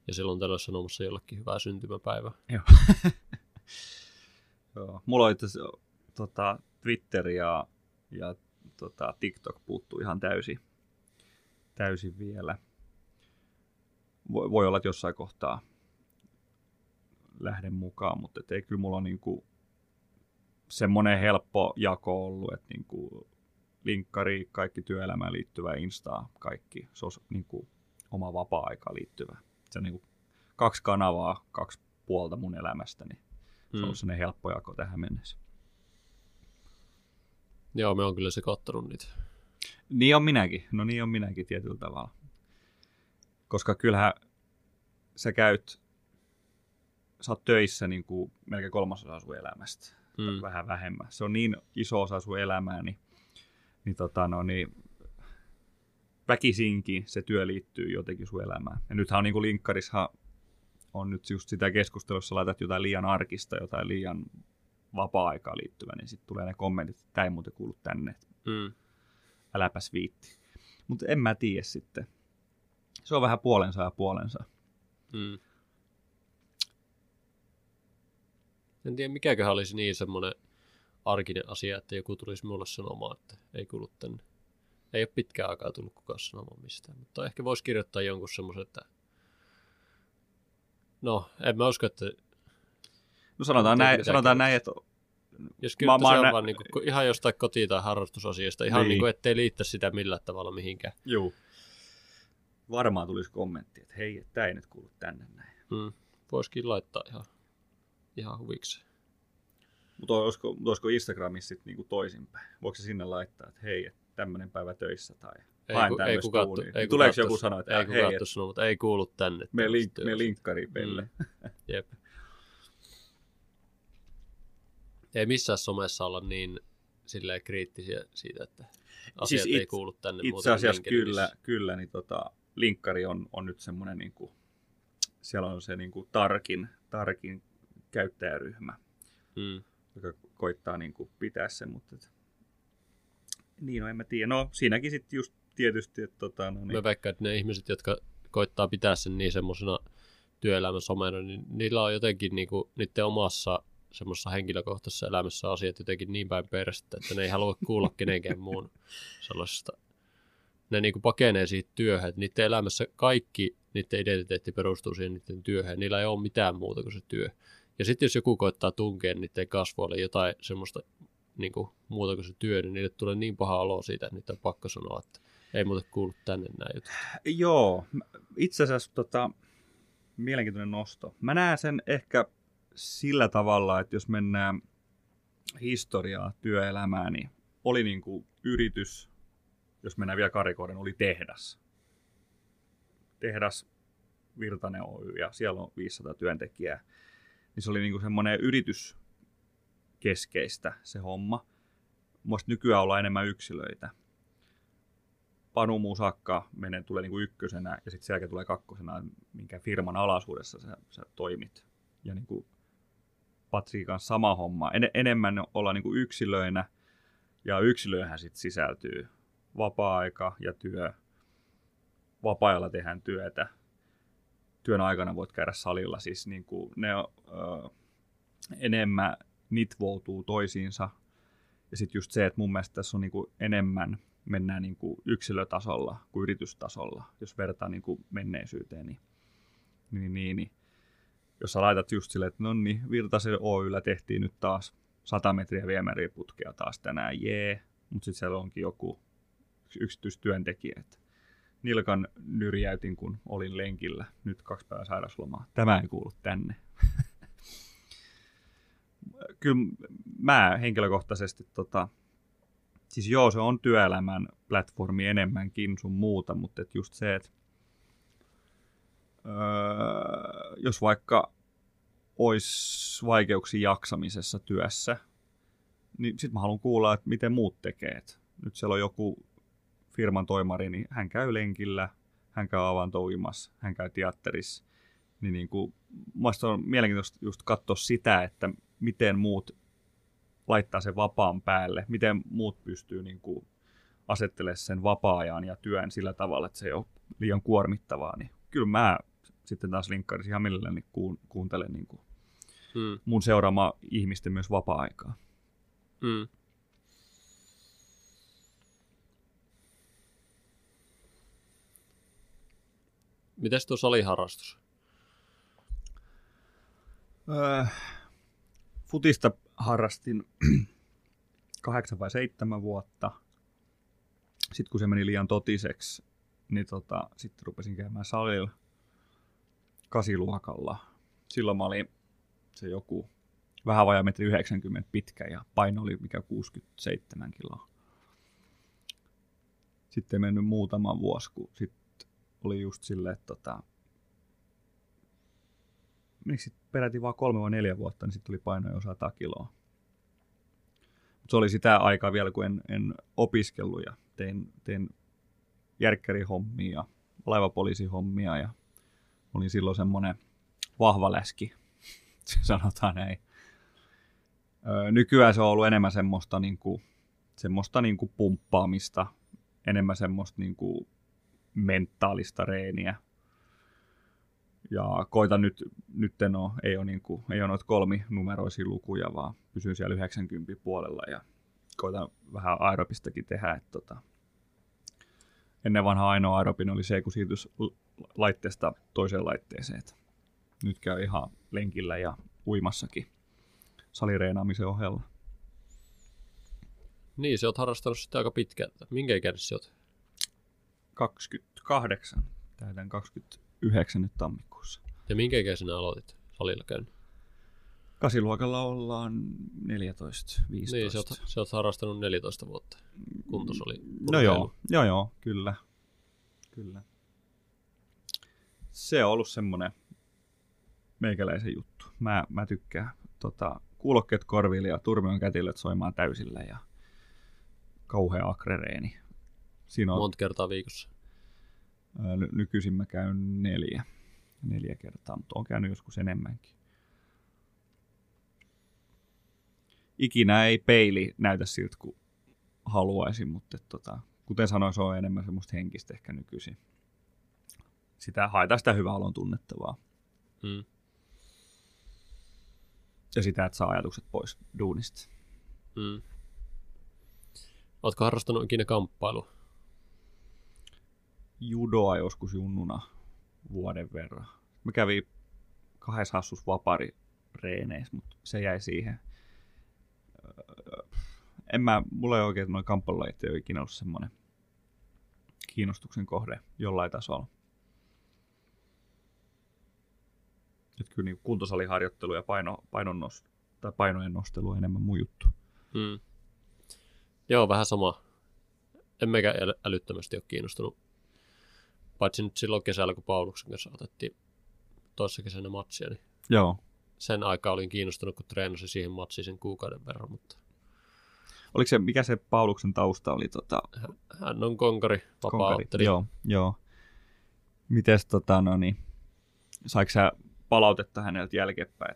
Ja silloin tällöin sanomassa jollekin hyvää syntymäpäivää. Joo. Joo. Mulla on itse tota, Twitter ja, ja tota, TikTok puuttuu ihan täysin, täysin vielä. Voi, voi olla, että jossain kohtaa lähden mukaan, mutta ei kyllä mulla on niinku semmoinen helppo jako ollut, että niinku linkkari, kaikki työelämään liittyvä, Insta, kaikki, se on niinku oma vapaa-aika liittyvä. Se on niinku kaksi kanavaa, kaksi puolta mun elämästäni. Se on Mm. ollut sellainen helppo jako tähän mennessä. Joo, me on kyllä sekoittanut niitä. Niin on minäkin. No niin on minäkin tietyllä tavalla. Koska kyllähän sä käyt, sä oot töissä niin kuin melkein kolmasosa sun elämästä. Mm. Vähän vähemmän. Se on niin iso osa sun elämää, niin, niin, tota, no, niin väkisinkin se työ liittyy jotenkin sun elämään. Ja nythän on niin kuin linkkarissahan on nyt just sitä sä laitat jotain liian arkista, jotain liian vapaa-aikaan liittyvää, niin sitten tulee ne kommentit, että tämä ei muuten kuulu tänne, Mm. äläpäs viitti. Mutta en mä tiedä sitten. Se on vähän puolensa ja puolensa. Mm. En tiedä, mikäköhän olisi niin semmoinen arkinen asia, että joku tulisi mulle sanomaan, että ei kuulu tänne. Ei ole pitkään aikaa tullut kukaan sanomaan mistään, mutta ehkä voisi kirjoittaa jonkun semmoisen, että no, en mä usko, että No sanotaan, näin, sanotaan näin, että jos Mä- kirjoittaisi mä oon mä, nä- vaan niin kuin, ihan jostain koti- tai harrastusasiasta, ihan Niin. niin. kuin, ettei liittä sitä millään tavalla mihinkään. juu, varmaan tulisi kommentti, että hei, tämä ei nyt kuulu tänne näin. Mm. Voisikin laittaa ihan, ihan huviksi. Mutta olisiko, olisiko Instagramissa sitten niinku toisinpäin? Voiko se sinne laittaa, että hei, tämmöinen päivä töissä tai Ei, haen ku, ei kukaan, ei kukaan Tuleeko joku tuossa- sanoa, että ei hei, et, sanoa, mutta ei kuulu tänne. me, link, me linkkari pelle. Mm. Jep. Ei missään somessa olla niin silleen kriittisiä siitä, että asiat Siis siis ei it- kuulu tänne. Itse kuin asiassa kyllä, kyllä niin tota, linkkari on, on nyt semmoinen, niin kuin, siellä on se niin kuin tarkin, tarkin käyttäjäryhmä, Mm. joka koittaa niin kuin, pitää sen, mutta et, niin no en mä tiedä. No siinäkin sitten just tietysti, että tota, no, niin, Mä veikkaan, että ne ihmiset, jotka koittaa pitää sen niin semmoisena työelämän somena, niin niillä on jotenkin niinku, niiden omassa semmoisessa henkilökohtaisessa elämässä asiat jotenkin niin päin perästä, että ne ei halua kuulla kenenkään muun sellaisesta. Ne niinku pakenee siitä työhön, että niiden elämässä kaikki niiden identiteetti perustuu siihen niiden työhön. Niillä ei ole mitään muuta kuin se työ. Ja sitten jos joku koittaa tunkea niiden kasvoille jotain semmoista niinku, muuta kuin se työ, niin niille tulee niin paha olo siitä, että niitä on pakko sanoa, että ei muuten kuulu tänne näin jutut. Joo, itse asiassa tota, mielenkiintoinen nosto. Mä näen sen ehkä sillä tavalla, että jos mennään historiaa, työelämää, niin oli niin kuin yritys, jos mennään vielä karikoiden, oli tehdas. Tehdas Virtanen Oy ja siellä on 500 työntekijää. Niin se oli niin kuin semmoinen yrityskeskeistä se homma. Muista nykyään olla enemmän yksilöitä. Panu Musakka menee, tulee niin kuin ykkösenä ja sitten sen tulee kakkosena, minkä firman alaisuudessa sä, sä toimit. Ja niin kuin Patrikin kanssa sama homma. En, enemmän olla niin kuin yksilöinä ja yksilöihän sitten sisältyy vapaa-aika ja työ. Vapaa-ajalla tehdään työtä. Työn aikana voit käydä salilla. Siis niin kuin ne ö, enemmän nitvoutuu toisiinsa. Ja sitten just se, että mun mielestä tässä on niin kuin enemmän mennään niin kuin yksilötasolla kuin yritystasolla, jos vertaa niin kuin menneisyyteen. Niin, niin, niin, niin. Jos sä laitat just silleen, että no niin, Virtasen Oyllä tehtiin nyt taas 100 metriä viemäriputkea taas tänään, jee. Mutta sitten siellä onkin joku yksityistyöntekijä, että nilkan nyrjäytin, kun olin lenkillä. Nyt kaksi päivää sairauslomaa. Tämä ei kuulu tänne. Kyllä mä henkilökohtaisesti tota, siis joo, se on työelämän platformi enemmänkin sun muuta, mutta et just se, että öö, jos vaikka olisi vaikeuksia jaksamisessa työssä, niin sitten mä haluan kuulla, että miten muut tekee. Nyt siellä on joku firman toimari, niin hän käy lenkillä, hän käy avantouimassa, hän käy teatterissa. Niin, niin kuin, on mielenkiintoista just katsoa sitä, että miten muut laittaa sen vapaan päälle, miten muut pystyy niin kuin asettelemaan sen vapaa-ajan ja työn sillä tavalla, että se ei ole liian kuormittavaa, niin kyllä mä sitten taas linkkaarisin ihan mielelläni kuun, kuuntelen niin kuin hmm. mun seuraama ihmisten myös vapaa-aikaa. Hmm. Mites tuo saliharrastus? Öö, futista harrastin kahdeksan vai seitsemän vuotta. Sitten kun se meni liian totiseksi, niin tota, sitten rupesin käymään salilla kasiluokalla. Silloin mä olin se joku vähän vajaa metri 90 pitkä ja paino oli mikä 67 kiloa. Sitten mennyt muutama vuosi, kun sitten oli just silleen, että tota, miksi peräti vaan kolme vai neljä vuotta, niin sitten tuli paino jo 100 kiloa. Mut se oli sitä aikaa vielä, kun en, en opiskellut ja tein, tein järkkärihommia laivapoliisihommia ja olin silloin semmoinen vahva läski, sanotaan näin. Nykyään se on ollut enemmän semmoista, niin kuin, semmoista niin kuin pumppaamista, enemmän semmoista niin kuin mentaalista reeniä. Ja koitan nyt, nyt en ole, ei ole, niin kuin, ei ole noita kolminumeroisia lukuja, vaan pysyn siellä 90 puolella ja koitan vähän aerobistakin tehdä. Että tota, ennen vanha ainoa aerobin oli se, kun siirtyi laitteesta toiseen laitteeseen. Nyt käy ihan lenkillä ja uimassakin salireenaamisen ohella. Niin, se oot harrastanut sitä aika pitkään. Minkä ikäinen se oot? 28. Täytän 29 nyt tammikuussa. Ja minkä ikäisenä aloitit salilla käynyt? Kasiluokalla ollaan 14, 15. Niin, sä oot, sä oot harrastanut 14 vuotta. Kuntos oli No joo, joo, joo, kyllä. Kyllä. Se on ollut semmoinen meikäläisen juttu. Mä, mä tykkään tota, kuulokkeet korville ja turmion kätilöt soimaan täysillä ja kauhea akrereeni. Siinä on, Monta kertaa viikossa? Ny- nykyisin mä käyn neljä. Neljä kertaa, mutta on käynyt joskus enemmänkin. Ikinä ei peili näytä siltä kuin haluaisin, mutta tota, kuten sanoin, se on enemmän semmoista henkistä ehkä nykyisin. Sitä haetaan sitä hyvää olon tunnettavaa. Hmm ja sitä, että saa ajatukset pois duunista. Mm. Oletko harrastanut ikinä kamppailu? Judoa joskus junnuna vuoden verran. Mä kävin kahdessa hassus vapari reeneissä, mutta se jäi siihen. En mä, mulla ei oikein noin kamppailulajit ei ole ikinä ollut semmoinen kiinnostuksen kohde jollain tasolla. Että kyllä niin kuntosaliharjoittelu ja paino, painon nost, tai painojen nostelu on enemmän mun juttu. Hmm. Joo, vähän sama. En meikä älyttömästi ole kiinnostunut. Paitsi nyt silloin kesällä, kun Pauluksen kanssa otettiin toissa kesänä matsia, niin Joo. sen aikaa olin kiinnostunut, kun treenasin siihen matsiin sen kuukauden verran. Mutta... Oliko se, mikä se Pauluksen tausta oli? Tota... Hän on konkari, vapaa Joo, joo. Mites tota, no niin, saiko sä palautetta häneltä jälkeenpäin.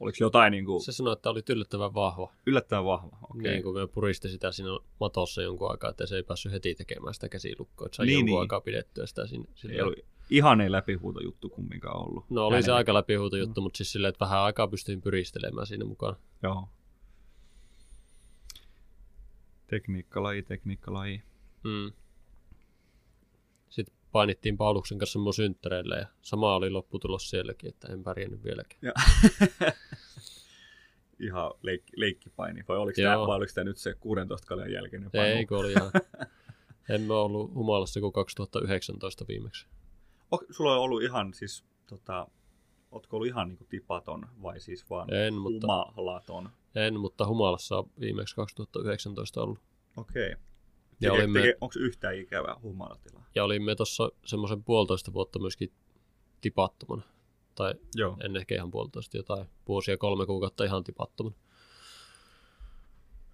Oliko jotain niin kuin... Se sanoi, että oli yllättävän vahva. Yllättävän vahva, okei. Okay. Niin, kun me puristi sitä siinä matossa jonkun aikaa, että se ei päässyt heti tekemään sitä käsilukkoa. Että sai niin, jonkun niin. aikaa pidettyä sitä siinä. Ei ollut ihan ei juttu kumminkaan ollut. No oli Hänelle. se aika juttu, mm. mutta siis silleen, että vähän aikaa pystyin pyristelemään siinä mukaan. Joo. Tekniikkalaji, tekniikkalaji. Mm painittiin Pauluksen kanssa mun synttäreille ja sama oli lopputulos sielläkin, että en pärjännyt vieläkin. ihan leik- leikkipaini, vai oliko, tämä, vai oliko tämä nyt se 16 kaljan jälkeinen paino? Ei, kun oli ihan... en ole ollut humalassa kuin 2019 viimeksi. Oh, sulla on ollut ihan siis, tota, ootko ollut ihan niin tipaton vai siis vaan en, mutta, humalaton? En, mutta humalassa on viimeksi 2019 ollut. Okei. Ja olimme, olimme... Onko yhtään ikävää humalatilaa? ja olimme tuossa semmoisen puolitoista vuotta myöskin tipattomana. Tai Joo. en ehkä ihan puolitoista, jotain vuosia, kolme kuukautta ihan tipattomana.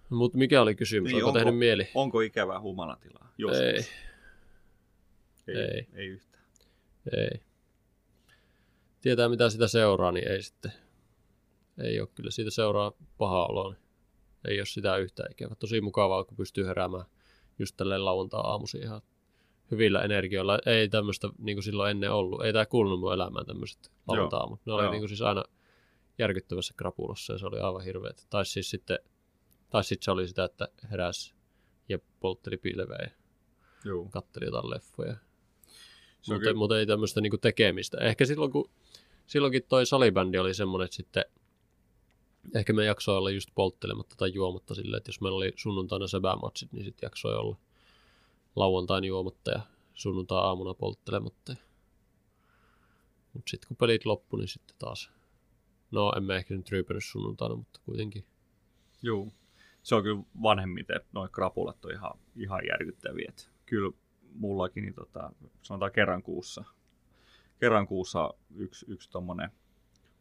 Mutta mikä oli kysymys? Niin, Onko, onko- tehnyt mieli? Onko ikävää humalatilaa? Joskus. Ei, Ei. Ei. Ei yhtään. ei. Tietää mitä sitä seuraa, niin ei sitten. Ei ole kyllä siitä seuraa paha olo, niin ei ole sitä yhtään ikävä. Tosi mukavaa, kun pystyy heräämään just tälleen lauantaa aamuisin ihan hyvillä energioilla. Ei tämmöistä niin kuin silloin ennen ollut. Ei tämä kuulunut mun elämään tämmöiset lauantaa-aamut. Ne oli Joo. niin kuin siis aina järkyttävässä krapulassa ja se oli aivan hirveet. Tai siis sitten, tai sitten se oli sitä, että heräsi ja poltteli pilveä ja Joo. katteli jotain leffoja. Mutta, mutta ei tämmöistä niinku tekemistä. Ehkä silloin, kun silloinkin toi salibändi oli semmoinen, että sitten ehkä me jaksoi olla just polttelematta tai juomatta silleen, että jos meillä oli sunnuntaina säbämatsit, niin sitten jaksoi olla lauantain juomatta ja sunnuntai aamuna polttelematta. Mutta sitten kun pelit loppu, niin sitten taas, no emme ehkä nyt ryypänyt sunnuntaina, mutta kuitenkin. Joo. Se on kyllä vanhemmiten, noin krapulat on ihan, ihan järkyttäviä. Et kyllä mullakin, niin tota, sanotaan kerran kuussa, kerran kuussa yksi, yksi tommonen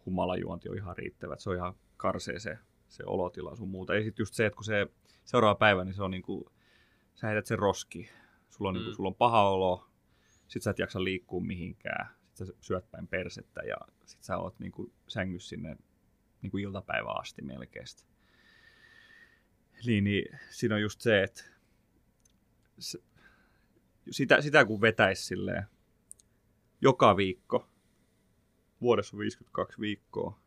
humalajuonti on ihan riittävä. Et Se on ihan karsee se, se olotila sun muuta. Ja sitten just se, että kun se seuraava päivä, niin se on niinku, sä heität sen roski. Sulla on, mm. niinku, Mm. sulla on paha olo, sit sä et jaksa liikkua mihinkään. Sit sä syöt päin persettä ja sit sä oot niinku sängyssä sinne niinku iltapäivään asti melkein. Niin, niin siinä on just se, että se, sitä, sitä kun vetäisi silleen joka viikko, vuodessa on 52 viikkoa,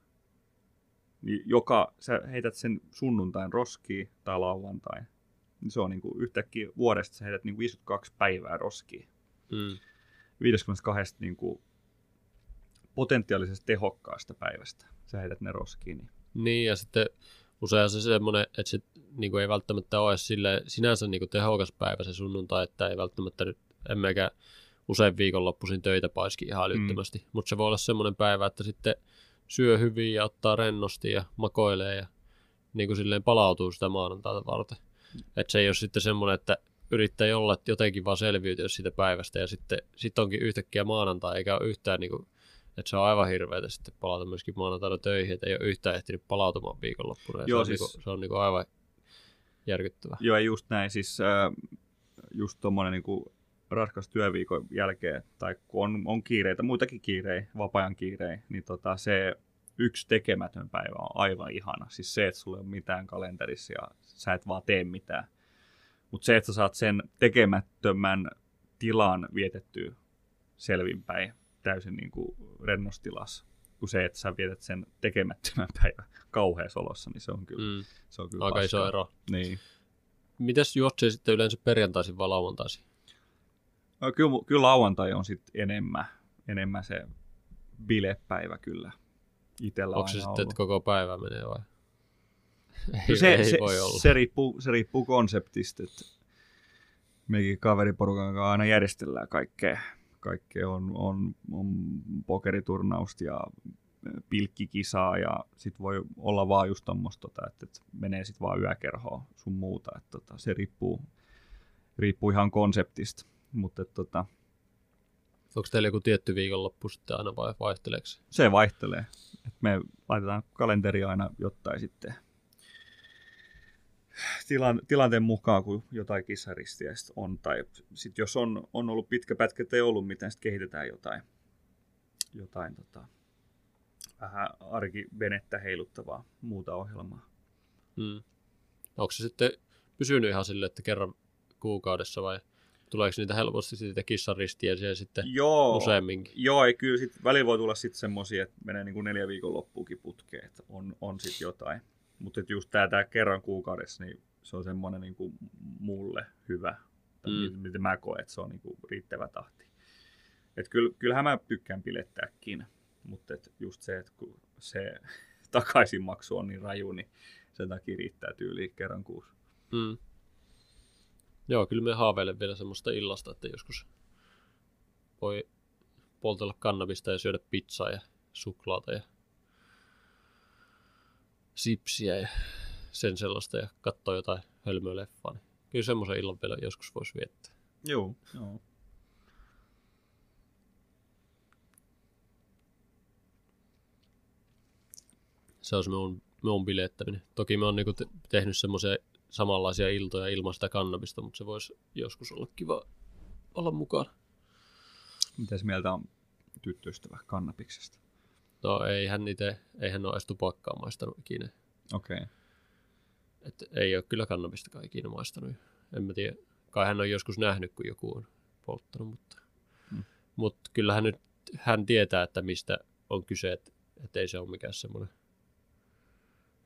niin joka, sä heität sen sunnuntain roskiin tai lauantain, niin se on niinku yhtäkkiä vuodesta sä heität niinku 52 päivää roskiin. Mm. 52 niinku potentiaalisesti tehokkaasta päivästä sä heität ne roskiin. Niin. Niin, ja sitten usein se semmoinen, että se niin kuin ei välttämättä ole sille, sinänsä niin kuin tehokas päivä se sunnuntai, että ei välttämättä nyt, emmekä usein viikonloppuisin töitä paiski ihan älyttömästi. Mm. Mutta se voi olla semmoinen päivä, että sitten syö hyvin ja ottaa rennosti ja makoilee ja niin kuin silleen palautuu sitä maanantaita varten. Että se ei ole sitten semmoinen, että yrittää jolla jotenkin vaan selviytyä siitä päivästä ja sitten sit onkin yhtäkkiä maanantai eikä ole yhtään niin kuin, että se on aivan hirveätä sitten palata myöskin maanantaina töihin, että ei ole yhtään ehtinyt palautumaan viikonloppuna. Joo, se, on siis- niinku, se on niinku aivan järkyttävää. Joo, ja just näin. Siis äh, just tuommoinen niin raskas työviikon jälkeen, tai kun on, on kiireitä, muitakin kiirejä, vapaa-ajan kiirejä, niin tota, se yksi tekemätön päivä on aivan ihana. Siis se, että sulla ei ole mitään kalenterissa ja sä et vaan tee mitään. Mutta se, että sä saat sen tekemättömän tilan vietettyä selvinpäin täysin niin kuin rennostilassa, kuin se, että sä vietät sen tekemättömän päivän kauheassa olossa, niin se on kyllä, Mm, se on kyllä aika iso paskaa. ero. Niin. Mites juoksee sitten yleensä perjantaisin vai lauantaisin? No, kyllä, kyllä lauantai on sitten enemmän, enemmän se bilepäivä kyllä. Itellä Onko se sitten, ollut. että koko päivä menee vai? Ei, No se, ei se, voi olla. se, riippuu, se riippuu konseptista, että mekin kaveriporukan kanssa aina järjestellään kaikkea. Kaikkea on, on, on pokeriturnausta ja pilkkikisaa ja sit voi olla vaan just tommoista, tota, että, että menee sit vaan yökerhoon sun muuta. Että, tota, se riippuu, riippuu ihan konseptista. Mutta että, tota, Onko teillä joku tietty viikonloppu sitten aina vai vaihteleeko se? vaihtelee. Et me laitetaan kalenteri aina jotain sitten tilan, tilanteen mukaan, kun jotain kisaristiä sit on. Tai sitten jos on, on ollut pitkä pätkä, että ei ollut mitään, sitten kehitetään jotain, jotain tota, vähän arkivenettä heiluttavaa muuta ohjelmaa. Mm. Onko se sitten pysynyt ihan sille, että kerran kuukaudessa vai tuleeko niitä helposti siitä kissan ristiäisiä sitten Joo, useamminkin? joo ei, kyllä sit, välillä voi tulla sitten semmoisia, että menee niin kuin neljä viikon loppuukin putkeen, että on, on sitten jotain. Mutta just tämä tää kerran kuukaudessa, niin se on semmoinen niin kuin mulle hyvä, tai Mm. miten mä koen, että se on niin kuin riittävä tahti. Et kyllä, kyllähän mä tykkään pilettääkin, mutta et just se, että kun se takaisinmaksu on niin raju, niin sen takia riittää tyyliin kerran kuussa. Mm. Joo, kyllä me haaveilen vielä semmoista illasta, että joskus voi poltella kannabista ja syödä pizzaa ja suklaata ja sipsiä ja sen sellaista ja katsoa jotain hölmöä leffaa. Niin kyllä semmoisen illan vielä joskus voisi viettää. Joo. Joo. Se olisi minun, minun bilettäminen. Toki me on niinku te- tehnyt semmoisia samanlaisia iltoja ilman sitä kannabista, mutta se voisi joskus olla kiva olla mukana. Mitäs mieltä on tyttöystävä kannabiksesta? No ei hän itse, ei hän ole edes tupakkaa maistanut ikinä. Okei. Okay. Et ei ole kyllä kannabistakaan ikinä maistanut. En mä tiedä. Kai hän on joskus nähnyt, kun joku on polttanut, mutta, Mm. mm. mutta kyllä hän nyt hän tietää, että mistä on kyse, että, että ei se ole mikään semmoinen.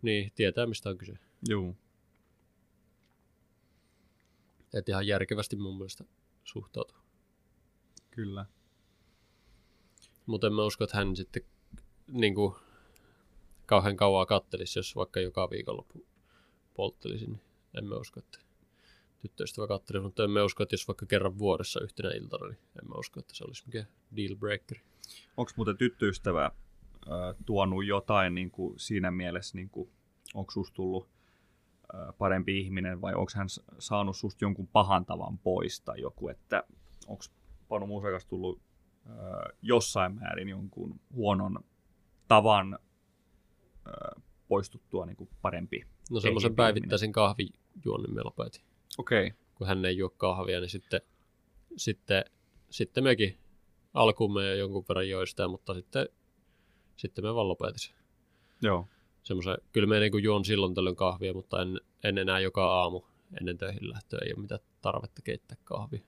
Niin, tietää mistä on kyse. Joo. Että ihan järkevästi mun mielestä suhtautuu. Kyllä. Mutta en mä usko, että hän sitten niin kuin, kauhean kauaa kattelisi, jos vaikka joka viikonloppu polttelisi. Niin en mä usko, että tyttöystävä kattelisi, mutta en mä usko, että jos vaikka kerran vuodessa yhtenä iltana, niin en mä usko, että se olisi mikään deal breaker. Onko muuten tyttöystävä äh, tuonut jotain niin kuin siinä mielessä, niin kuin, onko susta tullut parempi ihminen vai onko hän saanut susta jonkun pahan tavan pois tai joku, että onko Panu Musakas tullut jossain määrin jonkun huonon tavan poistuttua niin kuin parempi? No semmoisen päivittäisen kahvijuonnin me lopetin. Okei, okay. Kun hän ei juo kahvia, niin sitten, sitten, sitten mekin alkuun me jonkun verran joi sitä, mutta sitten, sitten me vaan lopetin joo. Semmoisen, kyllä me niin juon silloin tällöin kahvia, mutta en, en enää joka aamu ennen töihin lähtöä. Ei ole mitään tarvetta keittää kahvia.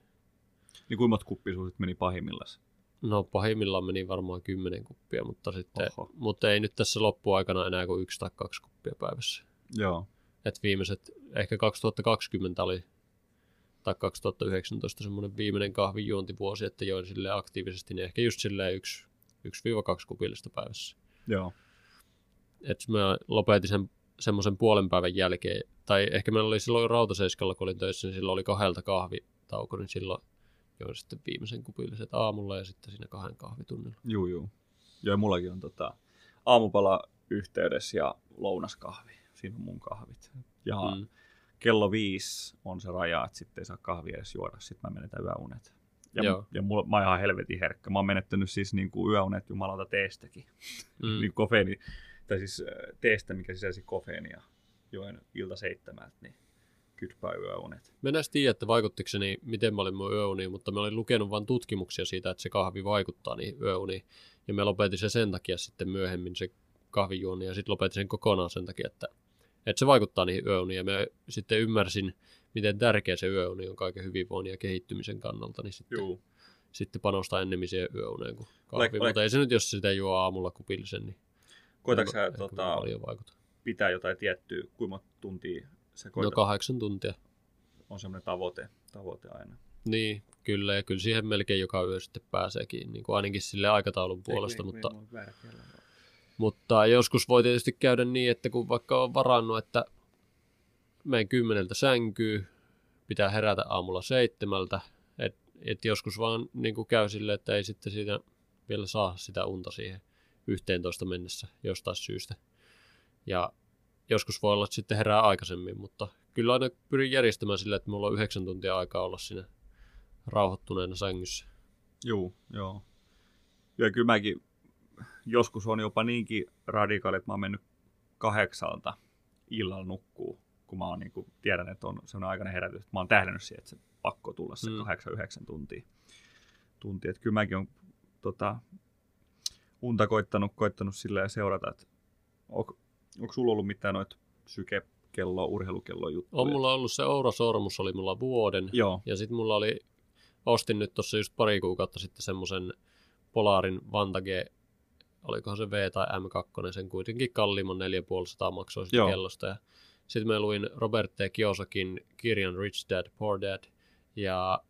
Niin kuinka monta kuppia sulla sit meni pahimmillaan? No pahimmillaan meni varmaan kymmenen kuppia, mutta, sitten, Oho. mutta ei nyt tässä loppuaikana enää kuin yksi tai kaksi kuppia päivässä. Joo. Et viimeiset, ehkä 2020 oli, tai 2019 semmoinen viimeinen kahvijuontivuosi, että join sille aktiivisesti, niin ehkä just silleen yksi, 1-2 kupillista päivässä. Joo. Että mä lopetin sen semmoisen puolen päivän jälkeen, tai ehkä meillä oli silloin Rautaseiskalla, kun olin töissä, niin silloin oli kahdelta kahvitauko, niin silloin join sitten viimeisen kupilliset aamulla ja sitten siinä kahden kahvitunnilla. Juu, juu. Joo, mullakin on tota, aamupala yhteydessä ja lounaskahvi. Siinä on mun kahvit. Ja mm. Kello viisi on se raja, että sitten ei saa kahvia edes juoda. Sitten mä menetän yöunet. Ja, Joo. ja mulla, mä oon ihan helvetin herkkä. Mä oon menettänyt siis niin kuin yöunet jumalauta teestäkin. Mm. niin kofeini, tai siis äh, teestä, mikä sisälsi kofeenia. Join ilta seitsemältä, niin kytpää yöunet. Mä en edes tiedä, että vaikuttiko se niin, miten mä olin mun yöuniin, mutta mä olin lukenut vain tutkimuksia siitä, että se kahvi vaikuttaa niihin yöuniin. Ja mä lopetin sen sen takia sitten myöhemmin se kahvijuoni ja sitten lopetin sen kokonaan sen takia, että, että se vaikuttaa niihin yöuniin. Ja mä sitten ymmärsin, miten tärkeä se yöuni on kaiken hyvinvoinnin ja kehittymisen kannalta, niin sitten, Juu. sitten panostaa ennemmin siihen yöuneen kuin kahvi. Olet- olet- Mutta ei se nyt, jos sitä juo aamulla kupillisen, niin Koitatko ei- sä ei tota, pitää jotain tiettyä, kuinka monta tuntia sä No koitat, kahdeksan tuntia. on semmoinen tavoite, tavoite aina. Niin, kyllä, ja kyllä siihen melkein joka yö sitten pääseekin, niin kuin ainakin sille aikataulun puolesta, mutta, mutta joskus voi tietysti käydä niin, että kun vaikka on varannut, että menen kymmeneltä sänkyy, pitää herätä aamulla seitsemältä, että et joskus vaan niin kuin käy silleen, että ei sitten siitä vielä saa sitä unta siihen 11 mennessä jostain syystä. Ja joskus voi olla, että sitten herää aikaisemmin, mutta kyllä aina pyrin järjestämään sillä, että mulla on yhdeksän tuntia aikaa olla siinä rauhoittuneena sängyssä. Joo, joo. Ja kyllä mäkin joskus on jopa niinkin radikaali, että mä oon mennyt kahdeksalta illalla nukkuu, kun mä oon, niin kuin, tiedän, että on sellainen aikainen herätys, että mä oon tähdännyt siihen, että se pakko tulla se Mm. kahdeksan, yhdeksän tuntia. tuntia. Että kyllä mäkin on tota, unta koittanut, koittanut silleen seurata, että onko, onko sulla ollut mitään noita sykekello, urheilukello juttuja? On mulla ollut se Oura Sormus, oli mulla vuoden. Joo, Ja sitten mulla oli, ostin nyt tuossa just pari kuukautta sitten semmoisen Polarin Vantage, olikohan se V tai M2, sen kuitenkin kalliimman 450 maksoi sitä Joo. kellosta. Ja sitten mä luin Robert T. Kiyosakin kirjan Rich Dad, Poor Dad, ja,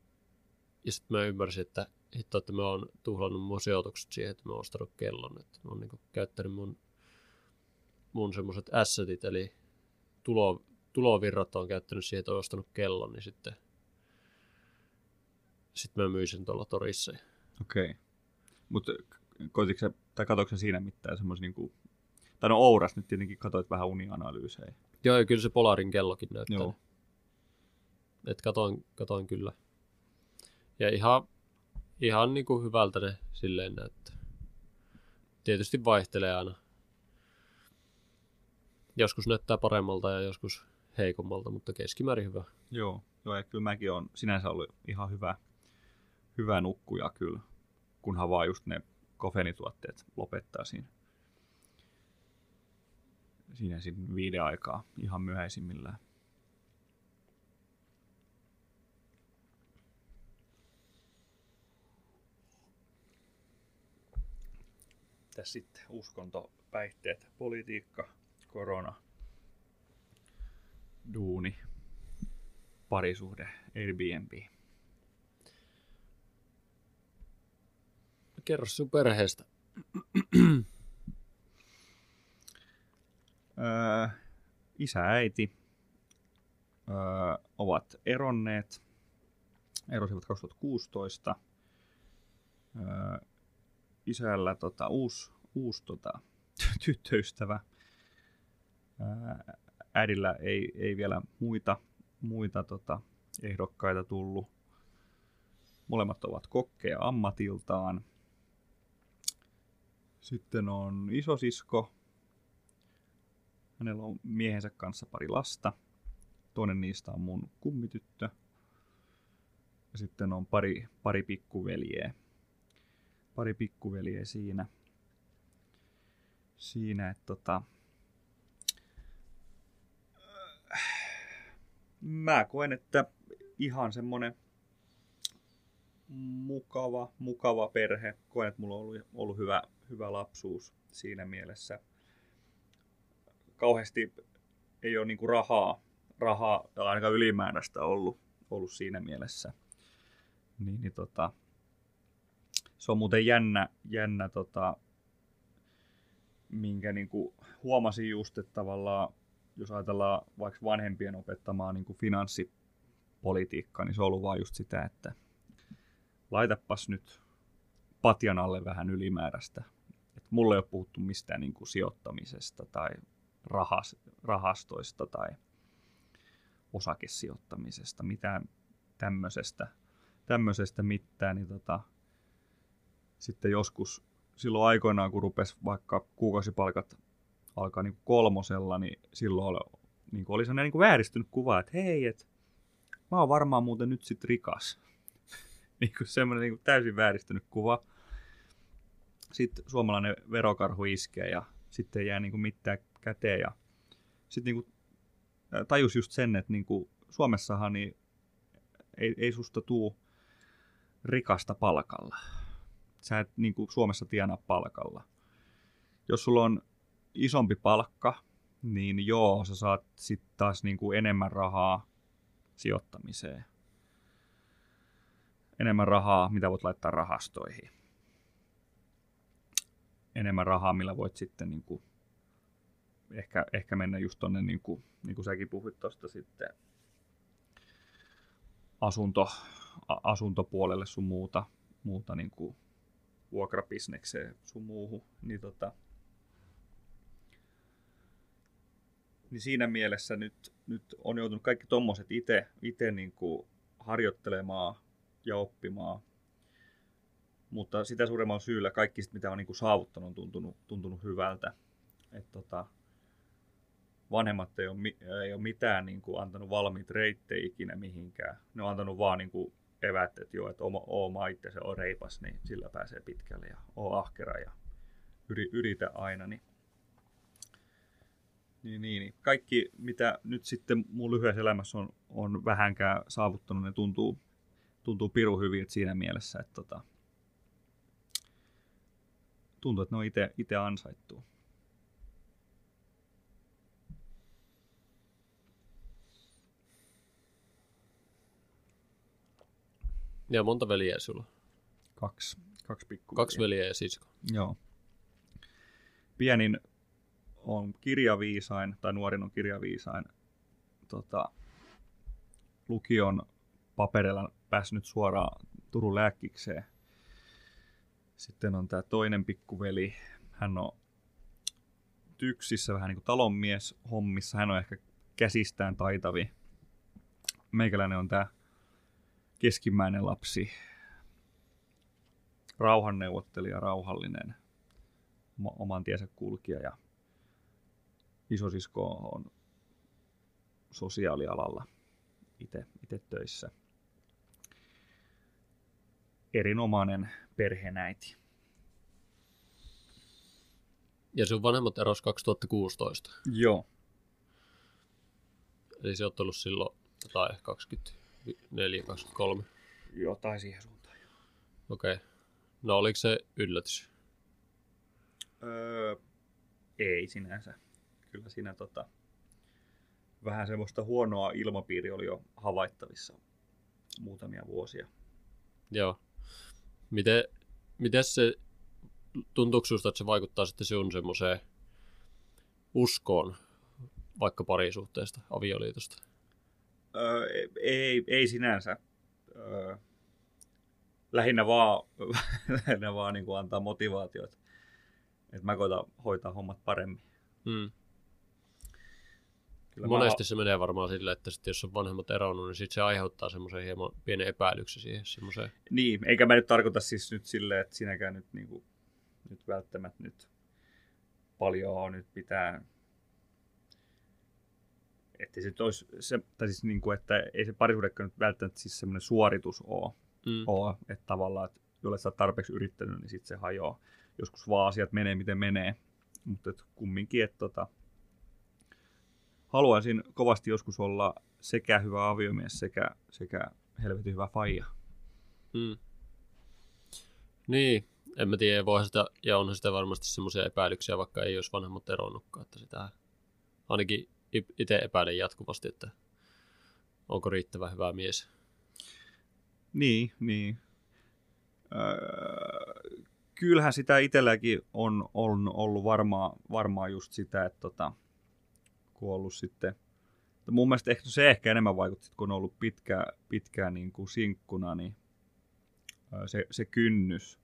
ja sitten mä ymmärsin, että hitto, että mä oon tuhlannut mun sijoitukset siihen, että mä oon ostanut kellon, että mä oon niin käyttänyt mun, mun semmoiset assetit, eli tulo, tulovirrat on käyttänyt siihen, että oon ostanut kellon, niin sitten sitten mä myin sen tuolla torissa. okei. Okay. Mutta koititko sä, tai katsoitko siinä mitään semmoisia, niin Tai no Ouras nyt tietenkin katsoit vähän unianalyysejä. Joo, ja kyllä se Polarin kellokin näyttää. Joo. Et katoin, katoin kyllä. Ja ihan, ihan niin kuin hyvältä ne silleen näyttää. Tietysti vaihtelee aina. Joskus näyttää paremmalta ja joskus heikommalta, mutta keskimäärin hyvä. Joo, joo ja kyllä mäkin on sinänsä ollut ihan hyvä, hyvä nukkuja kyllä, kunhan vaan just ne kofenituotteet lopettaa siinä. Siinä siinä viiden aikaa ihan myöhäisimmillään. Tässä sitten uskonto, päihteet, politiikka, korona, duuni, parisuhde, Airbnb. Kerro sun perheestä. Öö, isä äiti öö, ovat eronneet. Erosivat 2016. Öö, isällä tota, uusi, uusi tota, tyttöystävä. Äidillä ei, ei vielä muita, muita tota, ehdokkaita tullut. Molemmat ovat kokkeja ammatiltaan. Sitten on isosisko. Hänellä on miehensä kanssa pari lasta. Toinen niistä on mun kummityttö. Ja sitten on pari, pari pikkuveljeä. Pari pikkuveljeä siinä. Siinä, että tota, mä koen, että ihan semmonen mukava, mukava perhe. Koen, että mulla on ollut, ollut hyvä, hyvä lapsuus siinä mielessä. Kauheasti ei ole niinku rahaa, rahaa ainakaan ylimääräistä ollut, ollut siinä mielessä. Niin, niin tota, se on muuten jännä, jännä tota, minkä niinku huomasin just, että tavallaan jos ajatellaan vaikka vanhempien opettamaa niin finanssipolitiikkaa, niin se on ollut vaan just sitä, että laitapas nyt patjan alle vähän ylimääräistä. Et mulle ei ole puhuttu mistään niin kuin sijoittamisesta tai rahas, rahastoista tai osakesijoittamisesta, mitään tämmöisestä, tämmöisestä mitään, niin tota, sitten joskus silloin aikoinaan, kun rupesi vaikka kuukausipalkat alkaa niin kolmosella, niin silloin oli, niin oli sellainen niin vääristynyt kuva, että hei, et, mä oon varmaan muuten nyt sit rikas. niin kuin semmoinen niin kuin täysin vääristynyt kuva. Sitten suomalainen verokarhu iskee ja sitten jää niin kuin mitään käteen. Ja sitten niin tajus just sen, että niin kuin Suomessahan niin ei, ei susta tuu rikasta palkalla. Sä et niin kuin Suomessa tienaa palkalla. Jos sulla on isompi palkka, niin joo, sä saat sitten taas niin kuin enemmän rahaa sijoittamiseen. Enemmän rahaa, mitä voit laittaa rahastoihin. Enemmän rahaa, millä voit sitten niin kuin ehkä, ehkä mennä just tonne, niin kuin, niin kuin säkin puhuit tuosta sitten, asunto, asuntopuolelle sun muuta, muuta niin kuin vuokrabisnekseen sun muuhun, niin tota, niin siinä mielessä nyt, nyt on joutunut kaikki tommoset itse ite niin harjoittelemaan ja oppimaan. Mutta sitä suuremmalla syyllä kaikki, mitä on niin kuin saavuttanut, on tuntunut, tuntunut hyvältä. Et tota, vanhemmat ei ole, ei ole mitään niin kuin antanut valmiit reittejä ikinä mihinkään. Ne on antanut vaan niin kuin evät, että joo, että oma, oma itse se on reipas, niin sillä pääsee pitkälle ja oo ahkera ja yritä aina. Niin niin, niin, niin. Kaikki, mitä nyt sitten mun lyhyessä elämässä on, on vähänkään saavuttanut, ne tuntuu, tuntuu piru hyvin siinä mielessä, että tota, tuntuu, että ne on itse ansaittu. Ja monta veljeä sulla? Kaksi. Kaksi pikku. Kaksi veljeä ja sisko. Joo. Pienin on kirjaviisain, tai nuorin on kirjaviisain, tota, lukion paperilla päässyt suoraan Turun lääkkikseen. Sitten on tämä toinen pikkuveli, hän on TYKSissä vähän niin kuin talonmies hommissa. Hän on ehkä käsistään taitavi. Meikäläinen on tämä keskimmäinen lapsi. Rauhanneuvottelija, rauhallinen, oma- oman tiensä kulkija ja isosisko on sosiaalialalla itse töissä. Erinomainen perhenäiti. Ja sun vanhemmat eros 2016. Joo. Eli se on ollut silloin jotain 24, 23. Jotain siihen suuntaan. Okei. Okay. No oliko se yllätys? Öö, ei sinänsä. Kyllä siinä tota, vähän semmoista huonoa ilmapiiri oli jo havaittavissa muutamia vuosia. Joo. Miten, miten se, tuntuuko susta, että se vaikuttaa sitten sun semmoiseen uskoon vaikka parisuhteesta, avioliitosta? Öö, ei, ei sinänsä. Öö, lähinnä vaan, lähinnä vaan niin kuin antaa motivaatiota. Että mä koitan hoitaa hommat paremmin. Mm. Kyllä Monesti se menee varmaan silleen, että sit jos on vanhemmat eronnut, niin sit se aiheuttaa semmoisen hieman pienen epäilyksen siihen semmoiseen. Niin, eikä mä nyt tarkoita siis nyt silleen, että sinäkään nyt, niin kuin, nyt välttämättä nyt paljon on nyt pitää että se olisi se, tai siis niin kuin, että ei se parisuhdekaan nyt välttämättä siis semmoinen suoritus ole, Mm. ole että tavallaan, että jolle sä oot tarpeeksi yrittänyt, niin sitten se hajoaa. Joskus vaan asiat menee miten menee, mutta et kumminkin, että tota, haluaisin kovasti joskus olla sekä hyvä aviomies sekä, sekä helvetin hyvä faija. Mm. Niin, en mä tiedä, voi sitä, ja onhan sitä varmasti semmoisia epäilyksiä, vaikka ei olisi vanhemmat eronnutkaan, että sitä ainakin itse epäilen jatkuvasti, että onko riittävän hyvä mies. Niin, niin. Öö, kyllähän sitä itselläkin on, on ollut varmaan, varmaan just sitä, että tota, kun ollut sitten, mutta mun mielestä ehkä se ehkä enemmän vaikutti, kun on ollut pitkään, pitkään niin kuin sinkkuna, niin öö, se, se kynnys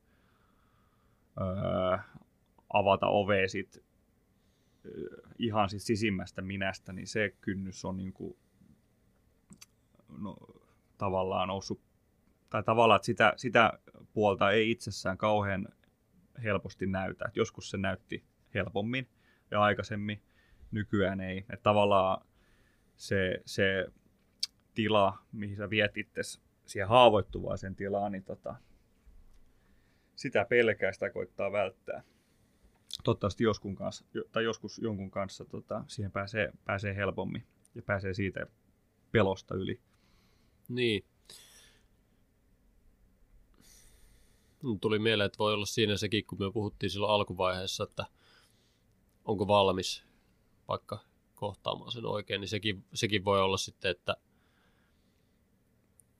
öö, avata ovea sit, öö, ihan siis sisimmästä minästä, niin se kynnys on niin kuin, no, tavallaan noussut tai tavallaan, että sitä, sitä puolta ei itsessään kauhean helposti näytä. Et joskus se näytti helpommin ja aikaisemmin, nykyään ei. Että tavallaan se, se tila, mihin sä viet itse siihen haavoittuvaiseen tilaan, niin tota, sitä pelkää, sitä koittaa välttää. Toivottavasti joskun kanssa, tai joskus jonkun kanssa tota, siihen pääsee, pääsee helpommin ja pääsee siitä pelosta yli. Niin. Tuli mieleen, että voi olla siinä sekin, kun me puhuttiin silloin alkuvaiheessa, että onko valmis vaikka kohtaamaan sen oikein, niin sekin, sekin voi olla sitten, että,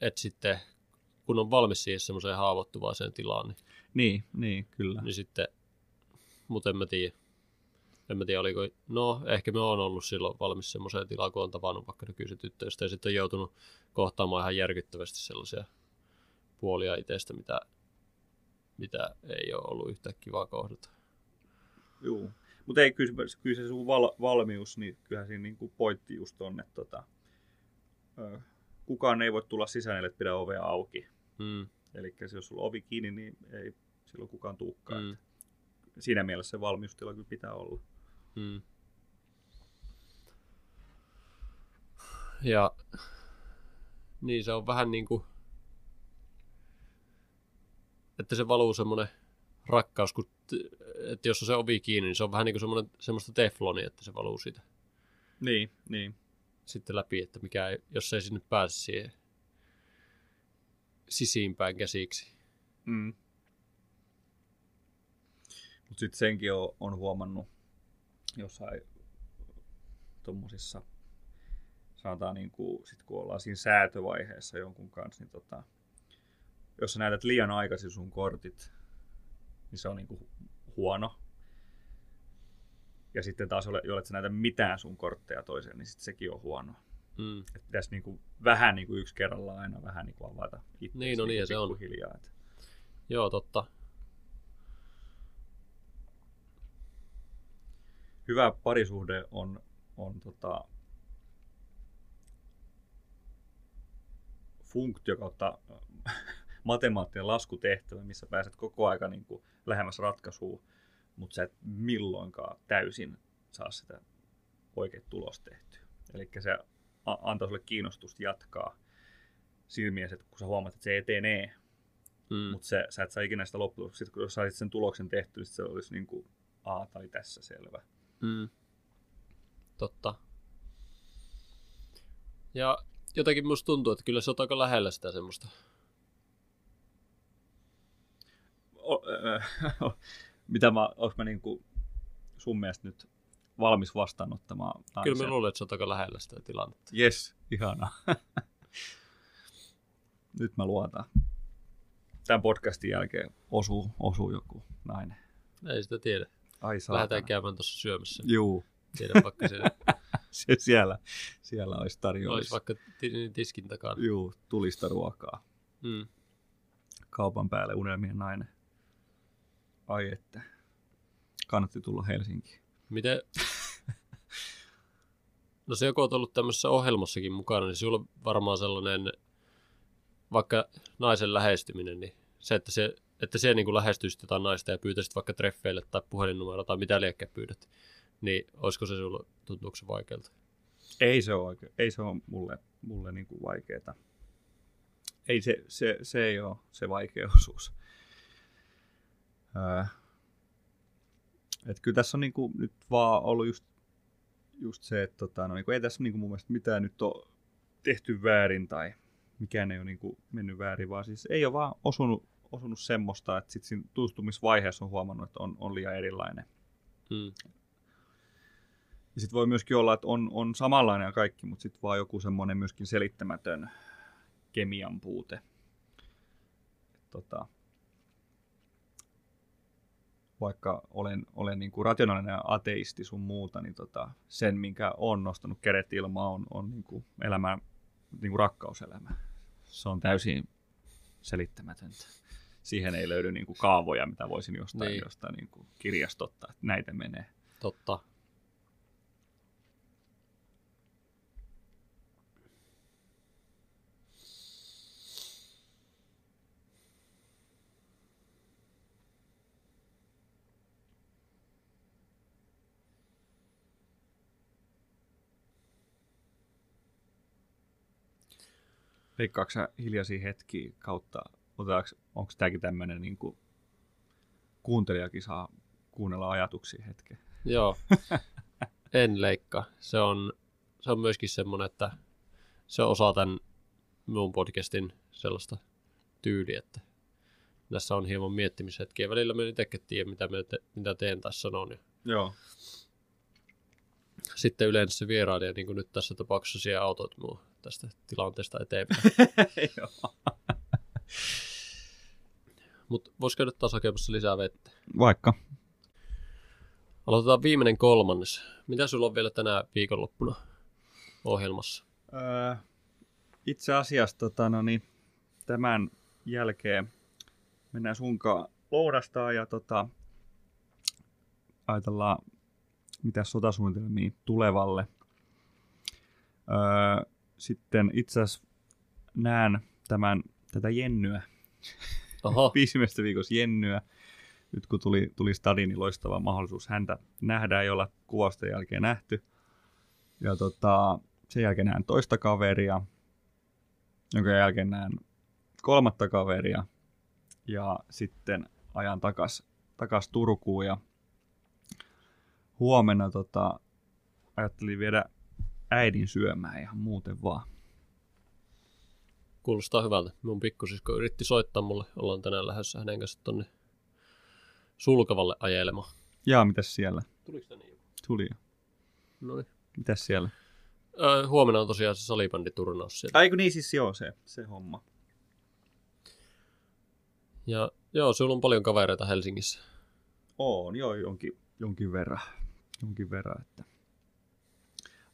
että sitten kun on valmis siihen semmoiseen haavoittuvaiseen tilaan, niin, Niin, niin kyllä. niin sitten, mutta en mä tiedä. En mä tiedä, oliko, no ehkä me on ollut silloin valmis semmoiseen tilaan, kun on tavannut vaikka nykyiset tyttöystä ja sitten on joutunut kohtaamaan ihan järkyttävästi sellaisia puolia itsestä, mitä, mitä ei ole ollut yhtä kivaa kohdata. Joo. Mutta ei, kyllä, se- kyllä se sun val, valmius, niin kyllähän siinä niin pointti just on, että tota, ö, kukaan ei voi tulla sisään, ellei pidä ovea auki. Mm, Eli jos sulla on ovi kiinni, niin ei silloin kukaan tuukkaan. mm, Mm. Siinä mielessä se valmiustila kyllä pitää olla. mm. Ja niin se on vähän niin kuin, että se valuu semmoinen rakkaus, kun, että jos on se ovi kiinni, niin se on vähän niin kuin semmoinen, semmoista teflonia, että se valuu siitä Niin, niin. sitten läpi, että mikä ei, jos ei sinne pääse siihen sisiinpäin käsiksi. Mm. Mutta sitten senkin on, on huomannut jossain tuommoisissa, sanotaan niin kuin, sit kun ollaan siinä säätövaiheessa jonkun kanssa, niin tota, jos sä näytät liian aikaisin sun kortit, niin se on niin kuin huono. Ja sitten taas, jolle- jollet sä näytä mitään sun kortteja toiseen, niin sit sekin on huono. Mm. Että pitäisi niin kuin, vähän niin kuin yksi kerrallaan aina vähän niin kuin avata itse. Niin, no niin, se on. Hiljaa, että Joo, totta. Hyvä parisuhde on, on tota, funktio kautta matemaattinen laskutehtävä, missä pääset koko aika niin kuin lähemmäs ratkaisua, mutta sä et milloinkaan täysin saa sitä oikeat tulos tehtyä. Eli se a- antaa sulle kiinnostusta jatkaa mielessä, että kun sä huomaat, että se etenee, Mm. mutta se, sä et saa ikinä sitä loppuun. Sitten kun saisit sen tuloksen tehtyä, niin se olisi niin kuin, aa, tai tässä selvä. Mm. Totta. Ja jotenkin musta tuntuu, että kyllä se on aika lähellä sitä semmoista. O, ö, mitä mä, onko mä niin kuin sun mielestä nyt valmis vastaanottamaan Kyllä mä luulen, että se on aika lähellä sitä tilannetta. Yes, ihana. Nyt mä luotan. Tämän podcastin jälkeen osuu, osuu joku nainen. Ei sitä tiedä. Ai saatana. Lähdetään käymään tuossa syömässä. Juu, Tiedä vaikka se se siellä, siellä olisi tarjous. olisi vaikka ti- tiskin takana. Juu, tulista ruokaa. Mm. Kaupan päälle unelmien nainen. Ai että. Kannatti tulla Helsinkiin. Miten... No se, kun olet ollut tämmöisessä ohjelmassakin mukana, niin sinulla on varmaan sellainen, vaikka naisen lähestyminen, niin se, että se, että se niin lähestyisit jotain naista ja pyytäisit vaikka treffeille tai puhelinnumero tai mitä liekkä pyydät, niin olisiko se sinulle, tuntuuko se vaikealta? Ei se ole, oikein, ei se ole mulle, mulle niin kuin. Ei se, se, se ei ole se vaikea osuus. Öö, et kyllä tässä on niin kuin nyt vaan ollut just, just se, että tota, no, niin kuin ei tässä niin kuin mun mielestä mitään nyt ole tehty väärin tai mikään ei ole niin kuin mennyt väärin, vaan siis ei ole vaan osunut, osunut semmoista, että sitten siinä tutustumisvaiheessa on huomannut, että on, on liian erilainen. Mm. Ja sitten voi myöskin olla, että on, on samanlainen ja kaikki, mutta sitten vaan joku semmoinen myöskin selittämätön kemian puute. Et Tota, vaikka olen, olen niin kuin rationaalinen ja ateisti sun muuta, niin tota, sen, minkä on nostanut kädet ilmaan, on, on niin kuin elämä, niin kuin rakkauselämä. Se on täysin selittämätöntä. Siihen ei löydy niin kuin kaavoja, mitä voisin jostain, Niin. jostain niin kuin kirjastottaa, että näitä menee. Totta. Veikkaatko hiljaisia hetkiä kautta, onko tämäkin tämmöinen niin kuin, kuuntelijakin saa kuunnella ajatuksia hetken? Joo, en leikkaa. Se on, se on myöskin semmoinen, että se on osa tämän mun podcastin sellaista tyyliä, että tässä on hieman miettimishetkiä. Välillä mä en itsekin tiedä, mitä, mä te, mitä teen tai sanon. Ja Joo. sitten yleensä se vierailija, niin kuin nyt tässä tapauksessa siellä autot mua tästä tilanteesta eteenpäin. Joo. Mutta voisi käydä taas hakemassa lisää vettä. Vaikka. Aloitetaan viimeinen kolmannes. Mitä sulla on vielä tänä viikonloppuna ohjelmassa? Öö, itse asiassa tota, no niin, tämän jälkeen mennään sunkaan lounastaan ja tota, ajatellaan, mitä sotasuunnitelmia tulevalle. Öö, sitten itse asiassa näen tämän, tätä Jennyä, Oho, viimeistä viikossa Jennyä. Nyt kun tuli, tuli stadi, niin loistava mahdollisuus häntä nähdä, ei olla kuvausten jälkeen nähty. Ja tota, sen jälkeen näen toista kaveria, jonka jälkeen näen kolmatta kaveria. Ja sitten ajan takas, takas Turkuun ja huomenna tota, ajattelin viedä äidin syömään ihan muuten vaan. Kuulostaa hyvältä. Mun pikkusisko yritti soittaa mulle. Ollaan tänään lähdössä hänen kanssa tonne sulkavalle ajelemaan. Jaa, mitäs siellä? Tuliko tänne joku? Tuli jo. No niin. Mitäs siellä? Öö, huomenna on tosiaan se salibänditurnaus siellä. Aiku niin siis joo, se, se homma. Ja joo, sulla on paljon kavereita Helsingissä. On, joo, jonkin, jonkin verran. Jonkin verran, että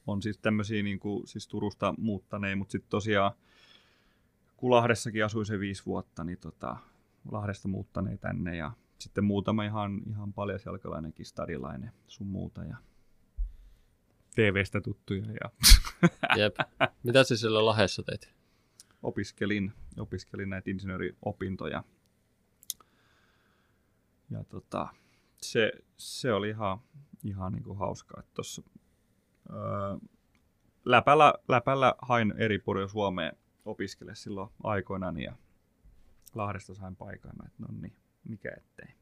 on siis tämmöisiä niin kuin, siis Turusta muuttaneet, mutta sitten tosiaan kun Lahdessakin asui se viisi vuotta, niin tota, Lahdesta muuttaneet tänne ja sitten muutama ihan, ihan paljasjalkalainenkin stadilainen sun muuta. Ja TV-stä tuttuja ja Jep. Mitä sä siellä Lahessa teit? opiskelin, opiskelin näitä insinööriopintoja. Ja tota, se, se oli ihan, ihan niin kuin hauskaa, että tuossa öö, läpällä, läpällä hain eri puolilla Suomeen opiskele silloin aikoinaan ja Lahdesta sain paikan, että no niin, mikä ettei.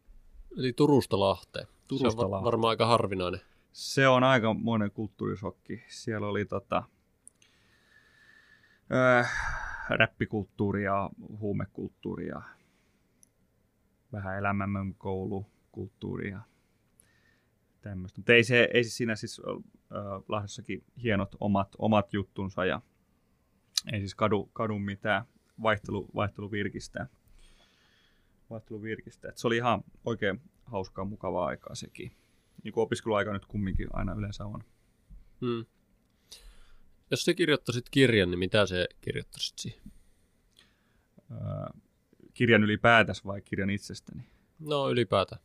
Eli Turusta Lahteen. Turusta se on Lahteen. varmaan aika harvinainen. Se on aikamoinen kulttuurisokki. Siellä oli tota, äh, räppikulttuuria, huumekulttuuria, vähän elämämmön koulukulttuuria, tämmöistä. Mutta ei se, ei se siinä siis äh, Lahdessakin hienot omat, omat juttunsa ja ei siis kadu, kadu mitään vaihtelu, vaihtelu virkistää. Vaihtelu virkistää. Et se oli ihan oikein hauskaa, mukavaa aikaa sekin niin kuin opiskeluaika nyt kumminkin aina yleensä on. Hmm. Jos sä kirjoittaisit kirjan, niin mitä se kirjoittaisit siihen? Öö, kirjan ylipäätänsä vai kirjan itsestäni? No ylipäätään.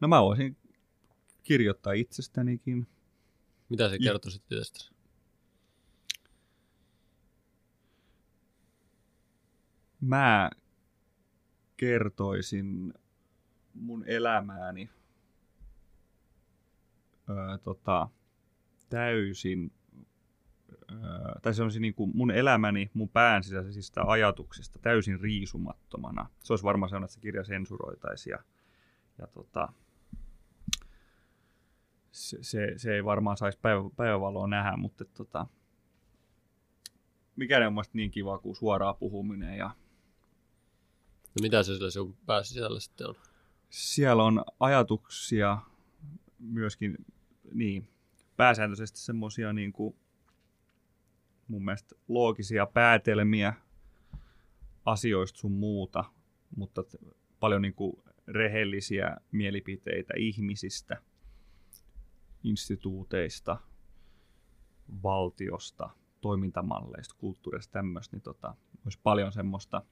No mä voisin kirjoittaa itsestänikin. Mitä sä Ja- kertoisit itsestäsi? Mä kertoisin mun elämääni öö, tota, täysin, öö, tai se olisi niin kuin mun elämäni mun pään sisäisistä ajatuksista täysin riisumattomana. Se olisi varmaan sellainen, että se kirja sensuroitaisiin ja, ja tota, se, se, se, ei varmaan saisi päivä, päivävaloa nähdä, mutta tota, mikä on mun mielestä niin kiva kuin suoraa puhuminen ja No mitä se sillä sun pääsisällä sitten on? siellä on ajatuksia myöskin, niin, pääsääntöisesti semmoisia niin kuin, mun mielestä loogisia päätelmiä asioista sun muuta, mutta paljon niin kuin rehellisiä mielipiteitä ihmisistä, instituuteista, valtiosta, toimintamalleista, kulttuurista, tämmöistä, niin tota, olisi paljon semmoista,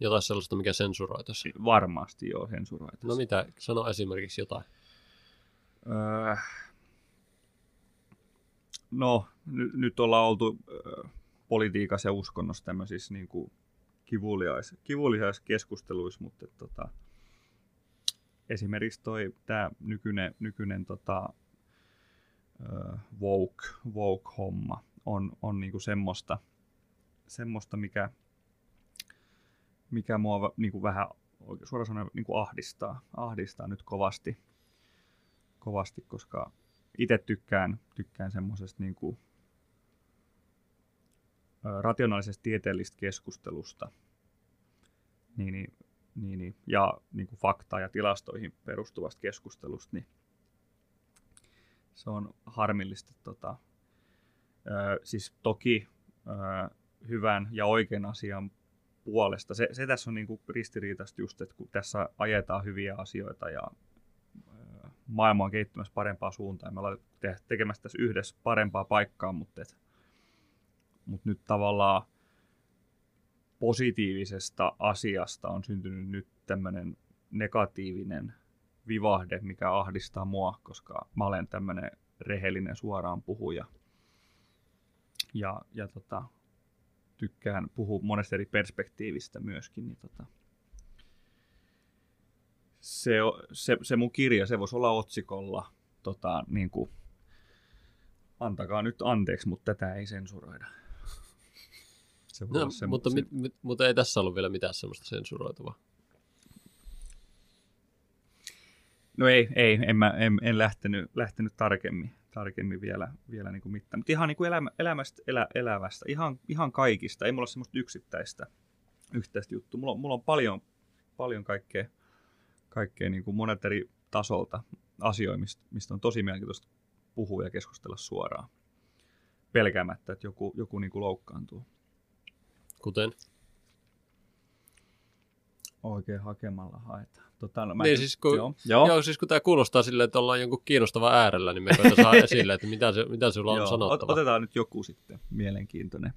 Jotain sellaista, mikä sensuroitaisi. varmasti joo, sensuroita. No mitä? Sano esimerkiksi jotain. Öö, no, ny, nyt ollaan oltu öö, politiikassa ja uskonnossa tämmöisissä niin kuin kivuliais, kivuliais keskusteluissa, mutta tota, esimerkiksi toi tämä nykyinen, nykyinen tota, woke, woke-homma on, on niin kuin semmoista, semmoista, mikä, mikä mua niin kuin vähän suoraan sanoen niin kuin ahdistaa, ahdistaa nyt kovasti kovasti, koska itse tykkään, tykkään semmoisesta niin kuin, ö, rationaalisesta tieteellisestä keskustelusta. Niin, niin, niin, niin, ja niin kuin faktaa ja tilastoihin perustuvasta keskustelusta, niin se on harmillista. Tota, ö, siis toki ö, hyvän ja oikean asian puolesta. Se, se tässä on niin kuin ristiriitaista just, että kun tässä ajetaan hyviä asioita ja ö, maailma on kehittymässä parempaa suuntaan. Me ollaan te- tekemässä tässä yhdessä parempaa paikkaa, mutta, et, mutta nyt tavallaan positiivisesta asiasta on syntynyt nyt tämmöinen negatiivinen vivahde, mikä ahdistaa mua, koska mä olen tämmöinen rehellinen suoraan puhuja. Ja, ja tota, tykkään puhua monesta eri perspektiivistä myöskin, niin tota, se, se, se mun kirja, se voisi olla otsikolla, tota, niin kuin, antakaa nyt anteeksi, mutta tätä ei sensuroida. Se No, mutta, mit, mit, mutta ei tässä ollut vielä mitään semmoista sensuroitavaa. No ei, ei en, mä, en, en lähtenyt, lähtenyt tarkemmin, tarkemmin vielä, vielä niin kuin mitään. Mutta ihan niin kuin elämä, elämästä, elä, elävästä, ihan, ihan kaikista. Ei mulla ole semmoista yksittäistä, yksittäistä juttua. Mulla, on- mulla on paljon, paljon kaikkea, kaikkea niin kuin monet eri tasolta asioita, mistä, mistä on tosi mielenkiintoista puhua ja keskustella suoraan. Pelkäämättä, että joku, joku niin kuin loukkaantuu. Kuten? oikein hakemalla haetaan. Tota, no, mä niin, siis kun, joo. Joo. joo. siis kun tämä kuulostaa silleen, että ollaan jonkun kiinnostava äärellä, niin me koetaan saa esille, että mitä, se, mitä sulla on joo. sanottava. Otetaan nyt joku sitten mielenkiintoinen.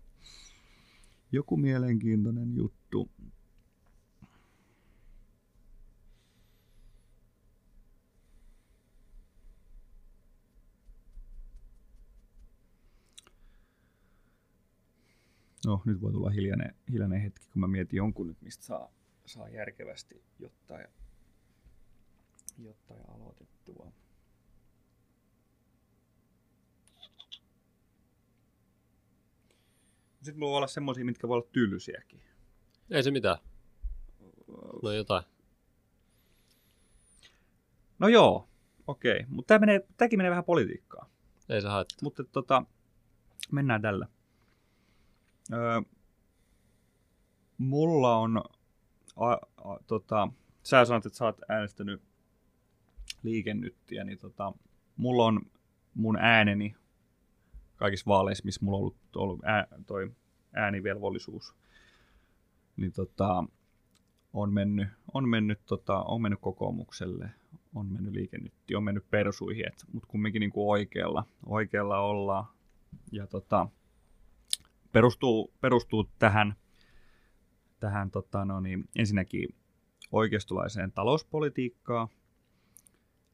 Joku mielenkiintoinen juttu. No, nyt voi tulla hiljainen, hiljainen hetki, kun mä mietin jonkun nyt, mistä saa saa järkevästi jotta ja, jotta ja aloitettua. Sitten voi olla semmoisia, mitkä voi olla tylsiäkin. Ei se mitään. No jotain. No joo, okei. Mutta tämä menee, tämäkin menee vähän politiikkaan. Ei se haittaa. Mutta tota, mennään tällä. Öö, mulla on, a, a, tota, sä sanoit, että sä oot äänestänyt liikennyttiä, niin tota, mulla on mun ääneni kaikissa vaaleissa, missä mulla on ollut, ollut ää, toi äänivelvollisuus, niin tota, on mennyt, on mennyt, tota, on mennyt kokoomukselle, on mennyt liikennytti, on mennyt persuihin, mutta kumminkin niin kuin oikealla, oikealla ollaan. Ja tota, perustuu, perustuu tähän, tähän tota, no niin, ensinnäkin oikeistolaiseen talouspolitiikkaan.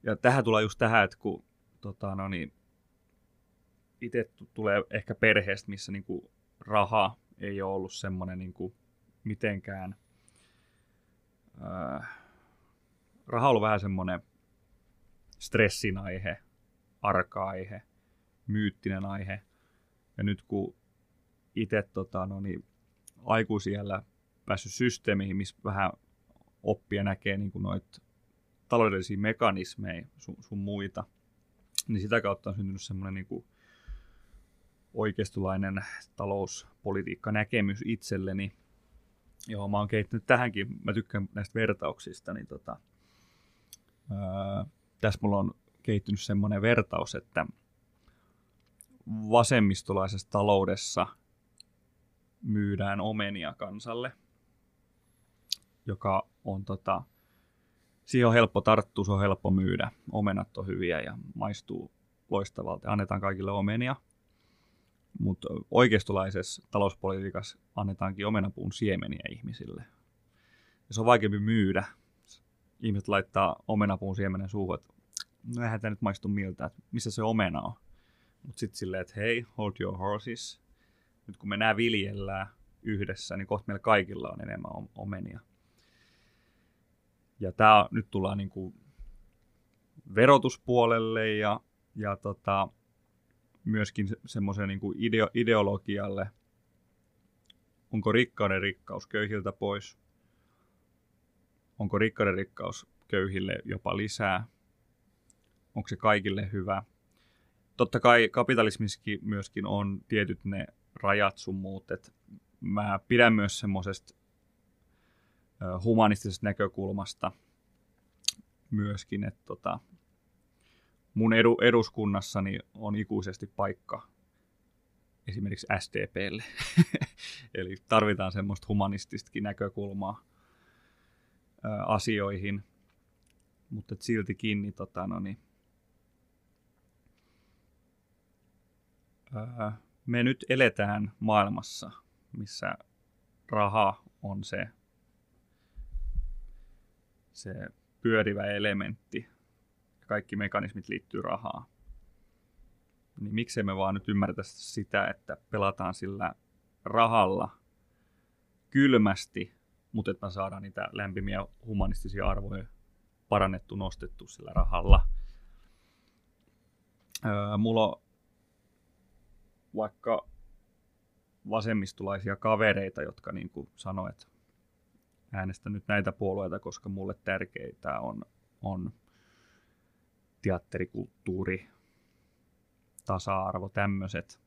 Ja tähän tulee just tähän, että kun tota, no niin, itse tulee ehkä perheestä, missä niin kuin raha ei ole ollut semmoinen niin kuin mitenkään – äh, raha on ollut vähän semmoinen stressin aihe, arka-aihe, myyttinen aihe. Ja nyt kun itse tota, no niin, aikuisiellä päässyt systeemiin, missä vähän oppia näkee niin noita taloudellisia mekanismeja sun, sun muita, niin sitä kautta on syntynyt semmoinen niin kuin oikeistulainen talouspolitiikka näkemys itselleni, Joo, mä oon kehittänyt tähänkin, mä tykkään näistä vertauksista, niin tota, ää, tässä mulla on kehittynyt semmoinen vertaus, että vasemmistolaisessa taloudessa myydään omenia kansalle, joka on tota, siihen on helppo tarttua, se on helppo myydä. Omenat on hyviä ja maistuu loistavalta. Annetaan kaikille omenia. Mutta oikeistolaisessa talouspolitiikassa annetaankin omenapuun siemeniä ihmisille. Ja se on vaikeampi myydä. Ihmiset laittaa omenapuun siemenen suuhun, että no eihän tämä nyt maistu miltä, että missä se omena on. Mutta sitten silleen, että hei, hold your horses. Nyt kun me nämä viljellään yhdessä, niin kohta meillä kaikilla on enemmän omenia. Ja tämä nyt tullaan niin kuin verotuspuolelle ja, ja tota, myöskin semmoiseen niin ideo, ideologialle. Onko rikkauden rikkaus köyhiltä pois? Onko rikkauden rikkaus köyhille jopa lisää? Onko se kaikille hyvä? Totta kai kapitalismissakin myöskin on tietyt ne rajat sun muut, mä pidän myös semmoisesta humanistisesta näkökulmasta myöskin, että tota, mun edu, eduskunnassani on ikuisesti paikka esimerkiksi SDPlle. Eli tarvitaan semmoista humanististakin näkökulmaa ää, asioihin. Mutta siltikin niin, tota, no niin, ää, me nyt eletään maailmassa, missä raha on se, se pyörivä elementti kaikki mekanismit liittyy rahaan. Niin miksei me vaan nyt ymmärretä sitä, että pelataan sillä rahalla kylmästi, mutta että me saadaan niitä lämpimiä humanistisia arvoja parannettu, nostettu sillä rahalla. Öö, mulla on vaikka vasemmistulaisia kavereita, jotka niin sanoo, että äänestä nyt näitä puolueita, koska mulle tärkeitä on, on teatterikulttuuri, tasa-arvo, tämmöiset.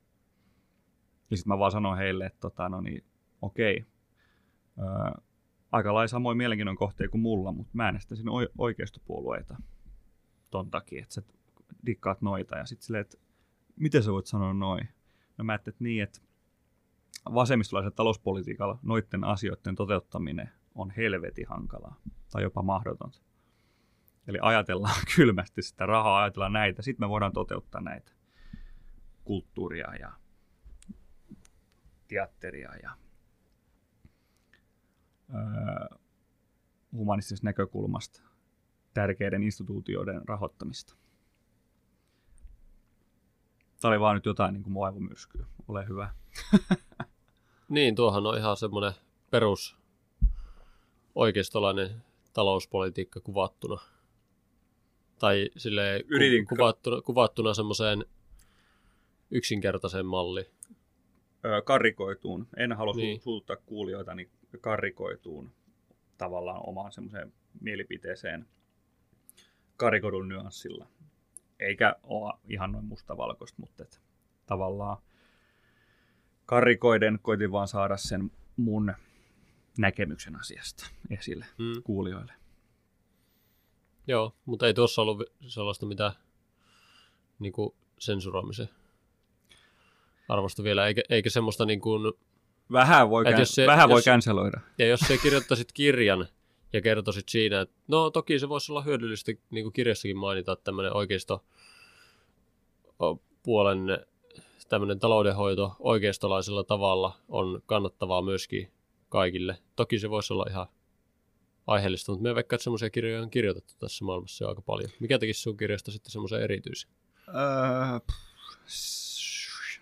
Ja sitten mä vaan sanoin heille, että tota, no niin, okei, öö, aika lailla samoin mielenkiinnon kohteita kuin mulla, mutta mä äänestäisin oikeistopuolueita ton takia, että sä dikkaat noita. Ja sitten silleen, että miten sä voit sanoa noin? No mä ajattelin, että niin, että vasemmistolaisen talouspolitiikalla noiden asioiden toteuttaminen on helvetin hankalaa tai jopa mahdotonta. Eli ajatellaan kylmästi sitä rahaa, ajatellaan näitä, sitten me voidaan toteuttaa näitä kulttuuria ja teatteria ja öö, humanistisesta näkökulmasta tärkeiden instituutioiden rahoittamista. Tämä oli vaan nyt jotain niin kuin mun aivomyrskyä. Ole hyvä. Niin, tuohan on ihan semmoinen perus oikeistolainen talouspolitiikka kuvattuna. Tai sille ka- kuvattuna, kuvattuna semmoiseen yksinkertaiseen malliin. Öö, karikoituun. En halua Niin. niin. suututtaa kuulijoita, niin karikoituun tavallaan omaan semmoiseen mielipiteeseen karikoidun nyanssilla. Eikä ole ihan noin mustavalkoista, mutta et, tavallaan karikoiden koitin vaan saada sen mun näkemyksen asiasta esille Mm. kuulijoille. Joo, mutta ei tuossa ollut sellaista mitään niin kuin sensuroimisen arvosta vielä, eikä, eikä semmoista niin kuin, Vähän voi, jos se- vähän voi jos- canceloida. ja jos sä kirjoittaisit kirjan ja kertoisit siinä, että no toki se voisi olla hyödyllistä niin kuin kirjassakin mainita, että tämmöinen oikeisto puolen tämmöinen taloudenhoito oikeistolaisella tavalla on kannattavaa myöskin kaikille. Toki se voisi olla ihan aiheellista, mutta me veikkaan, että semmoisia kirjoja on kirjoitettu tässä maailmassa jo aika paljon. Mikä tekisi sun kirjasta sitten semmoisen erityisen? Öö,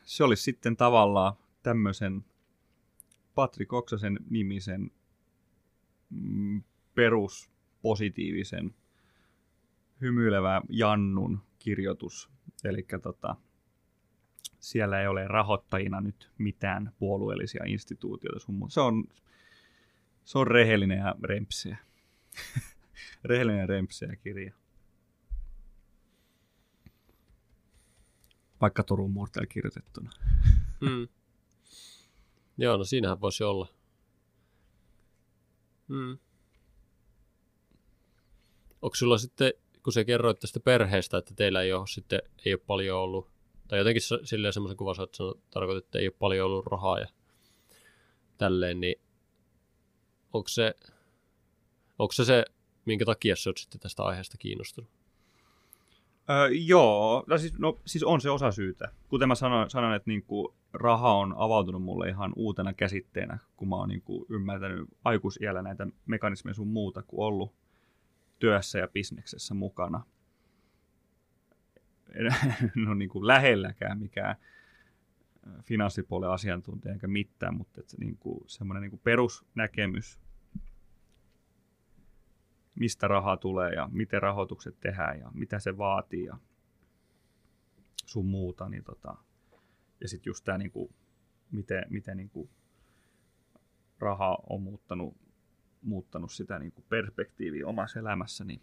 se olisi sitten tavallaan tämmöisen Patrik Oksasen nimisen mm, peruspositiivisen hymyilevä Jannun kirjoitus. Eli tota, siellä ei ole rahoittajina nyt mitään puolueellisia instituutioita. Sun muuta. Se on, se on rehellinen ja rempseä. rehellinen rempseä kirja. Vaikka Turun Mortel kirjoitettuna. Mm. Joo, no siinähän voisi olla. Mm. Onko sulla sitten, kun sä kerroit tästä perheestä, että teillä ei ole sitten ei ole paljon ollut, tai jotenkin silleen semmoisen kuvan että sano, tarkoitit, että ei ole paljon ollut rahaa ja tälleen, niin onko se, onko se se, minkä takia sä oot sitten tästä aiheesta kiinnostunut? Öö, joo, no siis, no, siis on se osa syytä. Kuten mä sanoin, sanoin että niinku, raha on avautunut mulle ihan uutena käsitteenä, kun mä oon niinku, ymmärtänyt aikuisiellä näitä mekanismeja sun muuta kuin ollut työssä ja bisneksessä mukana. En ole niinku lähelläkään mikään ö, finanssipuolen asiantuntija eikä mitään, mutta et, niinku, semmoinen niinku perusnäkemys, mistä rahaa tulee ja miten rahoitukset tehdään ja mitä se vaatii ja sun muuta. Niin tota, ja sitten just tämä, niinku, miten, miten niinku, raha on muuttanut, muuttanut sitä niinku, perspektiiviä omassa elämässä, niin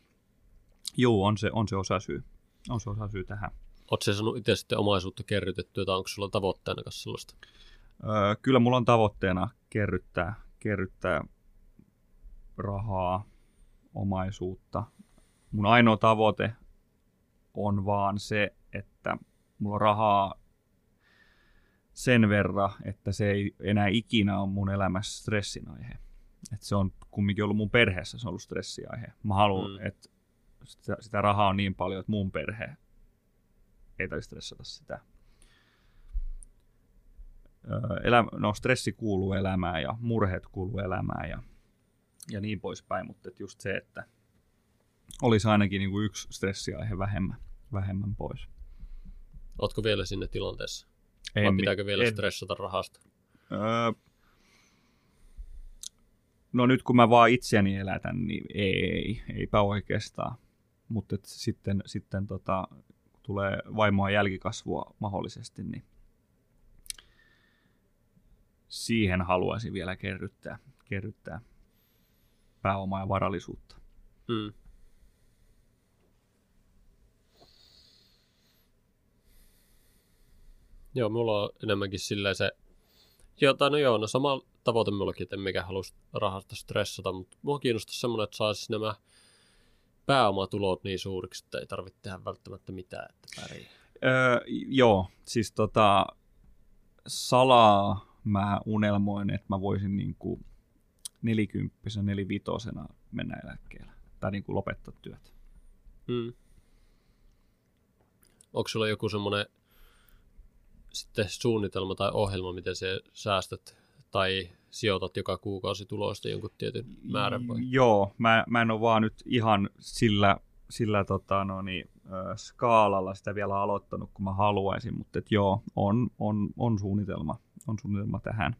juu, on se, on se osa syy. On se osa syy tähän. Oletko sä saanut itse sitten omaisuutta kerrytettyä, tai onko sulla tavoitteena kanssa sellaista? Öö, kyllä mulla on tavoitteena kerryttää, kerryttää rahaa, omaisuutta. Mun ainoa tavoite on vaan se, että mulla on rahaa sen verran, että se ei enää ikinä ole mun elämässä stressin aihe. Et se on kumminkin ollut mun perheessä, se on ollut stressiaihe. Mä haluan, mm. että sitä, sitä rahaa on niin paljon, että mun perhe ei tarvitse stressata sitä. Öö, elä, no, stressi kuuluu elämään ja murheet kuuluu elämään ja, ja niin poispäin, mutta et just se, että olisi ainakin niin kuin yksi stressiaihe vähemmän, vähemmän pois. Ootko vielä sinne tilanteessa? Vai mi- pitääkö vielä en- stressata rahasta? Öö, no nyt kun mä vaan itseäni elätän, niin ei, eipä oikeastaan. Mutta sitten, sitten tota, tulee vaimoa jälkikasvua mahdollisesti, niin siihen haluaisin vielä kerryttää, kerryttää pääomaa ja varallisuutta. Mm. Joo, mulla on enemmänkin silleen se, joo, tai no joo, no sama tavoite mullakin, että en mikä halus rahasta stressata, mutta mua kiinnostaa semmoinen, että saisi nämä pääomatulot niin suuriksi, että ei tarvitse tehdä välttämättä mitään, että pärjää. Öö, joo, siis tota, salaa mä unelmoin, että mä voisin niinku nelikymppisenä, nelivitosena mennä eläkkeelle. Tai niinku lopettaa työt. Mm. Onko sulla joku semmoinen sitten suunnitelma tai ohjelma, miten se säästät tai sijoitat joka kuukausi tuloista jonkun tietyn määrän vai? Joo, mä, mä en ole vaan nyt ihan sillä, sillä tota, no niin, skaalalla sitä vielä aloittanut, kun mä haluaisin, mutta et joo, on, on, on, suunnitelma, on suunnitelma tähän.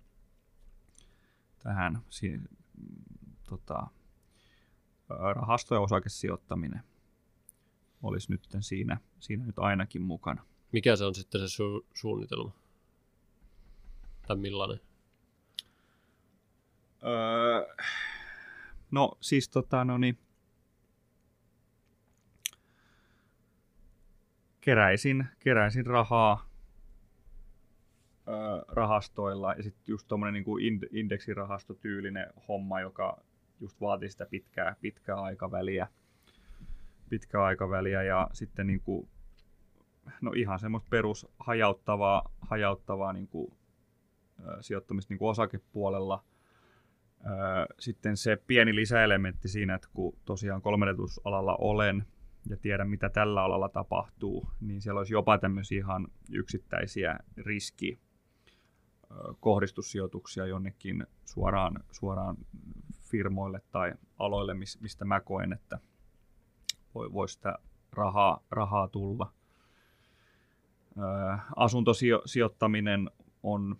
tähän si- tota, rahasto- ja osakesijoittaminen olisi nyt siinä, siinä nyt ainakin mukana. Mikä se on sitten se su- suunnitelma? Tai millainen? Öö, no siis tota, no niin, keräisin, keräisin rahaa öö, rahastoilla ja sitten just tuommoinen niin kuin ind- indeksirahastotyylinen homma, joka just vaatii sitä pitkää, pitkää aikaväliä, pitkää aikaväliä ja sitten niin kuin, no ihan semmoista perus hajauttavaa, hajauttavaa niin kuin, ö, sijoittamista niin kuin osakepuolella. Sitten se pieni lisäelementti siinä, että kun tosiaan kolmennetusalalla olen ja tiedän, mitä tällä alalla tapahtuu, niin siellä olisi jopa tämmöisiä ihan yksittäisiä riski kohdistussijoituksia jonnekin suoraan, suoraan firmoille tai aloille, mis- mistä mä koen, että voi, voi sitä rahaa, rahaa tulla. Asuntosijoittaminen on,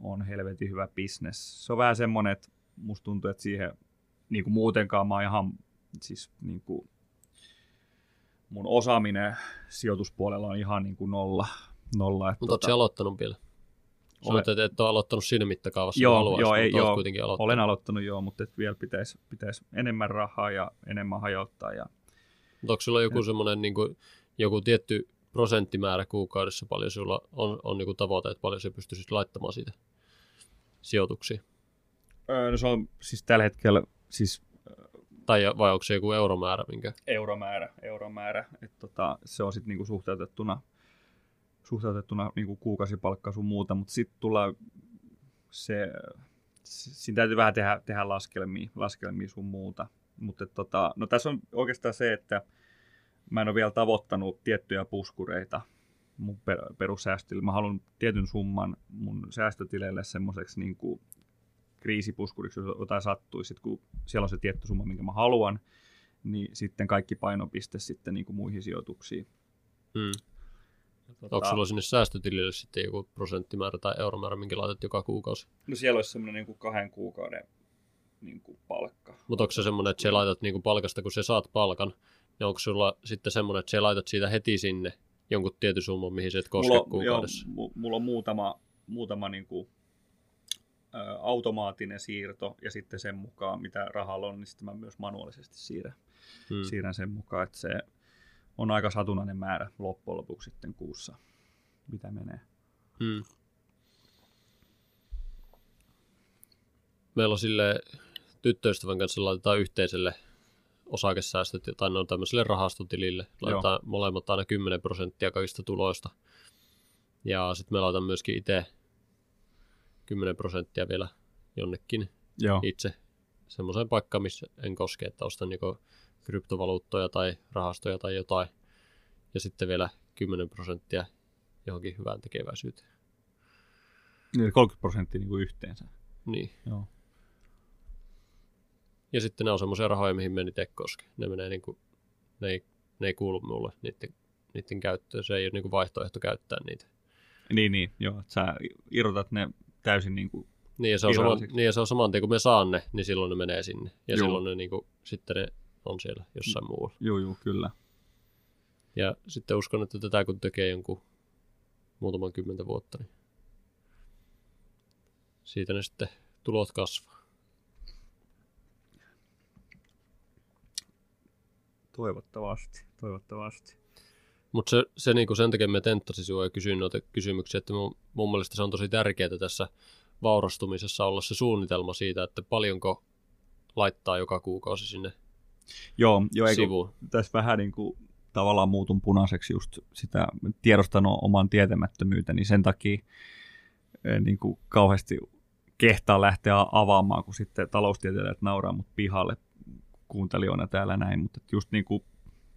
on helvetin hyvä bisnes. Se on vähän semmoinen, että musta tuntuu, että siihen niin kuin muutenkaan mä oon ihan siis niin kuin, mun osaaminen sijoituspuolella on ihan niin kuin nolla. nolla että Mutta oletko aloittanut vielä? Sanoit, että et ole aloittanut siinä mittakaavassa, Joo, kun haluaisit, joo, ei, joo. kuitenkin aloittanut. Olen aloittanut joo, mutta et vielä pitäisi pitäis enemmän rahaa ja enemmän hajauttaa. Ja... Mutta onko sulla joku semmoinen niin kuin, joku tietty prosenttimäärä kuukaudessa, paljon sulla on, on niin kuin tavoite, että paljon se pystyisit laittamaan siitä sijoituksiin? Öö, no se on siis tällä hetkellä siis Tai vai onko se joku euromäärä, minkä? euromäärä, euromäärä. Et tota, se on sitten niinku suhteutettuna, suhteutettuna niinku kuukausipalkkaan sun muuta, mutta sitten tulee se, siinä täytyy vähän tehdä, tehdä laskelmia, laskelmia sun muuta. Mutta tota, no tässä on oikeastaan se, että mä en ole vielä tavoittanut tiettyjä puskureita mun per, perussäästöille. Mä haluan tietyn summan mun säästötileille semmoiseksi niin kuin kriisipuskuriksi, jos jotain sattuu. Sitten kun siellä on se tietty summa, minkä mä haluan, niin sitten kaikki painopiste sitten niin kuin muihin sijoituksiin. Hmm. Tota, Onko sulla sinne säästötilille sitten joku prosenttimäärä tai euromäärä, minkä laitat joka kuukausi? No siellä olisi semmoinen niin kuin kahden kuukauden niin kuin palkka. Mutta onko se semmoinen, että sä laitat niinku palkasta, kun sä saat palkan, niin onko sulla sitten semmoinen, että sä laitat siitä heti sinne jonkun tietyn summan, mihin sä et koske mulla, on- kuukaudessa? Joo, mu- mulla on muutama, muutama niin kuin, ä, automaattinen siirto ja sitten sen mukaan, mitä rahalla on, niin sitten mä myös manuaalisesti siirrän, Hmm. siirrän sen mukaan, että se on aika satunnainen määrä loppujen lopuksi sitten kuussa, mitä menee. Hmm. Meillä on sille tyttöystävän kanssa laitetaan yhteiselle osakesäästöt tai no tämmöiselle rahastotilille. Laitetaan molemmat aina 10 prosenttia kaikista tuloista. Ja sitten me laitan myöskin itse 10 prosenttia vielä jonnekin Joo. itse semmoiseen paikkaan, missä en koske, että ostan joko kryptovaluuttoja tai rahastoja tai jotain. Ja sitten vielä 10 prosenttia johonkin hyvään tekeväisyyteen. Niin 30 prosenttia niin kuin yhteensä. Niin. Joo. Ja sitten ne on semmoisia rahoja, mihin me en itse koske. Ne, menee niin kuin, ne, ei, ne ei kuulu mulle niiden, niiden käyttöön. Se ei ole niin kuin vaihtoehto käyttää niitä. Niin, niin, joo, sä irrotat ne täysin niin kuin, Niin ja, se on Irrallisiksi. niin ja se on saman tien, kun me saan ne, niin silloin ne menee sinne. Ja Juu. silloin ne niin kuin, sitten ne on siellä jossain muualla. juu, juu, kyllä. Ja sitten uskon, että tätä kun tekee jonkun muutaman kymmentä vuotta, niin siitä ne sitten tulot kasvaa. Toivottavasti, toivottavasti. Mutta se, se niinku sen takia me tenttasin sinua ja kysyin noita kysymyksiä, että mun, mun mielestä se on tosi tärkeää tässä vaurastumisessa olla se suunnitelma siitä, että paljonko laittaa joka kuukausi sinne Joo, joo eikö, sivuun. tässä vähän niin kuin tavallaan muutun punaiseksi just sitä tiedostan o- oman tietämättömyyteni, sen takia en niin kuin kauheasti kehtaa lähteä avaamaan, kun sitten taloustieteilijät nauraa mut pihalle kuuntelijoina täällä näin, mutta just niin kuin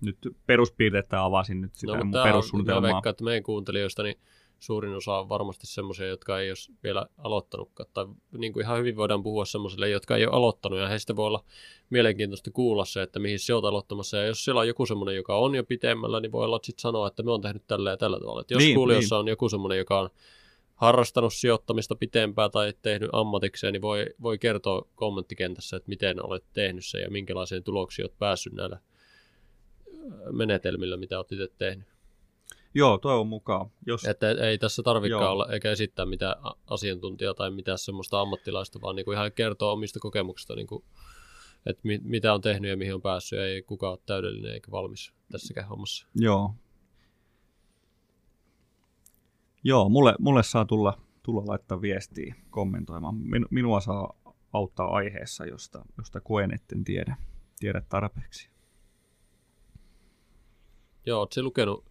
nyt peruspiirteitä avasin nyt sitä no, mun on- mä perussuunnitelmaa. veikkaan, että meidän kuuntelijoista niin suurin osa on varmasti semmoisia, jotka ei ole vielä aloittanutkaan. Tai niin kuin ihan hyvin voidaan puhua semmoisille, jotka ei ole aloittanut. Ja heistä voi olla mielenkiintoista kuulla se, että mihin se olet aloittamassa. Ja jos siellä on joku semmoinen, joka on jo pitemmällä, niin voi olla sitten sanoa, että me on tehnyt tällä ja tällä tavalla. Et jos niin, kuulijoissa niin. on joku semmoinen, joka on harrastanut sijoittamista pitempään tai tehnyt ammatikseen, niin voi, voi kertoa kommenttikentässä, että miten olet tehnyt sen ja minkälaisiin tuloksiin olet päässyt näillä menetelmillä, mitä olet itse tehnyt. Joo, toivon mukaan. Jos... Että ei tässä tarvikaan Joo. olla eikä esittää mitään asiantuntijaa tai mitään semmoista ammattilaista, vaan niin kuin ihan kertoa omista kokemuksista, niin kuin, että mi- mitä on tehnyt ja mihin on päässyt. Ei kukaan ole täydellinen eikä valmis tässäkään hommassa. Joo. Joo, mulle, mulle saa tulla, tulla laittaa viestiä kommentoimaan. Min, minua saa auttaa aiheessa, josta, josta koen, etten tiedä, tiedä tarpeeksi. Joo, ootko lukenut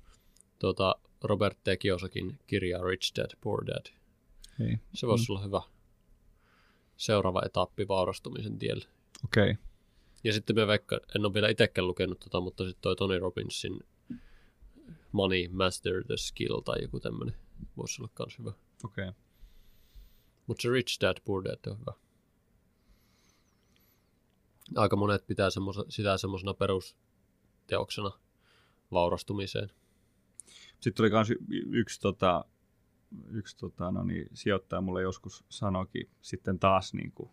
tuota Robert T. Kiyosakin kirjaa Rich Dad, Poor Dad? Ei. Se voisi mm. olla hyvä seuraava etappi vaurastumisen tielle. Okei. Okay. Ja sitten me vaikka, en ole vielä itsekään lukenut tota, mutta sitten toi Tony Robbinsin Money Master the Skill tai joku tämmöinen voisi olla kans hyvä. Okei. Okay. Mutta se Rich Dad Poor Dad on hyvä. Aika monet pitää semmosa, sitä semmoisena perusteoksena vaurastumiseen. Sitten tuli myös yksi, tota, yksi tota, no niin, sijoittaja mulle joskus sanoikin sitten taas, niin kuin,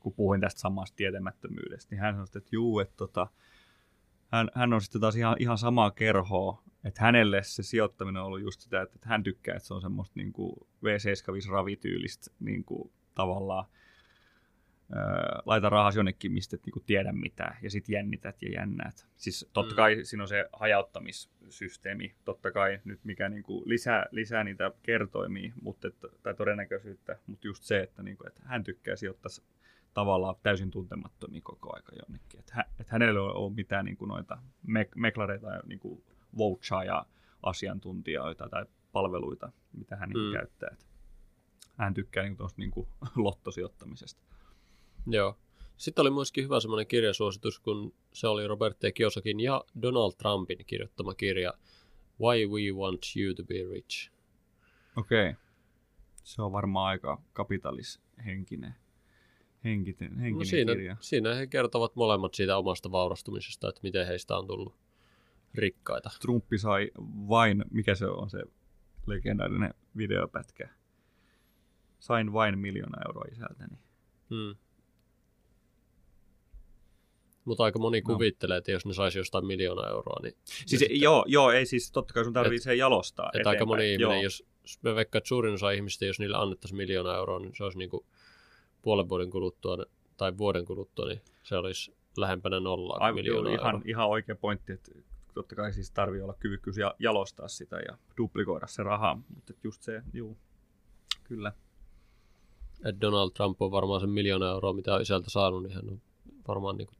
kun puhuin tästä samasta tietämättömyydestä, niin hän sanoi, että juu, että tota, hän, hän on sitten taas ihan, ihan samaa kerhoa, että hänelle se sijoittaminen on ollut just sitä, että, että hän tykkää, että se on semmoista niin kuin V75 ravityylistä niin kuin, tavallaan ää, laita rahas jonnekin, mistä et niinku tiedä mitään, ja sitten jännität ja jännät. Siis totta Mm. kai siinä on se hajauttamissysteemi, totta kai nyt mikä niinku lisää, lisää niitä kertoimia mutta et, tai todennäköisyyttä, mutta just se, että, niinku, että hän tykkää sijoittaa tavallaan täysin tuntemattomia koko aika jonnekin. Että hä, et hänellä ei ole mitään niinku noita me, meklareita ja niinku vouchaa ja asiantuntijoita tai palveluita, mitä hän niinku Mm. käyttää. Hän tykkää niinku tuosta niinku lottosijoittamisesta. Joo. Sitten oli myöskin hyvä semmoinen kirjasuositus, kun se oli Robert T. Kiyosakin ja Donald Trumpin kirjoittama kirja Why We Want You to Be Rich. Okei. Se on varmaan aika kapitalishenkinen henkinen, henkinen No siinä, kirja. siinä he kertovat molemmat siitä omasta vaurastumisesta, että miten heistä on tullut rikkaita. Trumpi sai vain, mikä se on se legendaarinen videopätkä. Sain vain miljoona euroa isältäni. Hmm. Mutta aika moni No. kuvittelee, että jos ne saisi jostain miljoonaa euroa, niin... Siis sitten- joo, joo, ei siis totta kai sun tarvii Et- se jalostaa Että aika moni ihminen, joo. jos mä veikkaan, että suurin osa ihmistä, jos niille annettaisiin miljoona euroa, niin se olisi niin kuin puolen vuoden kuluttua tai vuoden kuluttua, niin se olisi lähempänä nollaa Aivan, joo, miljoonaa ihan, euroa. ihan oikea pointti, että totta kai siis tarvii olla kyvykkyys ja jalostaa sitä ja duplikoida se raha, mutta just se, juu, kyllä. Et Donald Trump on varmaan sen miljoona euroa, mitä on isältä saanut, niin hän on varmaan, niin kuin,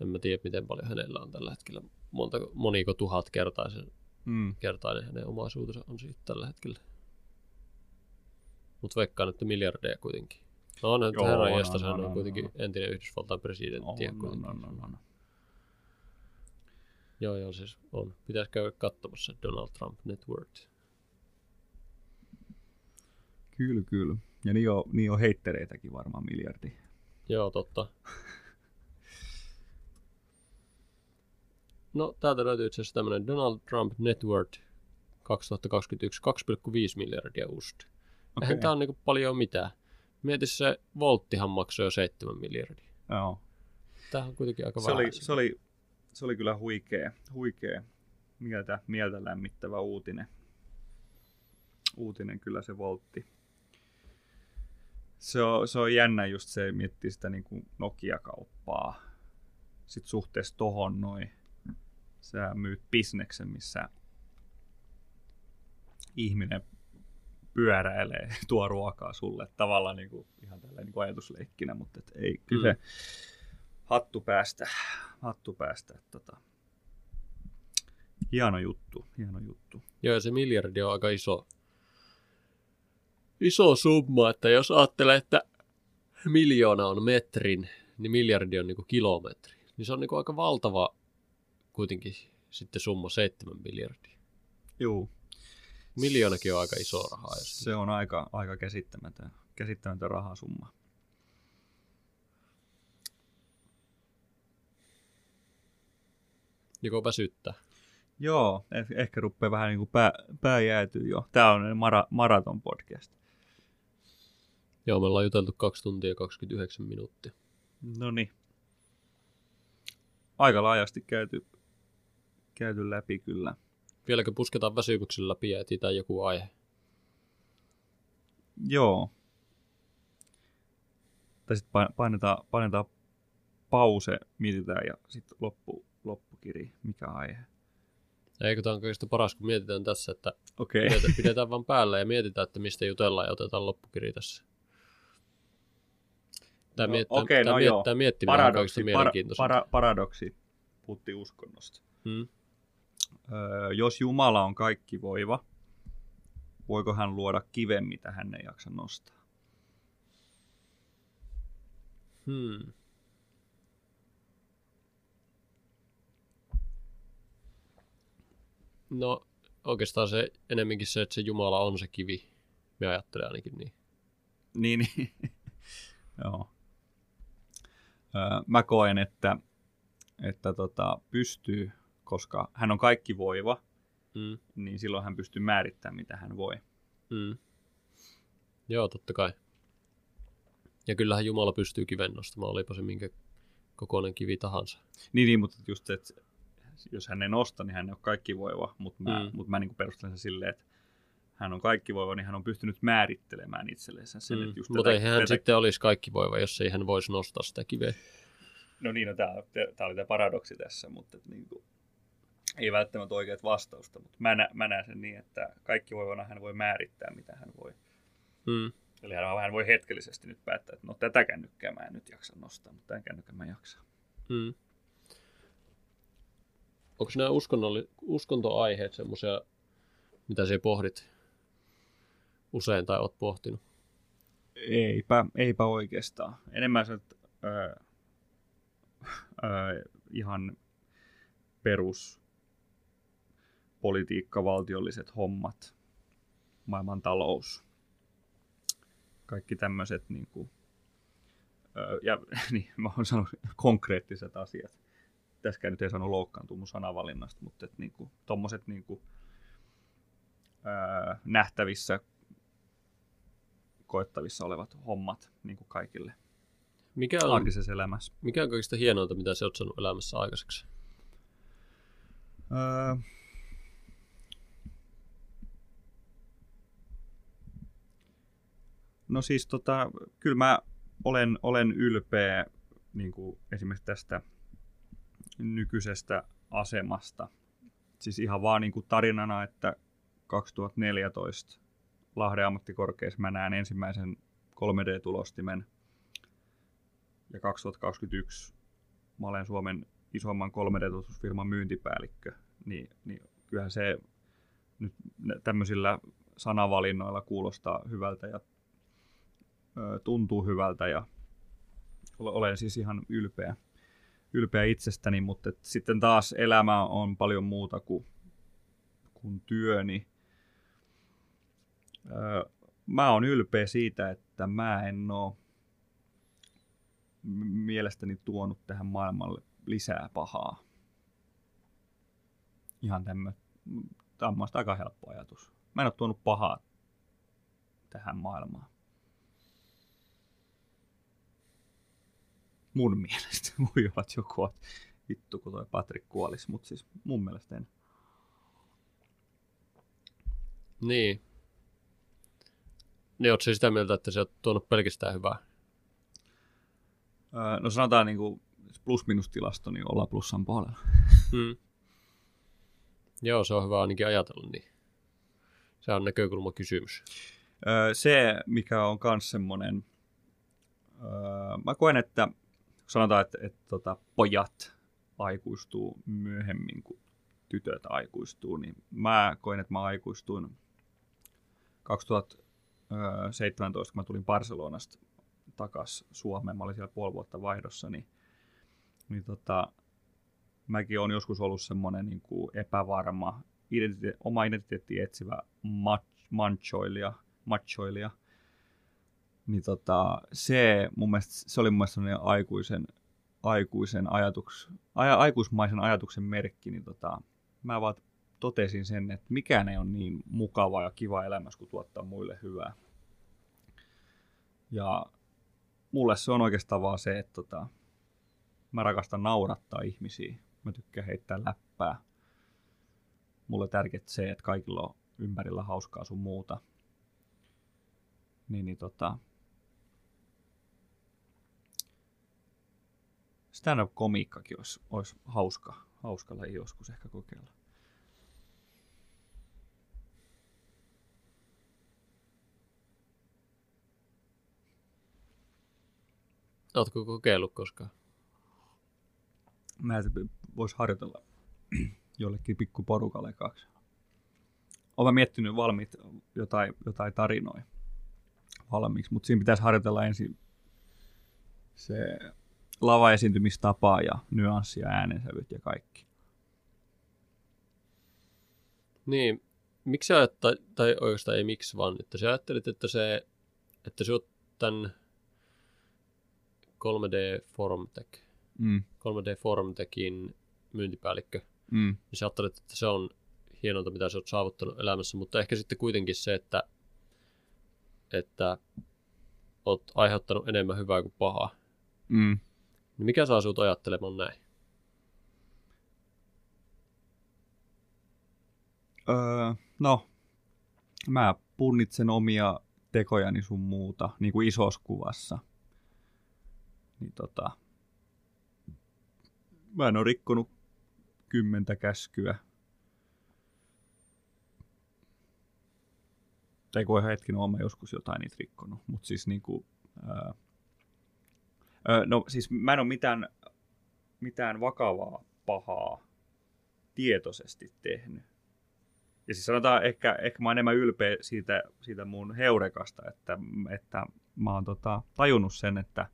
en mä tiedä miten paljon hänellä on tällä hetkellä, monta, moniko tuhat kertaisen, Mm. kertainen hänen omaisuutensa on siitä tällä hetkellä. Mutta veikkaan, että miljardeja kuitenkin. No on, että Joo, herran on, on, hän on, kuitenkin entinen Yhdysvaltain presidentti. On, on, on, on, on. Joo, joo, siis on. Pitäisi käydä katsomassa Donald Trump Net Worth. Kyllä, kyllä. Ja niin on, niin on heittereitäkin varmaan miljardi. Joo, totta. No, täältä löytyy itse asiassa tämmöinen Donald Trump Net Worth 2021 2,5 miljardia USD. Okay. Okei. Eihän tämä on niinku paljon mitään. Mieti se volttihan maksoi jo 7 miljardia. Joo. Tämä on kuitenkin aika Se vähän. oli, se, oli, se oli kyllä huikea, huikea mieltä, mieltä lämmittävä uutinen. Uutinen kyllä se voltti. Se on, se on jännä just se, miettii sitä niin kuin Nokia-kauppaa. Sitten suhteessa tohon noin, sä myyt bisneksen, missä ihminen pyöräilee, tuo ruokaa sulle tavallaan niin kuin, ihan tällä niin ajatusleikkinä, mutta et ei, kyllä Mm. Hattu päästä, hattu päästä. Tota, hieno juttu, hieno juttu. Joo, ja se miljardi on aika iso, iso summa, että jos ajattelee, että miljoona on metrin, niin miljardi on niinku kilometri. Niin se on niinku aika valtava kuitenkin sitten summa 7 miljardia. Juu. Miljoonakin on aika iso raha. Jos... Se on aika, aika käsittämätön, käsittämätön rahasumma. Joko väsyttää. Joo, eh- ehkä rupeaa vähän niin kuin pää, pää jäätyy jo. Tämä on mara, maraton podcast. Joo, me ollaan juteltu 2 tuntia ja 29 minuuttia. No niin. Aika laajasti käyty, käyty läpi kyllä. Vieläkö pusketaan väsymyksen läpi ja etsitään joku aihe? Joo. Tai sitten painetaan, painetaan pause, mietitään ja sitten loppu, loppukiri, mikä aihe. Eikö tämä on kaikista paras, kun mietitään tässä, että Okei. pidetään, pidetään vaan päällä ja mietitään, että mistä jutellaan ja otetaan loppukiri tässä. Tämä, No, miettää, okei, tämä no joo. miettää miettimään on kaikista Paradoksi, mielenkiintoista. para, paradoksi. Puhuttiin uskonnosta. Hmm. Öö, jos Jumala on kaikki voiva, voiko hän luoda kiven, mitä hän ei jaksa nostaa? Hmm. No oikeastaan se enemminkin se, että se Jumala on se kivi. Me ajattelen ainakin niin. Niin, niin. Joo. Öö, mä koen, että, että tota, pystyy, koska hän on kaikki voiva, Mm. niin silloin hän pystyy määrittämään, mitä hän voi. Mm. Joo, totta kai. Ja kyllähän Jumala pystyy kiven nostamaan, olipa se minkä kokoinen kivi tahansa. Niin, niin mutta just se, että jos hän ei nosta, niin hän ei ole kaikki voiva, mutta mä, Mm. mut mä niin perustelen sen silleen, että hän on kaikki voiva, niin hän on pystynyt määrittelemään itselleen sen. Mm. että just Mutta tätä- eihän hän tätä- sitten olisi kaikki voiva, jos ei hän voisi nostaa sitä kiveä. No niin, no, tämä, oli tämä paradoksi tässä, mutta että niin kuin, ei välttämättä oikeat vastausta, mutta mä, nä, mä näen sen niin, että kaikki voivana hän voi määrittää, mitä hän voi. Mm. Eli hän, hän voi hetkellisesti nyt päättää, että no tätä kännykkää mä en nyt jaksa nostaa, mutta tämän kännykkää mä jaksan. Mm. Onko nämä uskonnolli- uskontoaiheet semmoisia, mitä sä pohdit usein tai oot pohtinut? Eipä, eipä oikeastaan. Enemmän se, että öö, öö, ihan perus politiikka, valtiolliset hommat, maailman talous, kaikki tämmöiset niin kuin, öö, ja niin, mä oon sanonut konkreettiset asiat. Tässäkään nyt ei saanut loukkaantua mun sanavalinnasta, mutta et, niin kuin, tommoset niin kuin, öö, nähtävissä koettavissa olevat hommat niin kuin kaikille Mikä on, arkisessa elämässä. mikä on kaikista hienointa, mitä sä oot saanut elämässä aikaiseksi? Öö, no siis tota, kyllä mä olen, olen ylpeä niin kuin esimerkiksi tästä nykyisestä asemasta. Siis ihan vaan niin kuin tarinana, että 2014 Lahden ammattikorkeassa mä näen ensimmäisen 3D-tulostimen ja 2021 mä olen Suomen isomman 3D-tutusfirman myyntipäällikkö, niin, niin kyllähän se nyt tämmöisillä sanavalinnoilla kuulostaa hyvältä ja ö, tuntuu hyvältä ja olen siis ihan ylpeä, ylpeä itsestäni, mutta et sitten taas elämä on paljon muuta kuin, kuin työni. Ö, mä oon ylpeä siitä, että mä en oo mielestäni tuonut tähän maailmalle lisää pahaa. Ihan tämmö, tämä on aika helppo ajatus. Mä en ole tuonut pahaa tähän maailmaan. Mun mielestä. Että joku on vittu, kun toi Patrick kuolisi, mutta siis mun mielestä en. Niin. Niin oot sä sitä mieltä, että sä oot tuonut pelkästään hyvää? Öö, no sanotaan niin kuin plus-minus-tilasto, niin ollaan plussan puolella. Mm. Joo, se on hyvä ainakin ajatella niin. Se on näkökulmakysymys. Öö, se, mikä on myös semmoinen, öö, mä koen, että sanotaan, että, että tota, pojat aikuistuu myöhemmin kuin tytöt aikuistuu, niin mä koen, että mä aikuistuin 2017, kun mä tulin Barcelonasta takas Suomeen, mä olin siellä puoli vuotta vaihdossa, niin, niin tota, mäkin on joskus ollut semmoinen niin kuin epävarma, identite- oma identiteetti etsivä mach- manchoilija, machoilija. Niin tota, se, mun mielestä, se oli mun mielestä aikuisen, aikuisen ajatuks, aja, aikuismaisen ajatuksen merkki, niin tota, mä vaan totesin sen, että mikään ei ole niin mukava ja kiva elämässä kuin tuottaa muille hyvää. Ja mulle se on oikeastaan vaan se, että tota, mä rakastan naurattaa ihmisiä. Mä tykkään heittää läppää. Mulle tärkeää se, että kaikilla on ympärillä hauskaa sun muuta. Niin, niin tota, stand-up-komiikkakin olisi, olisi hauska, hauska laji joskus ehkä kokeilla. Oletko kokeillut koskaan? Mä voisi harjoitella jollekin pikkuporukalle kaksi. Olen miettinyt valmiit jotain, jotain tarinoja valmiiksi, mutta siinä pitäisi harjoitella ensin se lava-esiintymistapa ja nyanssi ja äänensävyt ja kaikki. Niin, miksi sä ajattelit, tai oikeastaan ei miksi vaan, että sä ajattelit, että se, että sä oot tämän 3D Formtech, Mm, 3D Formtechin myyntipäällikkö, mm, niin sä ajattelet, että se on hienolta, mitä sä oot saavuttanut elämässä, mutta ehkä sitten kuitenkin se, että, että oot aiheuttanut enemmän hyvää kuin pahaa. mm. Niin mikä saa sut ajattelemaan näin? Öö, no, mä punnitsen omia tekojani sun muuta, niin kuin isossa kuvassa. Niin tota, mä en ole rikkonut kymmentä käskyä. Tai kun hetken oon mä joskus jotain niitä rikkonut, mutta siis niinku, öö, öö, no siis mä en ole mitään, mitään vakavaa pahaa tietoisesti tehnyt. Ja siis sanotaan, ehkä, ehkä mä oon enemmän ylpeä siitä, siitä mun heurekasta, että, että mä oon tota, tajunnut sen, että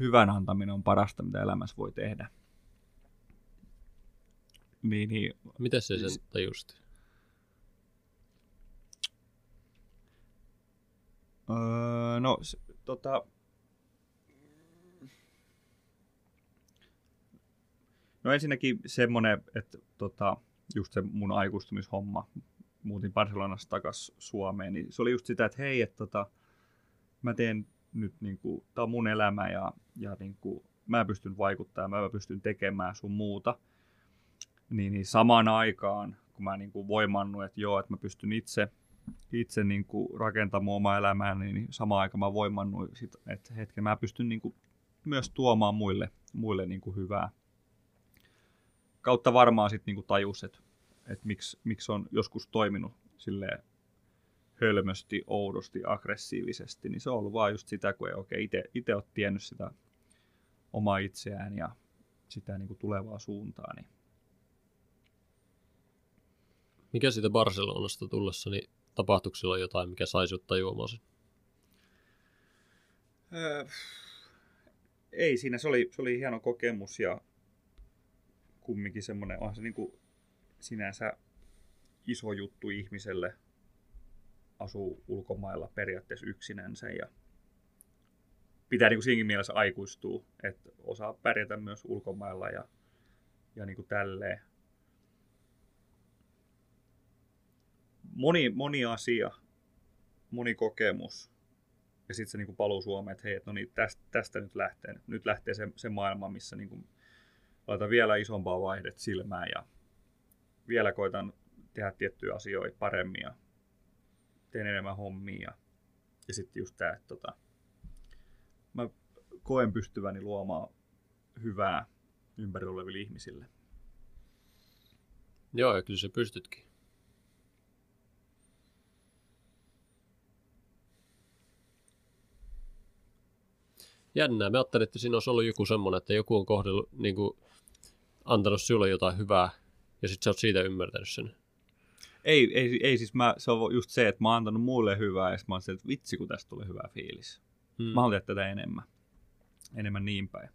hyvän antaminen on parasta, mitä elämässä voi tehdä. Niin, niin Miten se sen tajusti? Öö, no, tota... No ensinnäkin semmonen, että tota, just se mun aikuistumishomma, muutin Barcelonasta takas Suomeen, niin se oli just sitä, että hei, että tota, mä teen nyt niinku, tää on mun elämä ja, ja niinku, mä pystyn vaikuttamaan, mä pystyn tekemään sun muuta. Niin, niin samaan aikaan, kun mä niinku voimannut, että joo, että mä pystyn itse itse niin kuin rakentamaan omaa elämääni, niin samaan aikaan mä voimannut, sit, että hetken mä pystyn niin kuin myös tuomaan muille, muille niin kuin hyvää. Kautta varmaan sitten niin kuin tajus, että, että miksi, miksi on joskus toiminut silleen hölmösti, oudosti, aggressiivisesti, niin se on ollut vaan just sitä, kun ei oikein itse ole tiennyt sitä omaa itseään ja sitä niin kuin tulevaa suuntaa. Niin. Mikä siitä Barcelonasta tullessa, niin tapahtuiko silloin jotain, mikä sai sut tajuamaan sen? Öö, ei siinä, se oli, se oli hieno kokemus ja kumminkin semmoinen, onhan se niin kuin sinänsä iso juttu ihmiselle asuu ulkomailla periaatteessa yksinänsä ja pitää niin kuin siinäkin mielessä aikuistua, että osaa pärjätä myös ulkomailla ja, ja niin kuin tälleen. Moni, moni asia, moni kokemus ja sitten se niin kuin paluu Suomeen, että hei, et no niin, tästä, tästä nyt lähtee. Nyt lähtee se, se maailma, missä niin kuin laitan vielä isompaa vaihdet silmään ja vielä koitan tehdä tiettyjä asioita paremmin ja teen enemmän hommia. Ja, sitten just tämä, että tota, mä koen pystyväni luomaan hyvää ympärillä oleville ihmisille. Joo, ja kyllä se pystytkin. Jännää. Me ajattelin, että siinä olisi ollut joku semmoinen, että joku on kohdellut, niin kuin, antanut sinulle jotain hyvää, ja sitten sä oot siitä ymmärtänyt sen. Ei, ei, ei siis mä, se on just se, että mä oon antanut muille hyvää ja mä oon se, että vitsi kun tästä tulee hyvä fiilis. Hmm. Mä haluan tätä enemmän. Enemmän niin päin.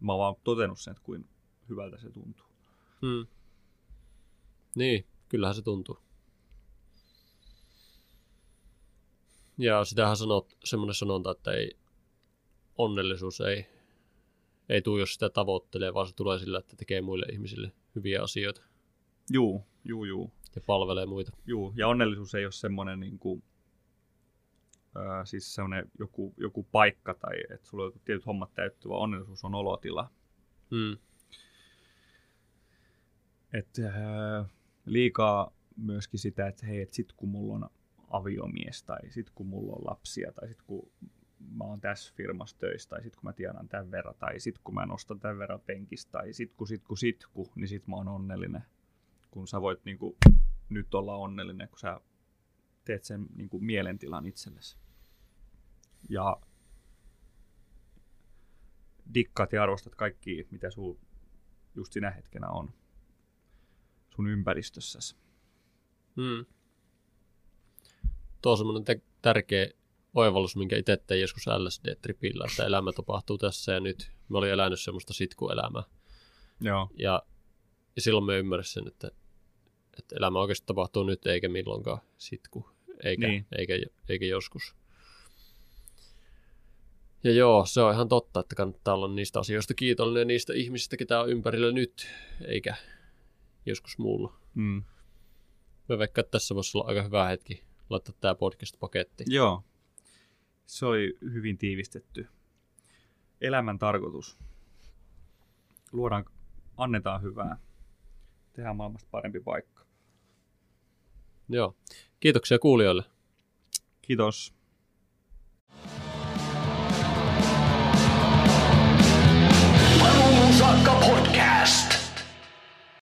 Mä oon vaan totennut sen, että kuin hyvältä se tuntuu. Hmm. Niin, kyllähän se tuntuu. Ja sitähän sanot, semmoinen sanonta, että ei, onnellisuus ei, ei tule, jos sitä tavoittelee, vaan se tulee sillä, että tekee muille ihmisille hyviä asioita. Juu, juu, juu. ja palvelee muita. Juu, ja onnellisuus ei ole semmoinen niin kuin, ää, siis semmoinen joku, joku paikka tai että sulla on tietyt hommat täyttyy, vaan onnellisuus on olotila. Mm. Et, ää, liikaa myöskin sitä, että hei, et sit kun mulla on aviomies tai sit kun mulla on lapsia tai sit kun mä oon tässä firmassa töissä tai sit kun mä tienaan tämän verran tai sit kun mä nostan tämän verran penkistä tai sit kun sit kun sit kun, niin sit mä oon onnellinen. Kun sä voit niin kuin, nyt olla onnellinen, kun sä teet sen niin kuin, mielentilan itsellesi. Ja dikkaat ja arvostat kaikki, mitä sun just sinä hetkenä on sun ympäristössäsi. Mm. Tuo on semmoinen te- tärkeä oivallus, minkä itse tein joskus LSD-tripillä, että elämä tapahtuu tässä ja nyt. Mä olin elänyt semmoista sitkuelämää. Joo. Ja, ja silloin mä ymmärsin sen, että, että elämä oikeasti tapahtuu nyt eikä milloinkaan sitku, eikä, Niin. eikä, eikä joskus. Ja joo, se on ihan totta, että kannattaa olla niistä asioista kiitollinen ja niistä ihmisistä, ketä on ympärillä nyt, eikä joskus muulla. Mm. Mä veikkaan, että tässä voisi olla aika hyvä hetki laittaa tämä podcast pakettiin. Joo. Se oli hyvin tiivistetty. Elämän tarkoitus. Luodaan, annetaan hyvää. Tehdään maailmasta parempi paikka. Joo. Kiitoksia kuulijoille. Kiitos. Sakka